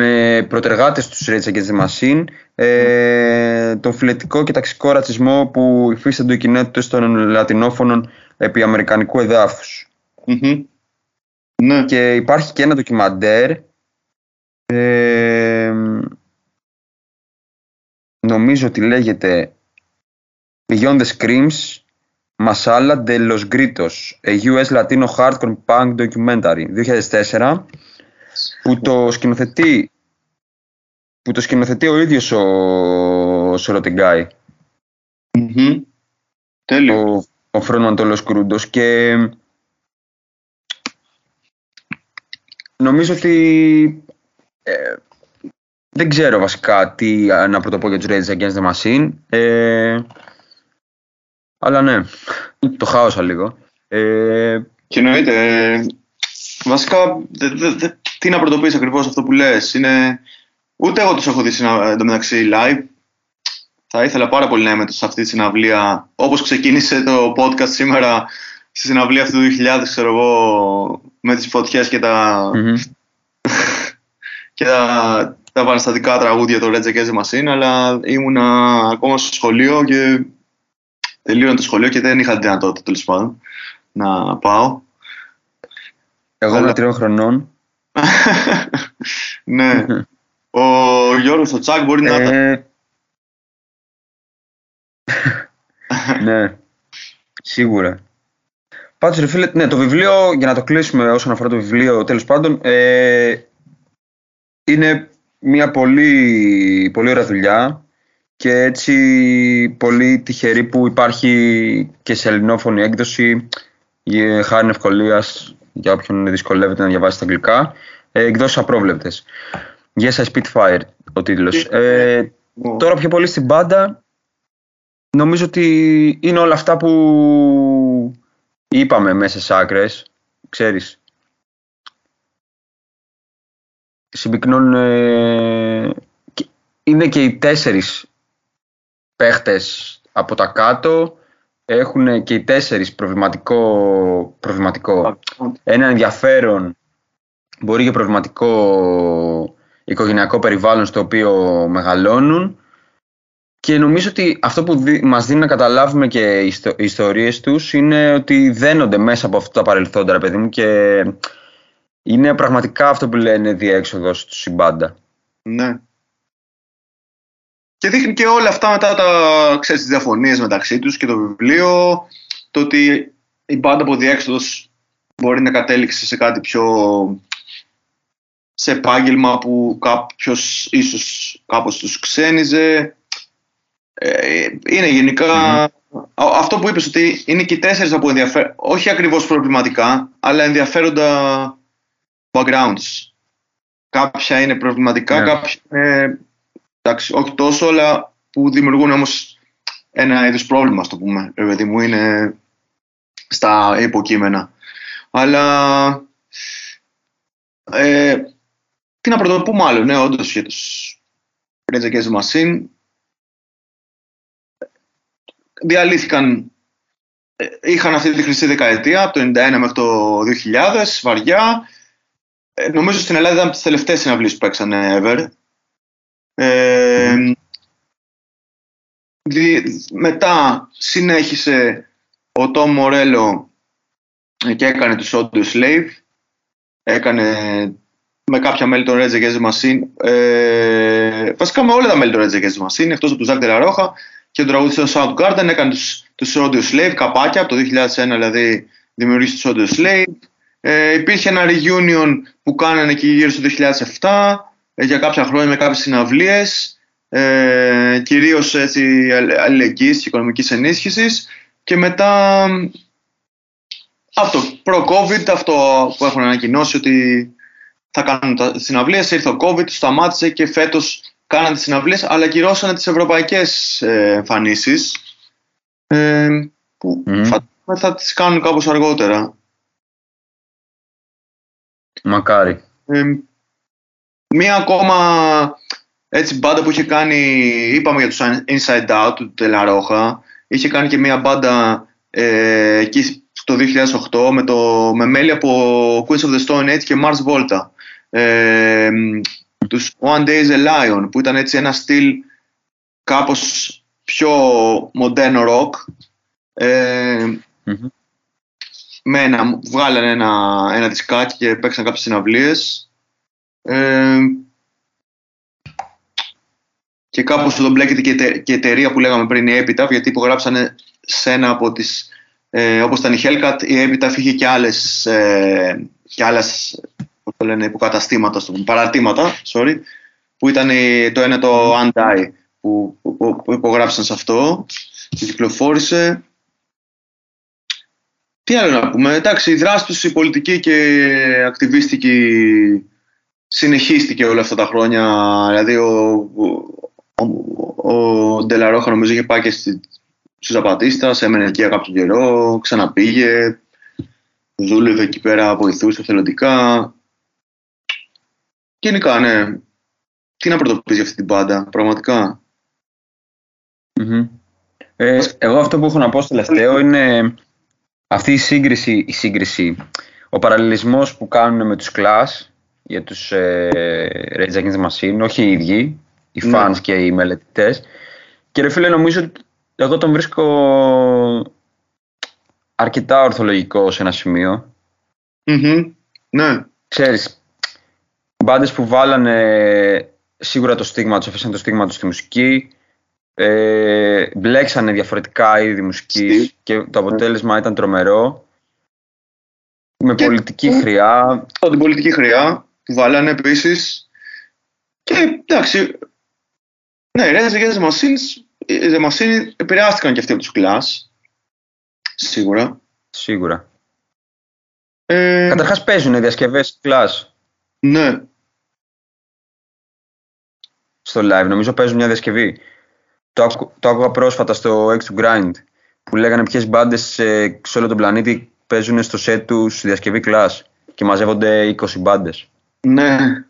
με προτεργάτες τους Rage Against the Machine ε, τον φιλετικό και ταξικό ρατσισμό που υφίστανται οι κοινότητες των λατινόφωνων επί αμερικανικού εδάφους. Μμμ. Ναι. Και υπάρχει και ένα ντοκιμαντέρ ε, νομίζω ότι λέγεται Beyond the Screams Masala de los Gritos a US Latino Hardcore Punk Documentary 2004 που το σκηνοθετεί που το σκηνοθετεί ο ίδιος ο, ο Σοροτεγκάη Μμμ. Τέλειο. ο, ο frontman των Los Crundos και νομίζω ότι ε, δεν ξέρω βασικά τι α, να πρωτοπώ για τους Rage Against the Machine ε, αλλά ναι, το χάωσα λίγο ε, Και εννοείται. Ε, βασικά, δε, δε, δε- τι να πρωτοποιήσει ακριβώς αυτό που λες. Είναι... Ούτε εγώ τους έχω δει συνα... εντωμεταξύ live. Θα ήθελα πάρα πολύ να είμαι σε αυτή τη συναυλία. Όπως ξεκίνησε το podcast σήμερα στη συναυλία αυτού του 2000, ξέρω εγώ, με τις φωτιές και τα, μμμ. και τα, τα παραστατικά τραγούδια του Rage Against the Machine, αλλά ήμουνα ακόμα στο σχολείο και τελείωνα το σχολείο και δεν είχα τη δυνατότητα τέλος πάντων να πάω. Εγώ Αλλά- ήμουν τριών χρονών ναι. Ο Γιώργος ο Τσάκ μπορεί να ήταν. Ε, ναι, σίγουρα. Πάντως ρε φίλε, ναι, το βιβλίο, για να το κλείσουμε όσον αφορά το βιβλίο, τέλος πάντων, ε, είναι μια πολύ, πολύ ωραία δουλειά και έτσι πολύ τυχερή που υπάρχει και σε ελληνόφωνη έκδοση για χάρη ευκολίας για όποιον δυσκολεύεται να διαβάσει τα αγγλικά. Ε, εκδόσεις απρόβλεπτες. Yes, I Spitfire ο τίτλος. Ε, τώρα πιο πολύ στην μπάντα νομίζω ότι είναι όλα αυτά που είπαμε μέσα σε άκρες. Ξέρεις. Συμπυκνώνουν... ε, και- είναι και οι τέσσερις παίχτες από τα κάτω έχουν και οι τέσσερις προβληματικό, προβληματικό ένα ενδιαφέρον, μπορεί και προβληματικό οικογενειακό περιβάλλον στο οποίο μεγαλώνουν και νομίζω ότι αυτό που δι- μας δίνει να καταλάβουμε και οι ιστο- οι ιστορίες τους είναι ότι δένονται μέσα από αυτά τα παρελθόντα, ρε παιδί μου, και είναι πραγματικά αυτό που λένε διέξοδος του συμπάντα. Ναι. Και δείχνει και όλα αυτά μετά τα, ξέρεις, τις διαφωνίες μεταξύ τους και το βιβλίο, το ότι η μπάντα από διέξοδος μπορεί να κατέληξε σε κάτι πιο σε επάγγελμα που κάποιος ίσως κάπως τους ξένιζε. Ε, είναι γενικά α- αυτό που είπες ότι είναι και οι τέσσερις από ενδιαφέρον, όχι ακριβώς προβληματικά, αλλά ενδιαφέροντα backgrounds. Κάποια είναι προβληματικά, Ναι. κάποια είναι εντάξει, όχι τόσο, αλλά που δημιουργούν όμως ένα είδους πρόβλημα, στο πούμε. Ρε παιδί μου, είναι στα υποκείμενα. Αλλά ε, τι να πρωτοπούμε άλλο, ναι, όντως για τους Rage Against the Machine διαλύθηκαν ε, είχαν αυτή τη χρυσή δεκαετία από το 91 μέχρι το 2000 βαριά ε, νομίζω στην Ελλάδα ήταν από τις τελευταίες συναυλίες που παίξανε ever ε, δι- μετά συνέχισε ο Τόμ Μορέλο ε, και έκανε τους Audio Slave. Έκανε με κάποια μέλη των Rage Against the Machine. Ε, βασικά με όλα τα μέλη των Rage Against the Machine εκτός από τον Ζακ Τελαρόχα και τον τραγουδιστή του Soundgarden έκανε τους, τους Audio Slave καπάκια. Από το 2001 δηλαδή δημιουργήσει τους Audio Slave. Ε, υπήρχε ένα reunion που κάνανε εκεί γύρω στο 2007 ε, για κάποια χρόνια με κάποιες συναυλίες ε, κυρίως έτσι αλλ- αλληλεγγύης και οικονομικής ενίσχυσης και μετά αυτό, προ-COVID, αυτό που έχουν ανακοινώσει ότι θα κάνουν τα συναυλίες, ήρθε ο COVID, τους σταμάτησε και φέτος κάναν τις συναυλίες, αλλά κυρώσανε τις ευρωπαϊκές ε, εμφανίσεις, ε, που Μμμ. φαντάζομαι θα τις κάνουν κάπως αργότερα. Μακάρι. Ε, μία ακόμα έτσι μπάντα που είχε κάνει, είπαμε για τους Inside Out του Τελαρόχα, είχε κάνει και μία μπάντα ε, εκεί το 2008 με, το, με μέλη από Queens of the Stone Age και Mars Volta. Ε, τους One Day is a Lion που ήταν έτσι ένα στυλ κάπως πιο μοντέρνο rock ε, Μμμ. με ένα, βγάλανε ένα, ένα δισκάκι και παίξαν κάποιες συναυλίες ε, και κάπως εδώ μπλέκεται και, η εται- και η εταιρεία που λέγαμε πριν η Epitaph γιατί υπογράψανε σε ένα από τις ε, όπως ήταν η Hellcat η Epitaph είχε και άλλες ε, και άλλες πώς το λένε, υποκαταστήματα, στο πούμε, παρατήματα sorry, που ήταν η- το ένα το Untie που, που, που υπογράψαν σε αυτό και κυκλοφόρησε. Τι άλλο να πούμε, εντάξει, η δράση τους η πολιτική και ακτιβίστικη συνεχίστηκε όλα αυτά τα χρόνια. Δηλαδή, ο, ο, ο, ο Ντελαρόχα νομίζω είχε πάει και στη, στους Ζαπατίστας, έμενε εκεί για κάποιο καιρό, ξαναπήγε, δούλευε εκεί πέρα, βοηθούσε θελοντικά. Γενικά, ναι. Τι να πρωτοποιήσει για αυτή την πάντα, πραγματικά. Μμμ. Ε, εγώ αυτό που έχω να πω στο τελευταίο είναι αυτή η σύγκριση, η σύγκριση ο παραλληλισμός που κάνουν με τους Clash για τους ε, Rage Against the Machine, όχι οι ίδιοι, οι Ναι. fans και οι μελετητές. Και ρε φίλε, νομίζω ότι εγώ τον βρίσκω αρκετά ορθολογικό σε ένα σημείο. Μμμ. Ναι, Ξέρεις, μπάντες που βάλανε σίγουρα το στίγμα τους, αφήσαν το στίγμα τους στη μουσική, ε, μπλέξανε διαφορετικά είδη μουσικής Στη- και το αποτέλεσμα ήταν τρομερό. Με Και- πολιτική χρειά. από την πολιτική χρειά που βάλανε επίσης. Και εντάξει. Ναι, οι Rage Against the Machines, οι The Machine επηρεάστηκαν και αυτοί από τους Clash. Σίγουρα. Σίγουρα. Ε, Καταρχάς παίζουν διασκευές class ναι, στο live. Νομίζω παίζουν μια διασκευή. Το, άκου- το άκουγα πρόσφατα στο X to Grind που λέγανε ποιες μπάντες ε, σε όλο τον πλανήτη παίζουν στο set τους διασκευή class και μαζεύονται 20 μπάντες. Ναι.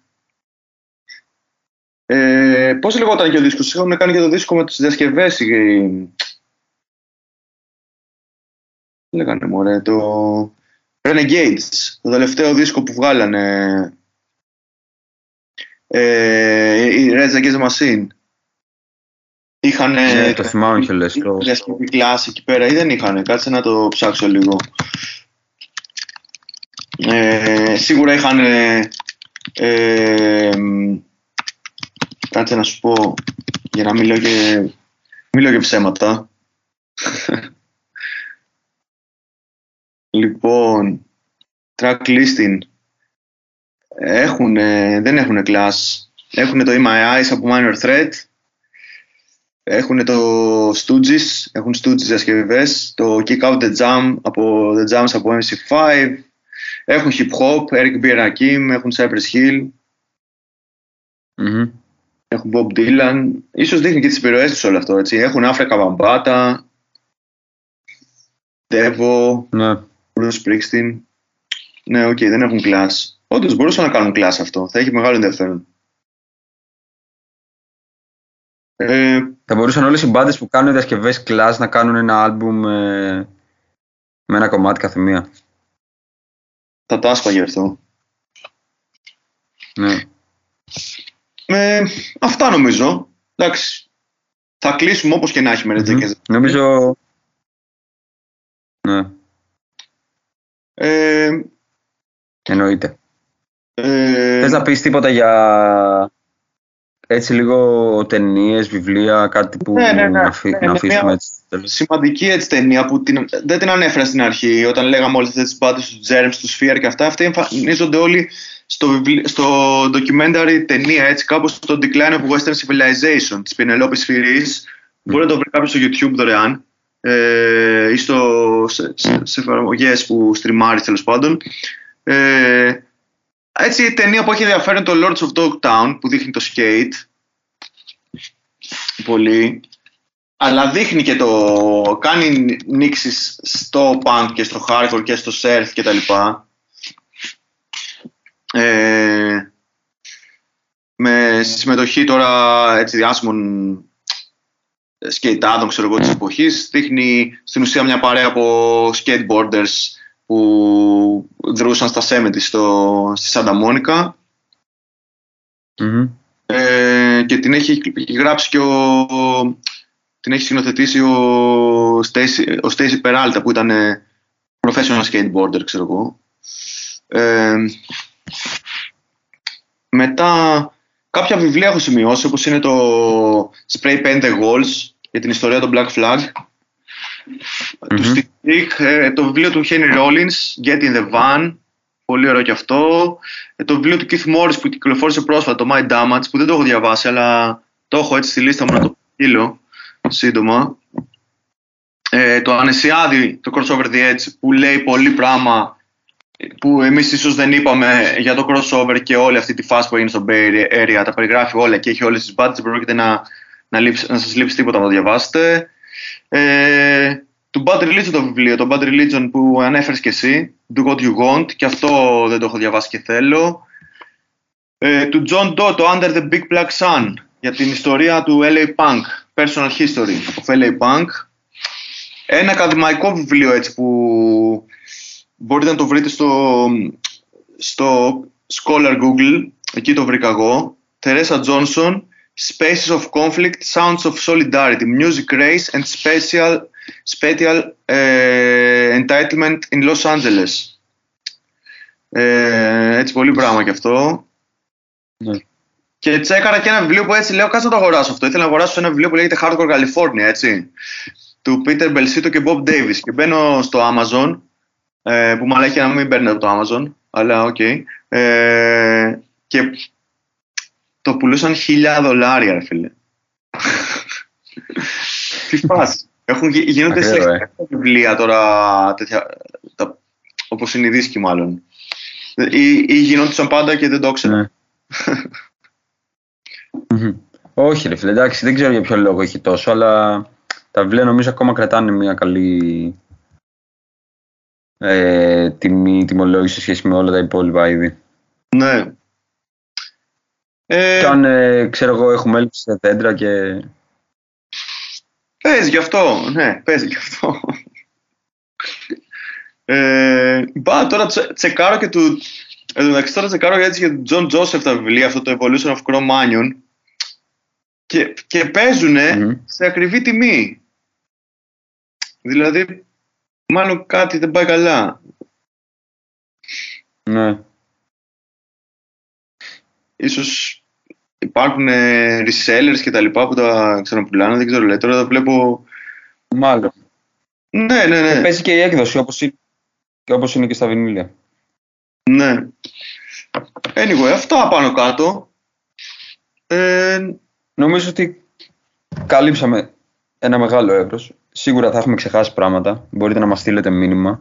Ε, πώς λεγόταν και ο δίσκος, είχαν κάνει και το δίσκο με τις διασκευές. οι- Τι λέγανε μωρέ, το Renegades, το τελευταίο δίσκο που βγάλανε ε, η Rage Against the Machine. Είχαν Ναι, το θυμάμαι κιόλας. Το... διασκευή κλάση εκεί πέρα ή δεν είχαν, κάτσε να το ψάξω λίγο. Ε, σίγουρα είχαν ε, μ, κάτσε να σου πω για να μην λέω και, μην λέω και ψέματα. λοιπόν, track listing. Έχουν, δεν έχουν class. Έχουν το In My Eyes από Minor Threat. Έχουν το Stooges, έχουν Stooges διασκευές. Το Kick Out The Jam από The Jams από MC5. Έχουν Hip Hop, Eric B. Rakim, έχουν Cypress Hill. Μμμ. Έχουν Bob Dylan. Ίσως δείχνει και τις επιρροές τους όλο αυτό, έτσι. Έχουν Άφρικα Βαμπάτα, Devo, Ναι. Bruce Springsteen. Ναι, οκ, δεν έχουν Clash. Όντως μπορούσαν να κάνουν Clash αυτό. Θα έχει μεγάλο ενδιαφέρον. Ε, Θα μπορούσαν όλες οι μπάντες που κάνουν διασκευές Clash να κάνουν ένα άλμπουμ ε, με ένα κομμάτι κάθε μία. Θα το άσπαγε αυτό. Ναι. Ε, αυτά νομίζω. Εντάξει. Θα κλείσουμε όπως και να έχει με Μμμ. ρετζέκες. Νομίζω... Ναι, Ε, εννοείται. ε, Θες να πεις τίποτα για έτσι λίγο ταινίες, βιβλία, κάτι που Ναι, ναι, ναι. να, αφή- Ναι, να ναι, αφήσουμε μια- έτσι. Στο τέλος. σημαντική έτσι ταινία που την, δεν την ανέφερα στην αρχή όταν λέγαμε όλες αυτές τις μπάτες του Germs, του Sphere και αυτά. Αυτοί εμφανίζονται όλοι στο, βιβλί- στο documentary ταινία έτσι κάπως στο Decline of Western Civilization της Penelope Spheris. Μπορεί να το βρει κάποιος στο YouTube δωρεάν ε, ή στο, σε, σε, σε εφαρμογές που στριμάρει τέλος πάντων. Ε, έτσι η ταινία που έχει ενδιαφέρον το Lords of Dogtown που δείχνει το skate πολύ αλλά δείχνει και το κάνει νήξεις στο punk και στο hardcore και στο surf και τα λοιπά ε, με συμμετοχή τώρα έτσι διάσημων σκεϊτάδων ξέρω εγώ της εποχής δείχνει στην ουσία μια παρέα από skateboarders που δρούσαν στα 70 στο, στη Σάντα Μόνικα Μμμ. ε, και την έχει γράψει και ο, την έχει σκηνοθετήσει ο Stacy, ο Stacy Peralta που ήταν ε, professional skateboarder ξέρω εγώ. Ε, μετά κάποια βιβλία έχω σημειώσει όπως είναι το Spray Paint the Walls για την ιστορία των Black Flag. Του Μμμ. Steve Dick, ε, το βιβλίο του Henry Rollins Get in the Van πολύ ωραίο και αυτό. Ε, το βιβλίο του Keith Morris που κυκλοφόρησε πρόσφατα το My Damage που δεν το έχω διαβάσει αλλά το έχω έτσι στη λίστα μου να το στείλω σύντομα. Ε, το Ανεσιάδη, το Crossover The Edge που λέει πολύ πράγμα που εμείς ίσως δεν είπαμε για το crossover και όλη αυτή τη φάση που έγινε στο Bay Area τα περιγράφει όλα και έχει όλες τις μπάντες δεν πρόκειται να, να, λείψει, να σας λείψει τίποτα να το διαβάσετε. Ε, του Bad Religion το βιβλίο, το Bad Religion που ανέφερες και εσύ Do What You Want και αυτό δεν το έχω διαβάσει και θέλω. Ε, του John Doe, το Under the Big Black Sun για την ιστορία του LA Punk Personal History of LA Punk ένα ακαδημαϊκό βιβλίο έτσι που μπορείτε να το βρείτε στο, στο Scholar Google, εκεί το βρήκα εγώ. Teresa Johnson, Spaces of Conflict, Sounds of Solidarity, Music Race and Special, special ε, Entitlement in Los Angeles. Ε, έτσι πολύ πράγμα και αυτό. Ναι. Και τσέκαρα και ένα βιβλίο που έτσι λέω, κάτσε να το αγοράσω αυτό. Ήθελα να αγοράσω ένα βιβλίο που λέγεται Hardcore California, έτσι. Του Peter Belsito και Bob Davis. Και μπαίνω στο Amazon, ε, που μαλάκι να μην παίρνει από το Amazon, αλλά οκ. Ε, και το πουλούσαν χίλια δολάρια, ρε φίλε. Τι φάση. Έχουν, γι- γίνονται σε Ακραίο, ε. βιβλία τώρα, τέτοια, τα, όπως είναι οι δίσκοι μάλλον. Ή, ή γινόντουσαν πάντα και δεν το ήξερα. Ναι. Μμμ. Όχι ρε φίλε, εντάξει, δεν ξέρω για ποιο λόγο έχει τόσο, αλλά τα βιβλία νομίζω ακόμα κρατάνε μια καλή ε, τιμή, τιμολόγηση σε σχέση με όλα τα υπόλοιπα είδη. Ναι. Ε, Και αν, ε, ξέρω εγώ, έχουμε έλλειψη σε δέντρα και... Παίζει γι' αυτό, ναι, παίζει γι' αυτό. Ε, πάω τώρα τσε, τσεκάρω και του. Εν τω μεταξύ τώρα τσεκάρω έτσι για τον Τζον Τζόσεφ τα βιβλία, αυτό το Evolution of Cro-Magnon. Και, και παίζουν Μμμ. σε ακριβή τιμή. Δηλαδή, μάλλον κάτι δεν πάει καλά. Ναι. Ίσως υπάρχουν ε, resellers και τα λοιπά που τα ξαναπουλάνε, δεν ξέρω, λέει. Τώρα τα βλέπω... Μάλλον. Ναι, ναι, ναι. Παίζει και η έκδοση όπως είναι, και όπως είναι και στα βινίλια. Ναι. Anyway, αυτά πάνω κάτω. Ε, Νομίζω ότι καλύψαμε ένα μεγάλο εύρος. Σίγουρα θα έχουμε ξεχάσει πράγματα. Μπορείτε να μας στείλετε μήνυμα.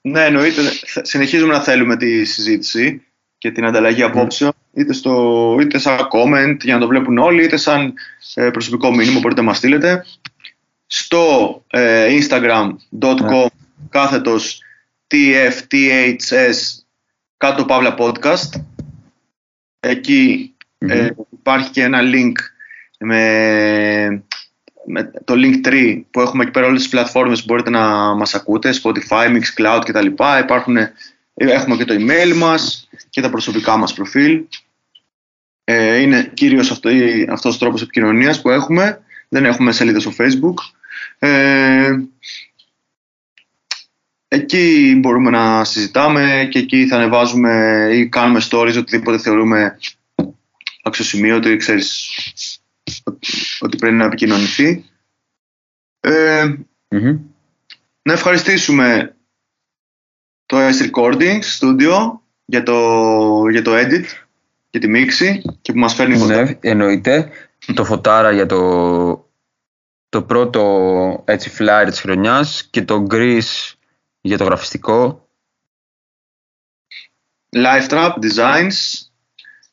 ναι, εννοείται. Θα- Συνεχίζουμε να θέλουμε τη συζήτηση και την ανταλλαγή απόψεων, είτε, στο, είτε σαν comment για να το βλέπουν όλοι, είτε σαν ε, προσωπικό μήνυμα μπορείτε να μας στείλετε. Στο ε, instagram.com κάθετος tfths κάτω παύλα podcast. Εκεί ε, υπάρχει και ένα link με, με το link 3 που έχουμε εκεί πέρα όλες τις πλατφόρμες που μπορείτε να μας ακούτε, Spotify, Mixcloud κτλ. Υπάρχουν, ε, έχουμε και το email μας και τα προσωπικά μας προφίλ. Ε, είναι κυρίως αυτό, αυτός ο τρόπος επικοινωνίας που έχουμε. Δεν έχουμε σελίδα στο Facebook. Ε, εκεί μπορούμε να συζητάμε και εκεί θα ανεβάζουμε ή κάνουμε stories οτιδήποτε θεωρούμε αξιοσημείωτο ή ξέρεις ότι πρέπει να επικοινωνηθεί. Ε, Μμμ. να ευχαριστήσουμε το S Recording Studio για το, για το edit και τη μίξη και που μας φέρνει κοντά. Ναι, εννοείται. Το φωτάρα για το, το πρώτο έτσι flyer της χρονιάς και το Grease για το γραφιστικό. Live Trap Designs.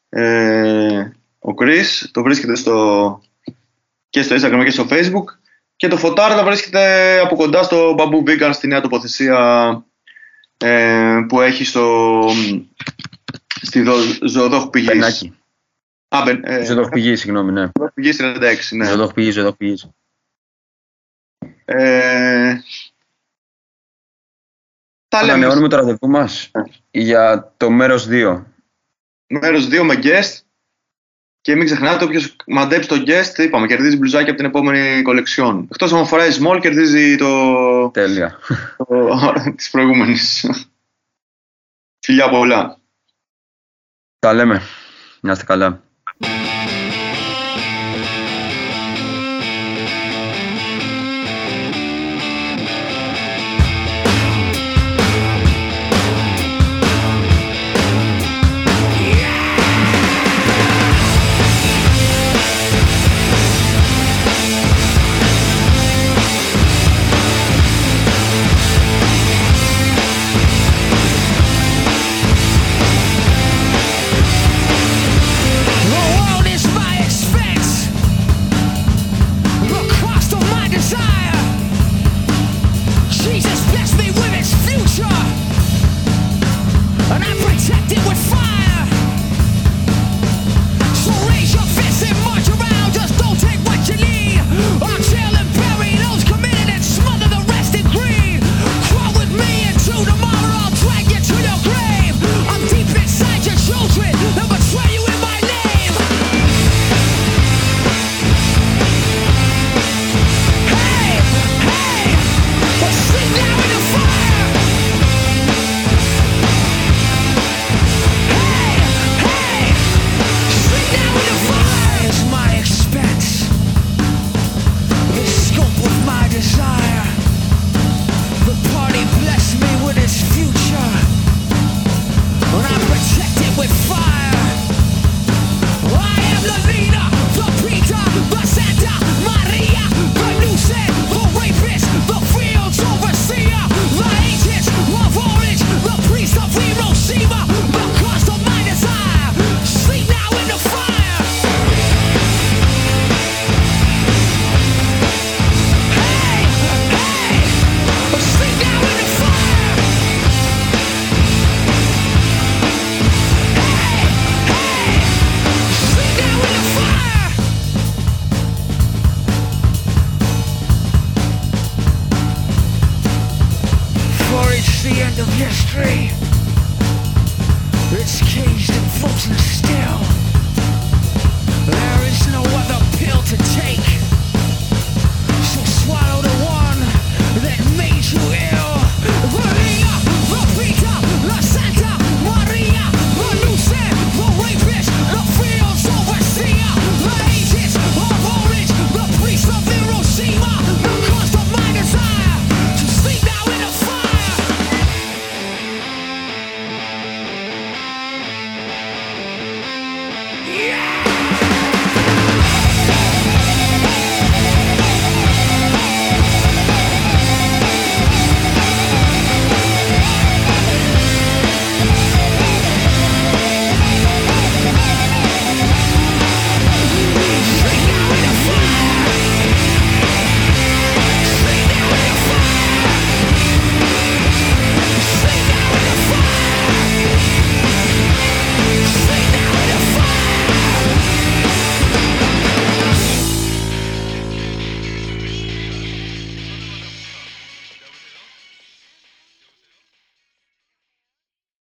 Ε, ο Chris το βρίσκεται στο, και στο Instagram και στο Facebook. Και το φωτάρα θα βρίσκεται από κοντά στο Bamboo Vegan στη νέα τοποθεσία ε, που έχει στο, στη δο- ζωοδόχου πηγής. Πενάκι. Α, μπεν, ε, Ζωδοχπηγή, συγγνώμη, ναι. ζωοδόχου πηγής 36, ναι. Ζωδοχπηγή, ζωδοχπηγή. Ε, τα λέμε Ανανεώνουμε το ραντεβού μας για το μέρος 2. Μέρος 2 με guest και μην ξεχνάτε όποιος μαντέψει το guest, είπαμε, κερδίζει μπλουζάκι από την επόμενη κολεξιόν. Εκτός αν φοράει small, κερδίζει το, Τέλεια. το της προηγούμενης. Φιλιά πολλά. Τα λέμε. Να είστε καλά.